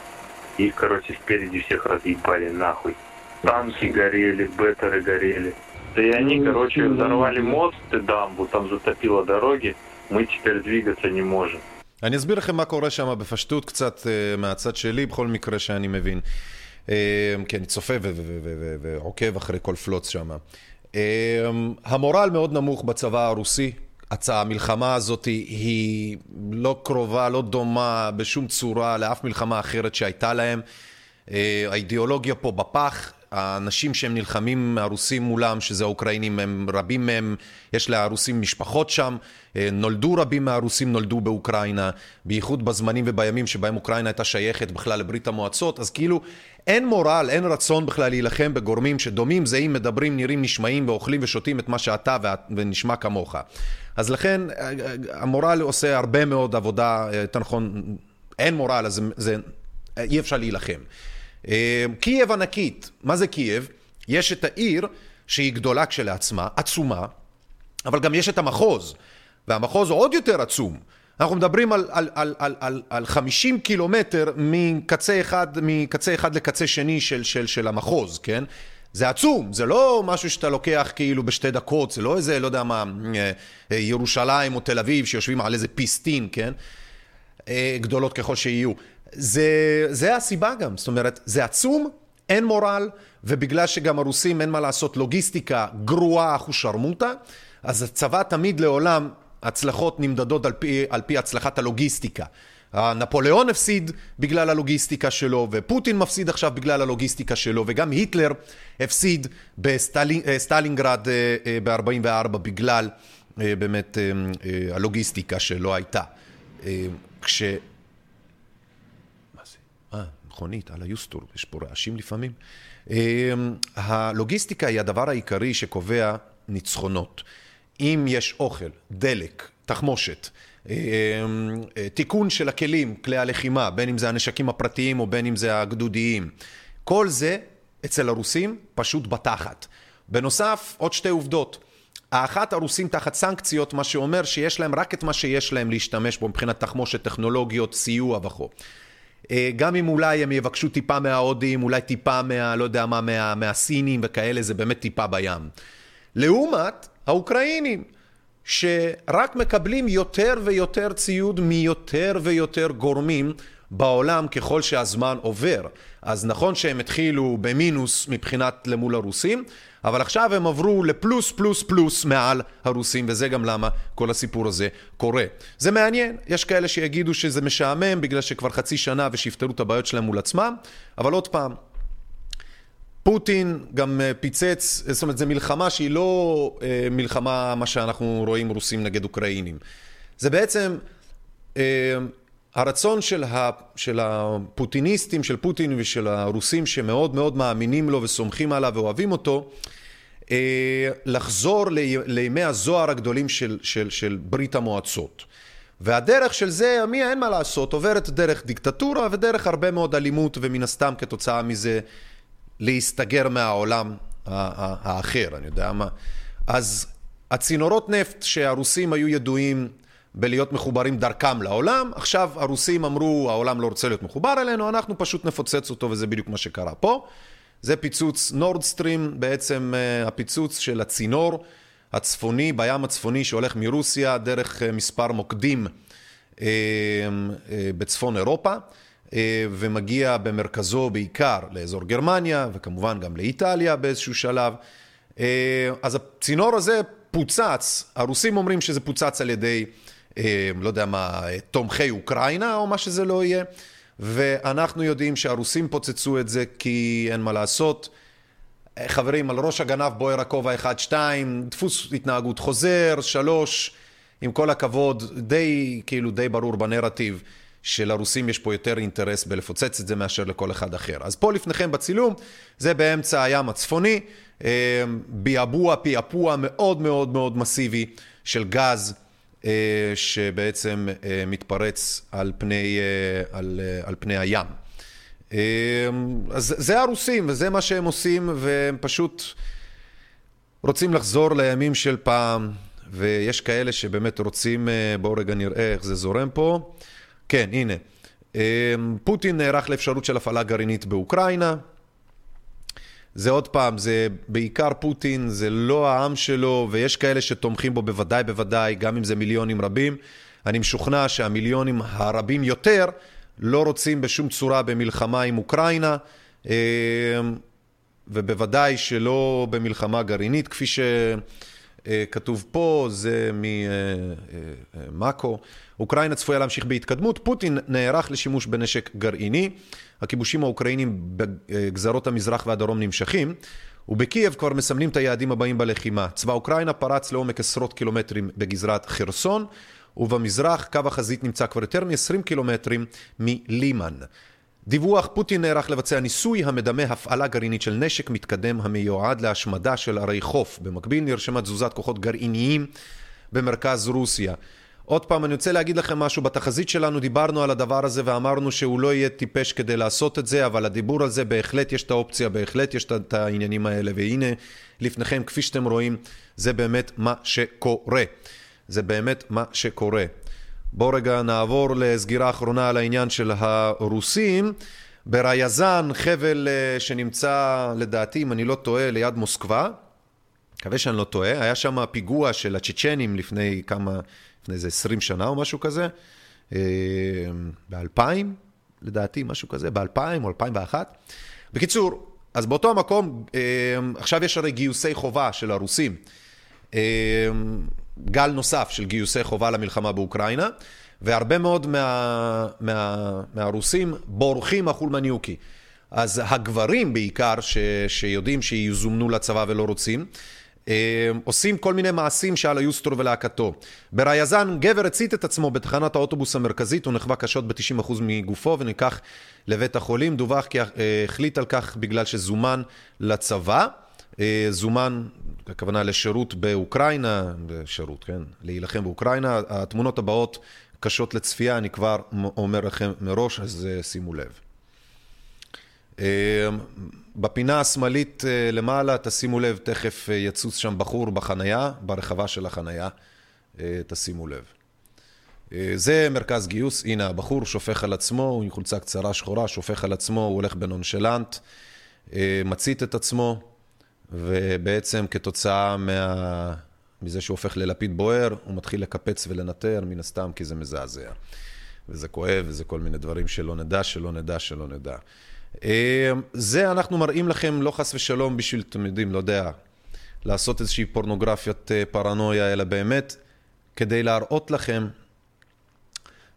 Их, короче, спереди всех разъебали нахуй. Танки горели, беттеры горели. И они, короче, взорвали мост и дамбу, там затопило дороги. Мы теперь двигаться не можем. אני אסביר לכם מה קורה שם בפשטות קצת uh, מהצד שלי, בכל מקרה שאני מבין. Uh, כי אני צופה ועוקב אחרי כל פלוץ שם. Uh, המורל מאוד נמוך בצבא הרוסי. המלחמה הזאת היא לא קרובה, לא דומה בשום צורה לאף מלחמה אחרת שהייתה להם. Uh, האידיאולוגיה פה בפח, האנשים שהם נלחמים, הרוסים מולם, שזה האוקראינים, הם, רבים מהם, יש לרוסים משפחות שם, נולדו רבים מהרוסים, נולדו באוקראינה, בייחוד בזמנים ובימים שבהם אוקראינה הייתה שייכת בכלל לברית המועצות, אז כאילו אין מורל, אין רצון בכלל להילחם בגורמים שדומים, זהים, מדברים, נראים, נשמעים ואוכלים ושותים את מה שאתה ונשמע כמוך. אז לכן המורל עושה הרבה מאוד עבודה, יותר נכון, אין מורל, אז זה, זה, אי אפשר להילחם. קייב ענקית, מה זה קייב? יש את העיר שהיא גדולה כשלעצמה, עצומה, אבל גם יש את המחוז, והמחוז הוא עוד יותר עצום. אנחנו מדברים על, על, על, על, על, על 50 קילומטר מקצה אחד, מקצה אחד לקצה שני של, של, של המחוז, כן? זה עצום, זה לא משהו שאתה לוקח כאילו בשתי דקות, זה לא איזה, לא יודע מה, ירושלים או תל אביב שיושבים על איזה פיסטין, כן? גדולות ככל שיהיו. זה, זה הסיבה גם, זאת אומרת, זה עצום, אין מורל, ובגלל שגם הרוסים אין מה לעשות לוגיסטיקה גרועה אחושרמוטה, אז הצבא תמיד לעולם, הצלחות נמדדות על פי, על פי הצלחת הלוגיסטיקה. נפוליאון הפסיד בגלל הלוגיסטיקה שלו, ופוטין מפסיד עכשיו בגלל הלוגיסטיקה שלו, וגם היטלר הפסיד בסטלינגרד ב-44 בגלל באמת הלוגיסטיקה שלא הייתה. כש... אה, מכונית, על היוסטור, יש פה רעשים לפעמים. הלוגיסטיקה היא הדבר העיקרי שקובע ניצחונות. אם יש אוכל, דלק, תחמושת, תיקון של הכלים, כלי הלחימה, בין אם זה הנשקים הפרטיים או בין אם זה הגדודיים, כל זה אצל הרוסים פשוט בתחת. בנוסף, עוד שתי עובדות. האחת, הרוסים תחת סנקציות, מה שאומר שיש להם רק את מה שיש להם להשתמש בו מבחינת תחמושת, טכנולוגיות, סיוע וכו'. גם אם אולי הם יבקשו טיפה מההודים, אולי טיפה מה, לא יודע מה, מה, מהסינים וכאלה, זה באמת טיפה בים. לעומת האוקראינים, שרק מקבלים יותר ויותר ציוד מיותר ויותר גורמים בעולם ככל שהזמן עובר. אז נכון שהם התחילו במינוס מבחינת למול הרוסים, אבל עכשיו הם עברו לפלוס פלוס פלוס מעל הרוסים, וזה גם למה כל הסיפור הזה קורה. זה מעניין, יש כאלה שיגידו שזה משעמם בגלל שכבר חצי שנה ושיפתרו את הבעיות שלהם מול עצמם, אבל עוד פעם, פוטין גם פיצץ, זאת אומרת, זו מלחמה שהיא לא אה, מלחמה, מה שאנחנו רואים רוסים נגד אוקראינים. זה בעצם אה, הרצון של, ה, של הפוטיניסטים, של פוטין ושל הרוסים שמאוד מאוד מאמינים לו וסומכים עליו ואוהבים אותו, אה, לחזור לי, לימי הזוהר הגדולים של, של, של ברית המועצות. והדרך של זה, מי אין מה לעשות, עוברת דרך דיקטטורה ודרך הרבה מאוד אלימות, ומן הסתם כתוצאה מזה להסתגר מהעולם האחר, אני יודע מה. אז הצינורות נפט שהרוסים היו ידועים בלהיות מחוברים דרכם לעולם, עכשיו הרוסים אמרו, העולם לא רוצה להיות מחובר אלינו, אנחנו פשוט נפוצץ אותו, וזה בדיוק מה שקרה פה. זה פיצוץ נורדסטרים, בעצם הפיצוץ של הצינור הצפוני, בים הצפוני שהולך מרוסיה דרך מספר מוקדים בצפון אירופה. ומגיע במרכזו בעיקר לאזור גרמניה וכמובן גם לאיטליה באיזשהו שלב. אז הצינור הזה פוצץ, הרוסים אומרים שזה פוצץ על ידי, לא יודע מה, תומכי אוקראינה או מה שזה לא יהיה, ואנחנו יודעים שהרוסים פוצצו את זה כי אין מה לעשות. חברים, על ראש הגנב בוער הכובע 1-2, דפוס התנהגות חוזר, 3, עם כל הכבוד, די, כאילו, די ברור בנרטיב. שלרוסים יש פה יותר אינטרס בלפוצץ את זה מאשר לכל אחד אחר. אז פה לפניכם בצילום, זה באמצע הים הצפוני, ביאבוע, פיאפוע מאוד מאוד מאוד מסיבי של גז שבעצם מתפרץ על פני, על, על פני הים. אז זה הרוסים וזה מה שהם עושים והם פשוט רוצים לחזור לימים של פעם ויש כאלה שבאמת רוצים, בואו רגע נראה איך זה זורם פה. כן, הנה. פוטין נערך לאפשרות של הפעלה גרעינית באוקראינה, זה עוד פעם, זה בעיקר פוטין, זה לא העם שלו, ויש כאלה שתומכים בו בוודאי בוודאי, גם אם זה מיליונים רבים. אני משוכנע שהמיליונים הרבים יותר לא רוצים בשום צורה במלחמה עם אוקראינה, אה, ובוודאי שלא במלחמה גרעינית, כפי שכתוב פה, זה ממאקו. אוקראינה צפויה להמשיך בהתקדמות, פוטין נערך לשימוש בנשק גרעיני, הכיבושים האוקראינים בגזרות המזרח והדרום נמשכים, ובקייב כבר מסמנים את היעדים הבאים בלחימה. צבא אוקראינה פרץ לעומק עשרות קילומטרים בגזרת חרסון, ובמזרח קו החזית נמצא כבר יותר מ-20 קילומטרים מלימן. דיווח, פוטין נערך לבצע ניסוי המדמה הפעלה גרעינית של נשק מתקדם המיועד להשמדה של ערי חוף. במקביל נרשמה תזוזת כוחות גרעיניים במרכז רוסיה. עוד פעם, אני רוצה להגיד לכם משהו, בתחזית שלנו דיברנו על הדבר הזה ואמרנו שהוא לא יהיה טיפש כדי לעשות את זה, אבל הדיבור על זה בהחלט יש את האופציה, בהחלט יש את העניינים האלה, והנה לפניכם, כפי שאתם רואים, זה באמת מה שקורה. זה באמת מה שקורה. בואו רגע נעבור לסגירה אחרונה על העניין של הרוסים. בריאזן, חבל שנמצא לדעתי, אם אני לא טועה, ליד מוסקבה, מקווה שאני לא טועה, היה שם פיגוע של הצ'צ'נים לפני כמה, לפני איזה 20 שנה או משהו כזה, ב-2000 לדעתי, משהו כזה, ב-2000 או 2001. בקיצור, אז באותו המקום, עכשיו יש הרי גיוסי חובה של הרוסים. גל נוסף של גיוסי חובה למלחמה באוקראינה, והרבה מאוד מה, מה, מהרוסים בורחים החולמניוקי. אז הגברים בעיקר, ש, שיודעים שיזומנו לצבא ולא רוצים, עושים כל מיני מעשים שאללה יוסטור ולהקתו. בריאזן, גבר הצית את עצמו בתחנת האוטובוס המרכזית, הוא נכווה קשות ב-90% מגופו וניקח לבית החולים. דווח כי החליט על כך בגלל שזומן לצבא. זומן, הכוונה לשירות באוקראינה, שירות, כן? להילחם באוקראינה. התמונות הבאות קשות לצפייה, אני כבר אומר לכם מראש, אז שימו לב. בפינה השמאלית למעלה, תשימו לב, תכף יצוץ שם בחור בחנייה, ברחבה של החנייה, תשימו לב. זה מרכז גיוס, הנה הבחור שופך על עצמו, הוא עם חולצה קצרה שחורה, שופך על עצמו, הוא הולך בנונשלנט, מצית את עצמו, ובעצם כתוצאה מה... מזה שהוא הופך ללפיד בוער, הוא מתחיל לקפץ ולנטר, מן הסתם, כי זה מזעזע. וזה כואב, וזה כל מיני דברים שלא נדע, שלא נדע, שלא נדע. זה אנחנו מראים לכם, לא חס ושלום בשביל, אתם יודעים, לא יודע, לעשות איזושהי פורנוגרפיית פרנויה, אלא באמת כדי להראות לכם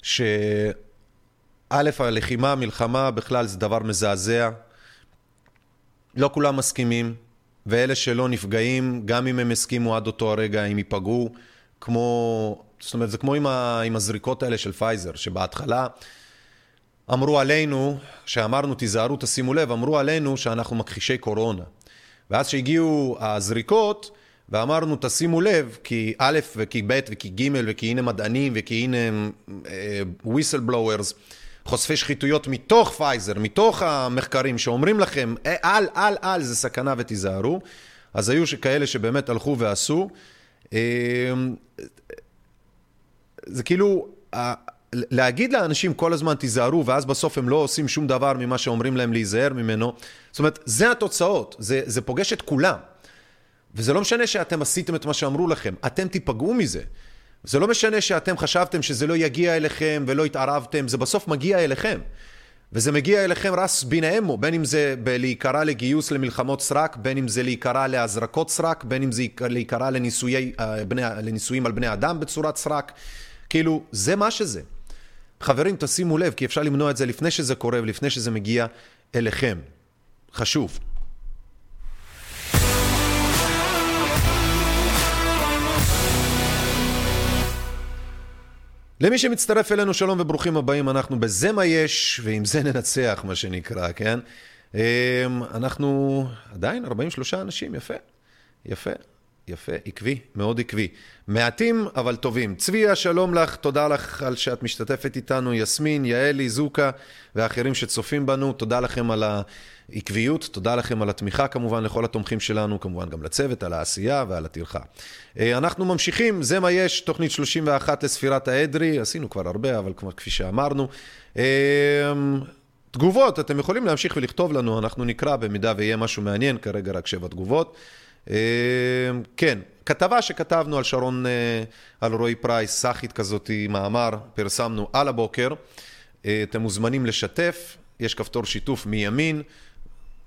שא', הלחימה, מלחמה בכלל זה דבר מזעזע. לא כולם מסכימים, ואלה שלא נפגעים, גם אם הם הסכימו עד אותו הרגע, הם ייפגעו, כמו, זאת אומרת, זה כמו עם, ה, עם הזריקות האלה של פייזר, שבהתחלה אמרו עלינו, שאמרנו תיזהרו, תשימו לב, אמרו עלינו שאנחנו מכחישי קורונה. ואז שהגיעו הזריקות, ואמרנו תשימו לב, כי א' וכי ב' וכי ג' וכי הנה מדענים וכי הנה whistleblowers, חושפי שחיתויות מתוך פייזר, מתוך המחקרים שאומרים לכם, אל, אל, אל, זה סכנה ותיזהרו. אז היו כאלה שבאמת הלכו ועשו. זה כאילו, להגיד לאנשים כל הזמן תיזהרו, ואז בסוף הם לא עושים שום דבר ממה שאומרים להם להיזהר ממנו. זאת אומרת, זה התוצאות, זה, זה פוגש את כולם. וזה לא משנה שאתם עשיתם את מה שאמרו לכם, אתם תיפגעו מזה. זה לא משנה שאתם חשבתם שזה לא יגיע אליכם ולא התערבתם, זה בסוף מגיע אליכם. וזה מגיע אליכם רס בינאמו, בין אם זה להיקרא לגיוס למלחמות סרק, בין אם זה להיקרא להזרקות סרק, בין אם זה להיקרא בני, לניסויים על בני אדם בצורת סרק. כאילו, זה מה שזה. חברים, תשימו לב, כי אפשר למנוע את זה לפני שזה קורה ולפני שזה מגיע אליכם. חשוב. למי שמצטרף אלינו, שלום וברוכים הבאים, אנחנו בזה מה יש, ועם זה ננצח, מה שנקרא, כן? אנחנו עדיין 43 אנשים, יפה, יפה, יפה, עקבי, מאוד עקבי. מעטים, אבל טובים. צביה, שלום לך, תודה לך על שאת משתתפת איתנו, יסמין, יעלי, זוקה ואחרים שצופים בנו, תודה לכם על העקביות, תודה לכם על התמיכה כמובן, לכל התומכים שלנו, כמובן גם לצוות, על העשייה ועל הטרחה. אנחנו ממשיכים, זה מה יש, תוכנית 31 לספירת העדרי, עשינו כבר הרבה, אבל כבר כפי שאמרנו. תגובות, אתם יכולים להמשיך ולכתוב לנו, אנחנו נקרא במידה ויהיה משהו מעניין, כרגע רק שבע תגובות. אה, כן, כתבה שכתבנו על שרון, אה, על רועי פרייס, סאחית כזאת, מאמר, פרסמנו על הבוקר. אה, אתם מוזמנים לשתף, יש כפתור שיתוף מימין.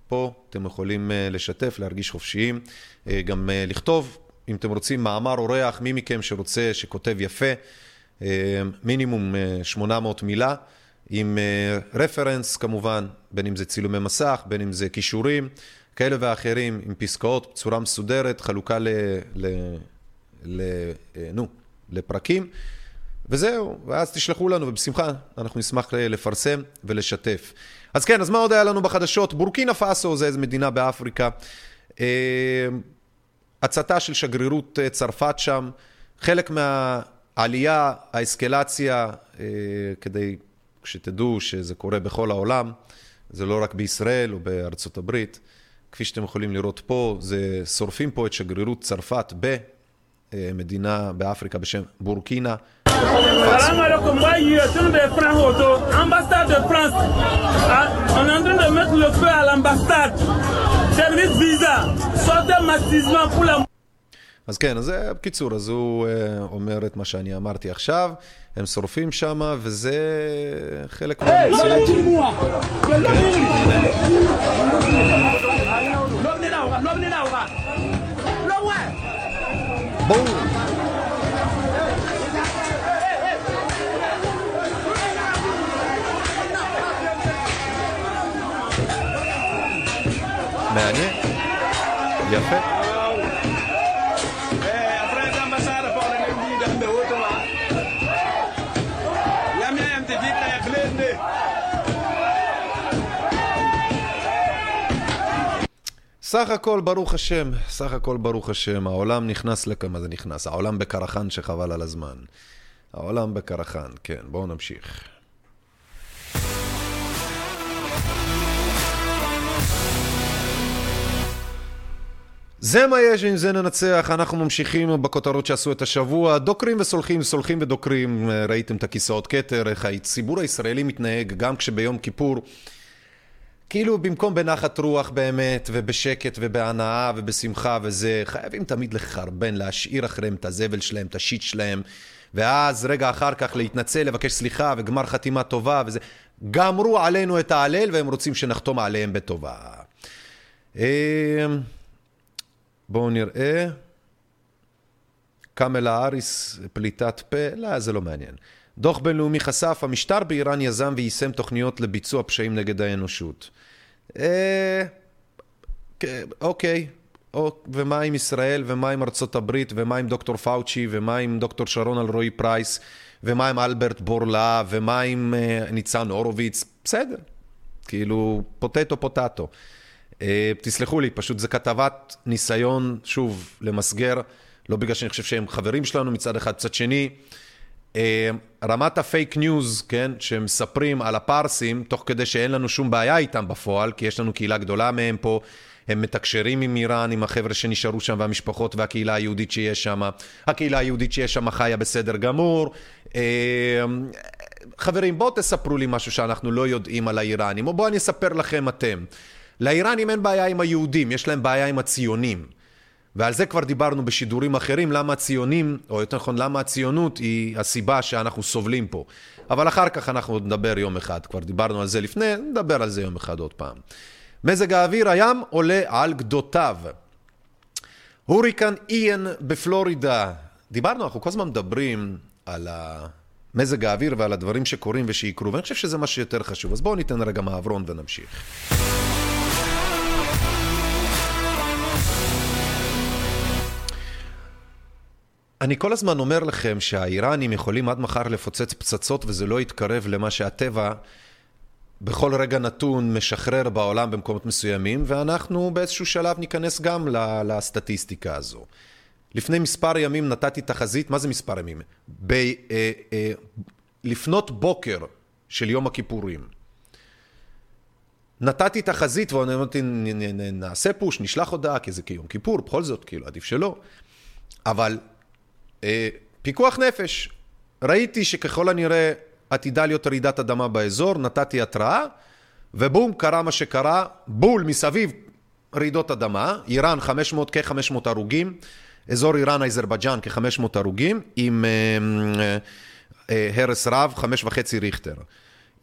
פה אתם יכולים אה, לשתף, להרגיש חופשיים, גם לכתוב, אם אתם רוצים, מאמר אורח, מי מכם שרוצה, שכותב יפה, מינימום אה, 800 מילה, עם רפרנס כמובן, בין אם זה צילומי מסך, בין אם זה כישורים, כאלה ואחרים, עם פסקאות בצורה מסודרת, חלוקה ל... ל, ל אה, נו, לפרקים. וזהו, ואז תשלחו לנו, ובשמחה אנחנו נשמח לפרסם ולשתף. אז כן, אז מה עוד היה לנו בחדשות? בורקינה פאסו זה איזו מדינה באפריקה. אה, הצתה של שגרירות אה, צרפת שם, חלק מהעלייה, האסקלציה, כדי שתדעו שזה קורה בכל העולם, זה לא רק בישראל או בארצות הברית. כפי שאתם יכולים לראות פה, זה שורפים פה את שגרירות צרפת במדינה באפריקה בשם בורקינה. Ah. אז כן, אז זה בקיצור, אז הוא אה, אומר את מה שאני אמרתי עכשיו, הם שורפים שם, וזה חלק מהמציאות. בואו. מעניין, יפה. סך הכל ברוך השם, סך הכל ברוך השם, העולם נכנס לכמה זה נכנס? העולם בקרחן שחבל על הזמן. העולם בקרחן, כן, בואו נמשיך. זה מה יש, עם זה ננצח, אנחנו ממשיכים בכותרות שעשו את השבוע, דוקרים וסולחים, סולחים ודוקרים, ראיתם את הכיסאות כתר, איך הציבור הישראלי מתנהג גם כשביום כיפור, כאילו במקום בנחת רוח באמת, ובשקט ובהנאה ובשמחה וזה, חייבים תמיד לחרבן, להשאיר אחריהם את הזבל שלהם, את השיט שלהם, ואז רגע אחר כך להתנצל, לבקש סליחה וגמר חתימה טובה וזה, גמרו עלינו את ההלל והם רוצים שנחתום עליהם בטובה. בואו נראה. קמלה האריס, פליטת פה, לא, זה לא מעניין. דוח בינלאומי חשף, המשטר באיראן יזם ויישם תוכניות לביצוע פשעים נגד האנושות. אה, אוקיי, או, ומה עם ישראל, ומה עם ארצות הברית, ומה עם דוקטור פאוצ'י, ומה עם דוקטור שרון אלרועי פרייס, ומה עם אלברט בורלה, ומה עם אה, ניצן הורוביץ, בסדר. כאילו, potato potato. אה, תסלחו לי, פשוט זה כתבת ניסיון, שוב, למסגר, לא בגלל שאני חושב שהם חברים שלנו מצד אחד, מצד שני, רמת הפייק ניוז, כן, שמספרים על הפרסים, תוך כדי שאין לנו שום בעיה איתם בפועל, כי יש לנו קהילה גדולה מהם פה, הם מתקשרים עם איראן, עם החבר'ה שנשארו שם, והמשפחות והקהילה היהודית שיש שם. הקהילה היהודית שיש שם חיה בסדר גמור. אה, חברים, בואו תספרו לי משהו שאנחנו לא יודעים על האיראנים, או בואו אני אספר לכם אתם. לאיראנים אין בעיה עם היהודים, יש להם בעיה עם הציונים. ועל זה כבר דיברנו בשידורים אחרים, למה הציונים, או יותר נכון, למה הציונות היא הסיבה שאנחנו סובלים פה. אבל אחר כך אנחנו עוד נדבר יום אחד, כבר דיברנו על זה לפני, נדבר על זה יום אחד עוד פעם. מזג האוויר הים עולה על גדותיו. הוריקן איין בפלורידה. דיברנו, אנחנו כל הזמן מדברים על מזג האוויר ועל הדברים שקורים ושיקרו, ואני חושב שזה מה שיותר חשוב. אז בואו ניתן רגע מעברון ונמשיך. אני כל הזמן אומר לכם שהאיראנים יכולים עד מחר לפוצץ פצצות וזה לא יתקרב למה שהטבע בכל רגע נתון משחרר בעולם במקומות מסוימים, ואנחנו באיזשהו שלב ניכנס גם לסטטיסטיקה הזו. לפני מספר ימים נתתי תחזית, מה זה מספר ימים? ב, אה, אה, לפנות בוקר של יום הכיפורים. נתתי תחזית ואמרתי, נעשה פוש, נשלח הודעה, כי זה כיום כיפור, בכל זאת, כאילו, עדיף שלא. אבל פיקוח נפש. ראיתי שככל הנראה עתידה להיות רעידת אדמה באזור, נתתי התראה, ובום, קרה מה שקרה, בול מסביב רעידות אדמה, איראן 500, כ-500 הרוגים, אזור איראן, אזרבייג'אן, כ-500 הרוגים, עם אה, אה, אה, הרס רב, חמש וחצי ריכטר.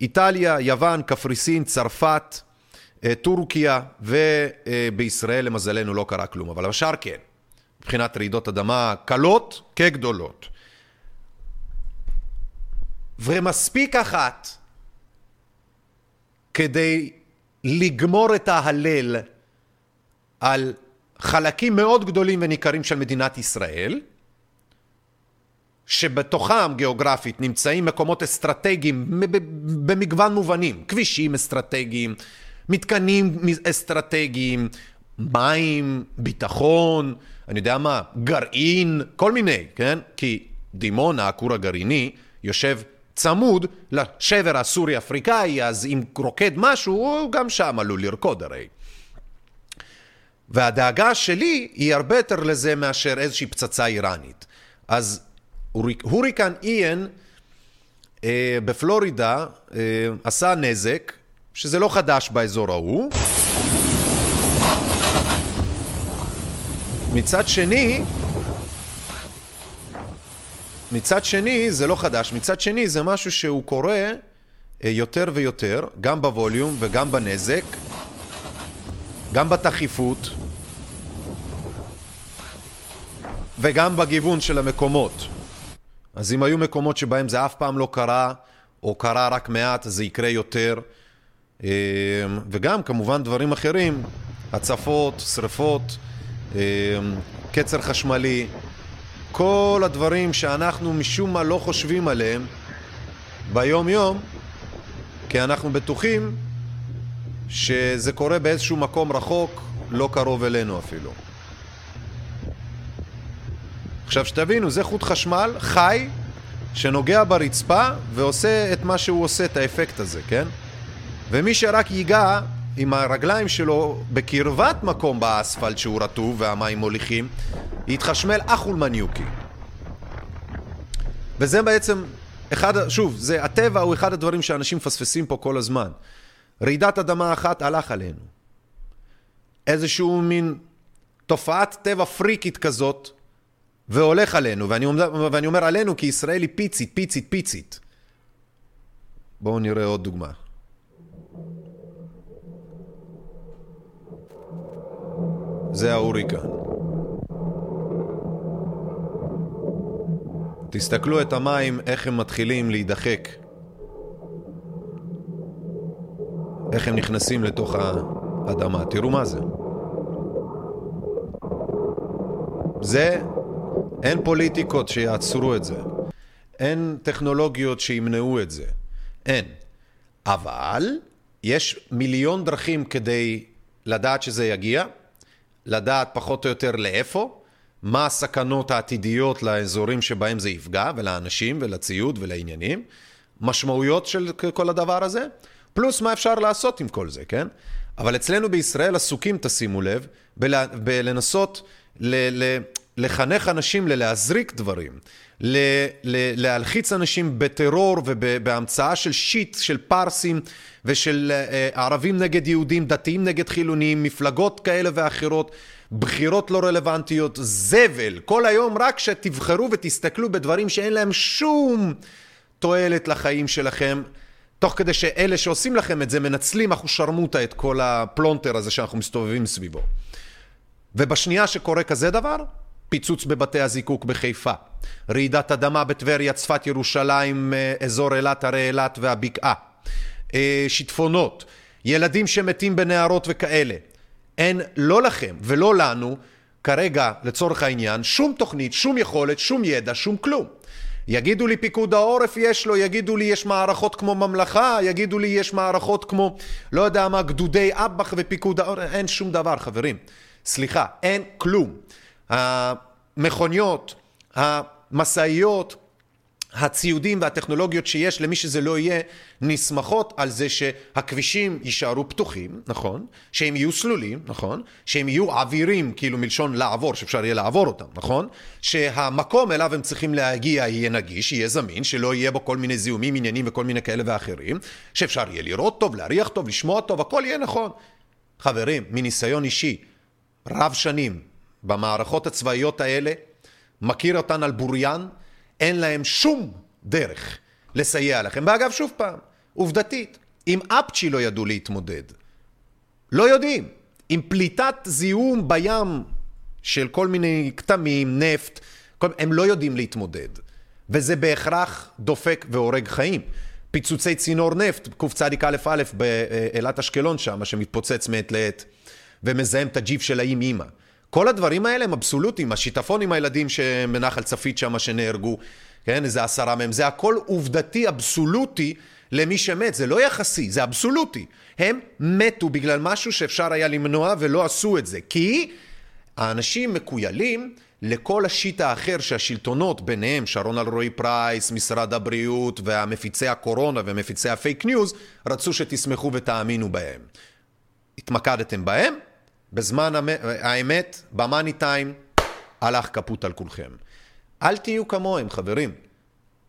איטליה, יוון, קפריסין, צרפת, אה, טורקיה, ובישראל למזלנו לא קרה כלום, אבל השאר כן, מבחינת רעידות אדמה קלות כגדולות. ומספיק אחת כדי לגמור את ההלל על חלקים מאוד גדולים וניכרים של מדינת ישראל, שבתוכם גיאוגרפית נמצאים מקומות אסטרטגיים במגוון מובנים, כבישים אסטרטגיים, מתקנים אסטרטגיים, מים, ביטחון, אני יודע מה, גרעין, כל מיני, כן? כי דימונה, הכור הגרעיני, יושב צמוד לשבר הסורי-אפריקאי, אז אם רוקד משהו, הוא גם שם עלול לרקוד הרי. והדאגה שלי היא הרבה יותר לזה מאשר איזושהי פצצה איראנית. אז הוריקן איין אה, בפלורידה אה, עשה נזק, שזה לא חדש באזור ההוא. מצד שני, מצד שני זה לא חדש, מצד שני זה משהו שהוא קורה אה, יותר ויותר, גם בווליום וגם בנזק, גם בתכיפות וגם בגיוון של המקומות. אז אם היו מקומות שבהם זה אף פעם לא קרה, או קרה רק מעט, זה יקרה יותר. אה, וגם כמובן דברים אחרים, הצפות, שריפות, קצר חשמלי, כל הדברים שאנחנו משום מה לא חושבים עליהם ביום יום, כי אנחנו בטוחים שזה קורה באיזשהו מקום רחוק, לא קרוב אלינו אפילו. עכשיו שתבינו, זה חוט חשמל חי שנוגע ברצפה ועושה את מה שהוא עושה, את האפקט הזה, כן? ומי שרק ייגע עם הרגליים שלו בקרבת מקום באספלט שהוא רטוב והמים מוליכים, יתחשמל אחול מניוקי. וזה בעצם אחד, שוב, זה, הטבע הוא אחד הדברים שאנשים מפספסים פה כל הזמן. רעידת אדמה אחת הלך עלינו. איזשהו מין תופעת טבע פריקית כזאת, והולך עלינו, ואני אומר, ואני אומר עלינו כי ישראל היא פיצית, פיצית, פיצית. בואו נראה עוד דוגמה. זה ההוריקן. תסתכלו את המים, איך הם מתחילים להידחק. איך הם נכנסים לתוך האדמה. תראו מה זה. זה, אין פוליטיקות שיעצרו את זה. אין טכנולוגיות שימנעו את זה. אין. אבל יש מיליון דרכים כדי לדעת שזה יגיע, לדעת פחות או יותר לאיפה, מה הסכנות העתידיות לאזורים שבהם זה יפגע, ולאנשים, ולציוד, ולעניינים, משמעויות של כל הדבר הזה, פלוס מה אפשר לעשות עם כל זה, כן? אבל אצלנו בישראל עסוקים, תשימו לב, בל, בלנסות ל, ל, לחנך אנשים ללהזריק דברים, ל, ל, להלחיץ אנשים בטרור ובהמצאה של שיט, של פרסים ושל uh, ערבים נגד יהודים, דתיים נגד חילונים, מפלגות כאלה ואחרות. בחירות לא רלוונטיות, זבל, כל היום רק שתבחרו ותסתכלו בדברים שאין להם שום תועלת לחיים שלכם, תוך כדי שאלה שעושים לכם את זה מנצלים אחו שרמוטה את כל הפלונטר הזה שאנחנו מסתובבים סביבו. ובשנייה שקורה כזה דבר, פיצוץ בבתי הזיקוק בחיפה, רעידת אדמה בטבריה, צפת, ירושלים, אה, אזור אילת, הרי אילת והבקעה, אה, שיטפונות, ילדים שמתים בנהרות וכאלה. אין לא לכם ולא לנו כרגע, לצורך העניין, שום תוכנית, שום יכולת, שום ידע, שום כלום. יגידו לי פיקוד העורף יש לו, יגידו לי יש מערכות כמו ממלכה, יגידו לי יש מערכות כמו, לא יודע מה, גדודי אב"ח ופיקוד העורף, אין שום דבר חברים. סליחה, אין כלום. המכוניות, המשאיות, הציודים והטכנולוגיות שיש למי שזה לא יהיה, נסמכות על זה שהכבישים יישארו פתוחים, נכון? שהם יהיו סלולים, נכון? שהם יהיו עבירים, כאילו מלשון לעבור, שאפשר יהיה לעבור אותם, נכון? שהמקום אליו הם צריכים להגיע יהיה נגיש, יהיה זמין, שלא יהיה בו כל מיני זיהומים, עניינים וכל מיני כאלה ואחרים, שאפשר יהיה לראות טוב, להריח טוב, לשמוע טוב, הכל יהיה נכון. חברים, מניסיון אישי, רב שנים, במערכות הצבאיות האלה, מכיר אותן על בוריין, אין להם שום דרך לסייע לכם. ואגב, שוב פעם, עובדתית, עם אפצ'י לא ידעו להתמודד. לא יודעים. עם פליטת זיהום בים של כל מיני כתמים, נפט, כל... הם לא יודעים להתמודד. וזה בהכרח דופק והורג חיים. פיצוצי צינור נפט, קצ"א באילת אשקלון שם, שמתפוצץ מעת לעת, ומזהם את הג'יפ של האם אימא. כל הדברים האלה הם אבסולוטיים, השיטפון עם הילדים בנחל צפית שם שנהרגו, כן, איזה עשרה מהם, זה הכל עובדתי, אבסולוטי למי שמת, זה לא יחסי, זה אבסולוטי. הם מתו בגלל משהו שאפשר היה למנוע ולא עשו את זה, כי האנשים מכוילים לכל ה shit האחר שהשלטונות, ביניהם שרון אלרועי פרייס, משרד הבריאות והמפיצי הקורונה ומפיצי הפייק ניוז, רצו שתסמכו ותאמינו בהם. התמקדתם בהם, בזמן האמת, ב money time, הלך קפוט על כולכם. אל תהיו כמוהם, חברים.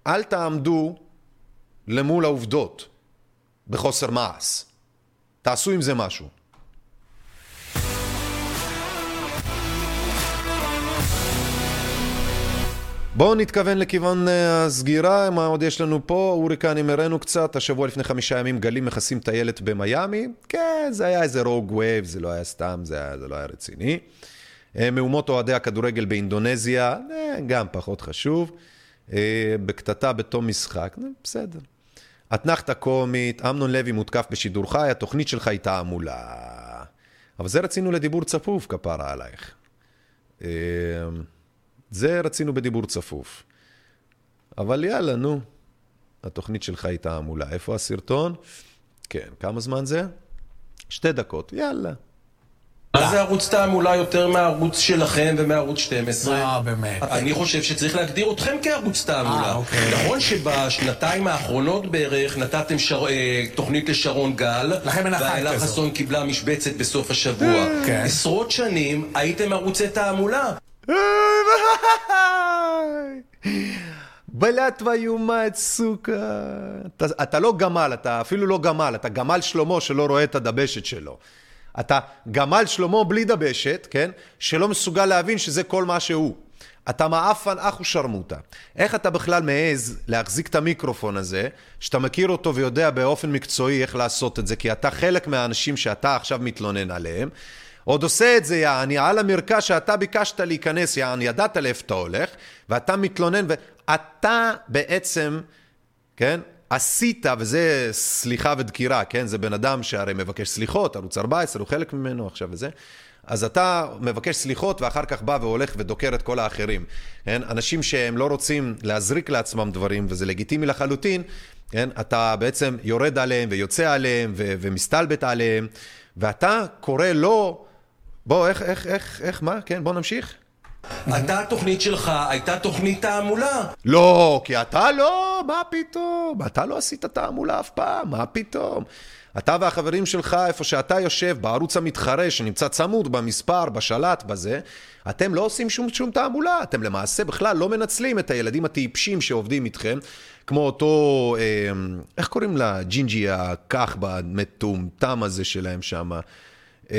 אל תעמדו למול העובדות בחוסר מעש. תעשו עם זה משהו. בואו נתכוון לכיוון הסגירה, מה עוד יש לנו פה? כאן הימרנו קצת, השבוע לפני חמישה ימים גלים מכסים טיילת במיאמי. כן, זה היה איזה rogue wave, זה לא היה סתם, זה, היה, זה לא היה רציני. מהומות אוהדי הכדורגל באינדונזיה, גם פחות חשוב. בקטטה בתום משחק, בסדר. אתנחתה קומית, אמנון לוי מותקף בשידור חי, התוכנית שלך היא תעמולה. אבל זה רצינו לדיבור צפוף, כפרה עלייך. זה רצינו בדיבור צפוף. אבל יאללה, נו. התוכנית שלך היא תעמולה. איפה הסרטון? כן, כמה זמן זה? שתי דקות, יאללה. מה זה ערוץ תעמולה יותר מהערוץ שלכם ומערוץ 12? אה, באמת. אני חושב שצריך להגדיר אתכם כערוץ תעמולה. נכון שבשנתיים האחרונות בערך נתתם תוכנית לשרון גל. ואיילה חסון קיבלה משבצת בסוף השבוע. עשרות שנים הייתם ערוצי תעמולה. בלה твою מאת סוכה. אתה, אתה לא גמל, אתה אפילו לא גמל, אתה גמל שלמה שלא רואה את הדבשת שלו. אתה גמל שלמה בלי דבשת, כן? שלא מסוגל להבין שזה כל מה שהוא. אתה מעפן אח ושרמוטה. איך אתה בכלל מעז להחזיק את המיקרופון הזה, שאתה מכיר אותו ויודע באופן מקצועי איך לעשות את זה, כי אתה חלק מהאנשים שאתה עכשיו מתלונן עליהם, עוד עושה את זה, יעני, על המרקע שאתה ביקשת להיכנס, יעני, ידעת לאיפה אתה הולך, ואתה מתלונן, ואתה בעצם, כן, עשית, וזה סליחה ודקירה, כן, זה בן אדם שהרי מבקש סליחות, ערוץ 14, הוא חלק ממנו עכשיו וזה, אז אתה מבקש סליחות ואחר כך בא והולך ודוקר את כל האחרים, כן, אנשים שהם לא רוצים להזריק לעצמם דברים, וזה לגיטימי לחלוטין, כן, אתה בעצם יורד עליהם ויוצא עליהם ו- ומסתלבט עליהם, ואתה קורא לו, בוא, איך, איך, איך, איך, מה? כן, בוא נמשיך. אתה, התוכנית שלך הייתה תוכנית תעמולה. לא, כי אתה לא, מה פתאום? אתה לא עשית תעמולה אף פעם, מה פתאום? אתה והחברים שלך, איפה שאתה יושב, בערוץ המתחרה שנמצא צמוד במספר, בשלט, בזה, אתם לא עושים שום, שום תעמולה, אתם למעשה בכלל לא מנצלים את הילדים הטיפשים שעובדים איתכם, כמו אותו, אה, איך קוראים לה? ג'ינג'י הכחבה המטומטם הזה שלהם שם. אה,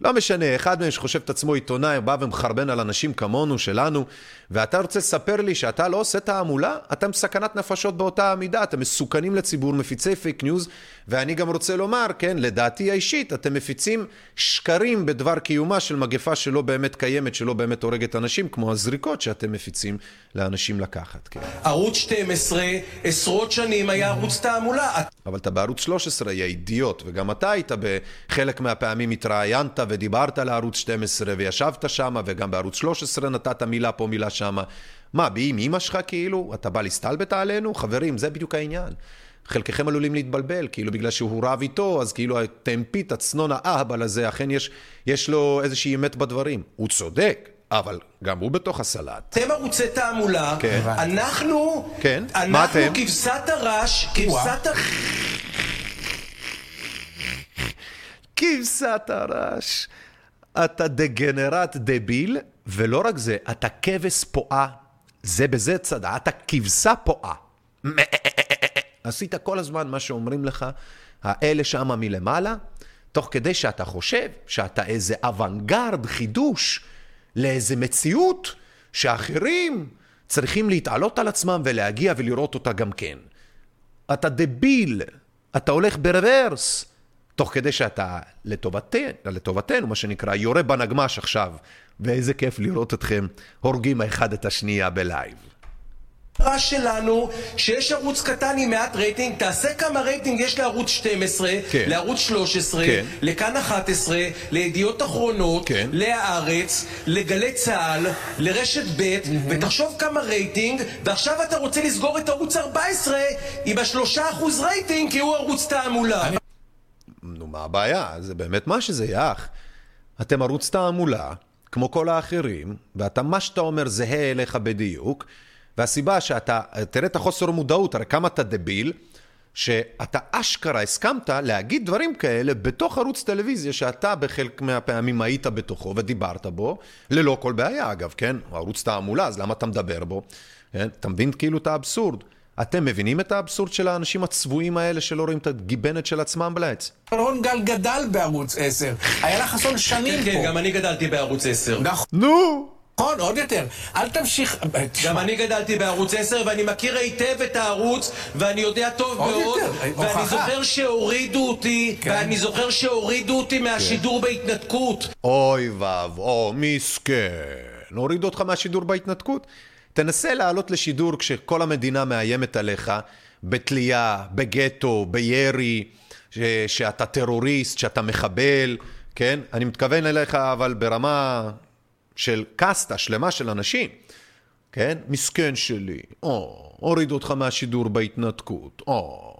לא משנה, אחד מהם שחושב את עצמו עיתונאי, בא ומחרבן על אנשים כמונו, שלנו, ואתה רוצה לספר לי שאתה לא עושה תעמולה? אתם סכנת נפשות באותה המידה, אתם מסוכנים לציבור, מפיצי פייק ניוז, ואני גם רוצה לומר, כן, לדעתי האישית, אתם מפיצים שקרים בדבר קיומה של מגפה שלא באמת קיימת, שלא באמת הורגת אנשים, כמו הזריקות שאתם מפיצים לאנשים לקחת, כן. ערוץ 12, עשרות שנים היה ערוץ תעמולה. אבל אתה בערוץ 13, יא אידיוט, וגם אתה היית בחלק מהפעמים התראיינת ודיברת לערוץ 12 וישבת שם, וגם בערוץ 13 נתת מילה פה, מילה שמה. מה, באם אמא שלך כאילו? אתה בא להסתלבט עלינו? חברים, זה בדיוק העניין. חלקכם עלולים להתבלבל, כאילו בגלל שהוא רב איתו, אז כאילו הטמפית, הצנון האהבל הזה, אכן יש, יש לו איזושהי אמת בדברים. הוא צודק, אבל גם הוא בתוך הסלט. אתם ערוצי תעמולה, כן. אנחנו, כן, מה אנחנו? כבשת הרש, כבשת ה... כבשת הרש. אתה דגנרט דביל, ולא רק זה, אתה כבש פועה. זה בזה צדה, אתה כבשה פועה. עשית כל הזמן מה שאומרים לך, האלה שמה מלמעלה, תוך כדי שאתה חושב שאתה איזה אוונגרד, חידוש, לאיזה מציאות שאחרים צריכים להתעלות על עצמם ולהגיע ולראות אותה גם כן. אתה דביל, אתה הולך ברוורס, תוך כדי שאתה לטובתנו, לטובתנו, מה שנקרא, יורה בנגמ"ש עכשיו, ואיזה כיף לראות אתכם הורגים האחד את השנייה בלייב. הרש שלנו, שיש ערוץ קטן עם מעט רייטינג, תעשה כמה רייטינג יש לערוץ 12, כן. לערוץ 13, כן. לכאן 11, לידיעות אחרונות, כן. להארץ, לגלי צה"ל, לרשת ב', ותחשוב כמה רייטינג, ועכשיו אתה רוצה לסגור את ערוץ 14 עם השלושה אחוז רייטינג, כי הוא ערוץ תעמולה. נו, מה הבעיה? זה באמת מה שזה, יח. אתם ערוץ תעמולה, כמו כל האחרים, ואתה, מה שאתה אומר זהה אליך בדיוק, והסיבה שאתה, תראה את החוסר מודעות, הרי כמה אתה דביל, שאתה אשכרה הסכמת להגיד דברים כאלה בתוך ערוץ טלוויזיה שאתה בחלק מהפעמים היית בתוכו ודיברת בו, ללא כל בעיה אגב, כן? ערוץ תעמולה, אז למה אתה מדבר בו? כן? אתה מבין כאילו את האבסורד? אתם מבינים את האבסורד של האנשים הצבועים האלה שלא רואים את הגיבנת של עצמם בלעץ? רון גל גדל בערוץ 10. איילה חסון שנים כן, פה. גם אני גדלתי בערוץ 10. נכון. נו! נכון, עוד יותר. אל תמשיך... גם אני גדלתי בערוץ 10 ואני מכיר היטב את הערוץ ואני יודע טוב עוד מאוד יותר, ואני הוכחה. זוכר שהורידו אותי כן. ואני זוכר שהורידו אותי מהשידור בהתנתקות אוי ואבוי, מסכן. הורידו אותך מהשידור בהתנתקות? תנסה לעלות לשידור כשכל המדינה מאיימת עליך בתלייה, בגטו, בירי, ש- שאתה טרוריסט, שאתה מחבל, כן? אני מתכוון אליך, אבל ברמה של קאסטה שלמה של אנשים, כן? מסכן שלי, או, הורידו אותך מהשידור בהתנתקות, או,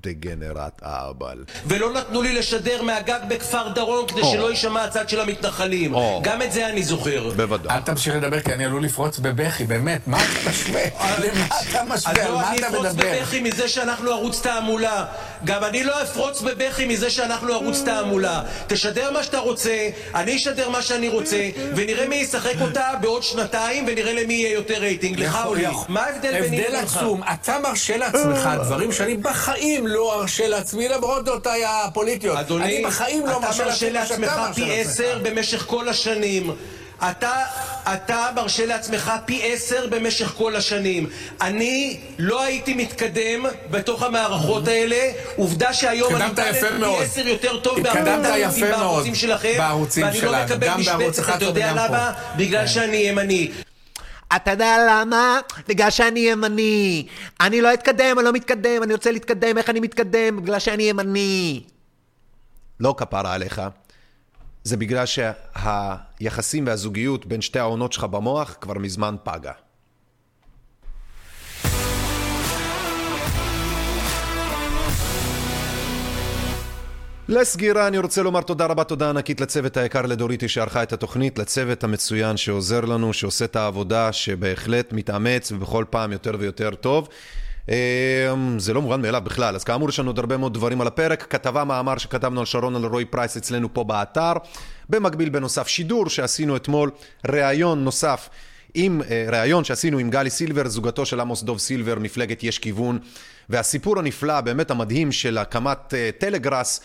דגנרט אהבל. ולא נתנו לי לשדר מהגג בכפר דרום כדי או. שלא יישמע הצד של המתנחלים או. גם את זה אני זוכר בוודאי. אל תמשיך לדבר כי אני עלול לפרוץ בבכי, באמת. מה אתה משווה? למה אתה אז משווה? על לא, מה אני אתה אפרוץ מדבר? בבכי מזה שאנחנו ערוץ תעמולה. גם אני לא אפרוץ בבכי מזה שאנחנו ערוץ תעמולה. תשדר מה שאתה רוצה, אני אשדר מה שאני רוצה, ונראה מי ישחק אותה בעוד שנתיים, ונראה למי יהיה יותר רייטינג, לך או לי. מה ההבדל ביני הבדל לבינך? עצום. אתה מרשה לעצמך דברים שאני בחיים לא ארשה לעצמי, למרות דעותיי הפוליטיות. אדוני, אני בחיים לא אתה מרשה מרשה לעצמי מה שאתה לעצמך מרשה פי לעצמך. עשר במשך כל השנים. אתה, אתה מרשה לעצמך פי עשר במשך כל השנים. אני לא הייתי מתקדם בתוך המערכות האלה. עובדה שהיום אני יפה פי מאוד. עשר יותר טוב התקדמת בהרבה יפה מאוד בערוצים שלכם. בערוצים ואני לא שלנו, מקבל גם בערוץ משבצת, 11 אתה יודע למה? בגלל כן. שאני ימני. אתה יודע למה? בגלל שאני ימני. אני לא אתקדם, אני לא מתקדם, אני רוצה להתקדם, איך אני מתקדם? בגלל שאני ימני. לא כפרה עליך, זה בגלל שהיחסים והזוגיות בין שתי העונות שלך במוח כבר מזמן פגה. לסגירה אני רוצה לומר תודה רבה, תודה ענקית לצוות היקר לדוריטי שערכה את התוכנית, לצוות המצוין שעוזר לנו, שעושה את העבודה, שבהחלט מתאמץ ובכל פעם יותר ויותר טוב. אמ, זה לא מובן מאליו בכלל, אז כאמור יש לנו עוד הרבה מאוד דברים על הפרק, כתבה מאמר שכתבנו על שרון אלרועי פרייס אצלנו פה באתר, במקביל בנוסף שידור שעשינו אתמול, ראיון נוסף עם אה, ראיון שעשינו עם גלי סילבר, זוגתו של עמוס דוב סילבר, מפלגת יש כיוון, והסיפור הנפלא, באמת המדהים של הקמת אה, טלגראס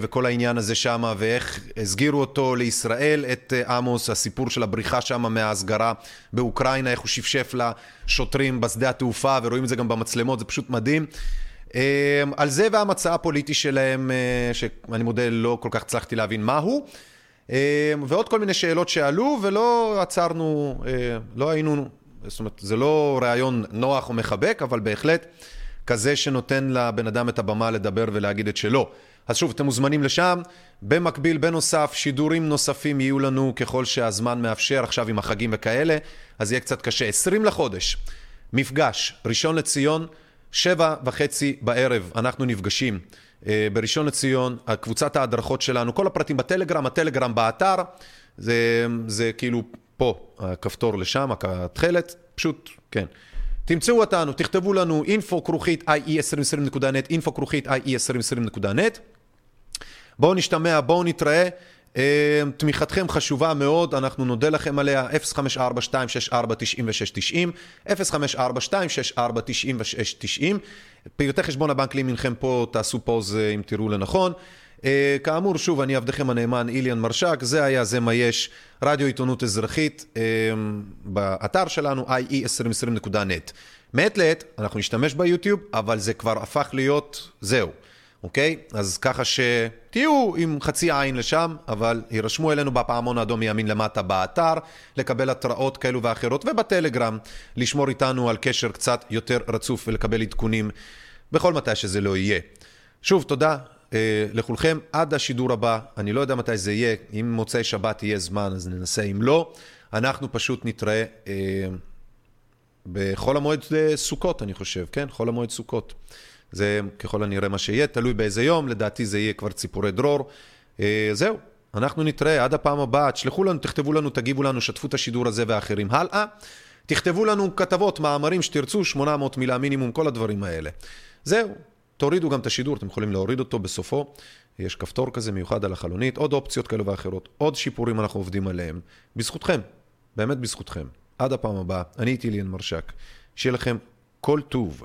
וכל העניין הזה שם, ואיך הסגירו אותו לישראל, את אה, עמוס, הסיפור של הבריחה שם מההסגרה באוקראינה, איך הוא שפשף לשוטרים בשדה התעופה, ורואים את זה גם במצלמות, זה פשוט מדהים. אה, על זה והמצע הפוליטי שלהם, אה, שאני מודה, לא כל כך הצלחתי להבין מהו. אה, ועוד כל מיני שאלות שעלו, ולא עצרנו, אה, לא היינו, זאת אומרת, זה לא ראיון נוח או מחבק, אבל בהחלט כזה שנותן לבן אדם את הבמה לדבר ולהגיד את שלו. אז שוב, אתם מוזמנים לשם. במקביל, בנוסף, שידורים נוספים יהיו לנו ככל שהזמן מאפשר, עכשיו עם החגים וכאלה, אז יהיה קצת קשה. 20 לחודש, מפגש, ראשון לציון, שבע וחצי בערב, אנחנו נפגשים. אה, בראשון לציון, קבוצת ההדרכות שלנו, כל הפרטים בטלגרם, הטלגרם באתר, זה, זה כאילו פה, הכפתור לשם, התכלת, פשוט, כן. תמצאו אותנו, תכתבו לנו info כרוכית ie2020.net, info כרוכית ie2020.net. בואו נשתמע, בואו נתראה. אה, תמיכתכם חשובה מאוד, אנחנו נודה לכם עליה, 054-264-9690, 054-264-9690. פרטי חשבון הבנק לימינכם פה, תעשו פוז אה, אם תראו לנכון. אה, כאמור, שוב, אני עבדכם הנאמן איליאן מרשק, זה היה זה מה יש, רדיו עיתונות אזרחית, באתר שלנו ie2020.net. מעת לעת אנחנו נשתמש ביוטיוב, אבל זה כבר הפך להיות, זהו. אוקיי? אז ככה שתהיו עם חצי עין לשם, אבל יירשמו אלינו בפעמון האדום מימין למטה באתר, לקבל התראות כאלו ואחרות, ובטלגרם, לשמור איתנו על קשר קצת יותר רצוף ולקבל עדכונים בכל מתי שזה לא יהיה. שוב, תודה אה, לכולכם. עד השידור הבא, אני לא יודע מתי זה יהיה, אם מוצאי שבת יהיה זמן אז ננסה, אם לא, אנחנו פשוט נתראה אה, בחול המועד אה, סוכות, אני חושב, כן? חול המועד סוכות. זה ככל הנראה מה שיהיה, תלוי באיזה יום, לדעתי זה יהיה כבר ציפורי דרור. אה, זהו, אנחנו נתראה עד הפעם הבאה, תשלחו לנו, תכתבו לנו, תגיבו לנו, שתפו את השידור הזה ואחרים הלאה. תכתבו לנו כתבות, מאמרים שתרצו, 800 מילה מינימום, כל הדברים האלה. זהו, תורידו גם את השידור, אתם יכולים להוריד אותו בסופו. יש כפתור כזה מיוחד על החלונית, עוד אופציות כאלו ואחרות, עוד שיפורים אנחנו עובדים עליהם. בזכותכם, באמת בזכותכם. עד הפעם הבאה, אני איתי ליאן מרשק. שיהיה לכם כל טוב.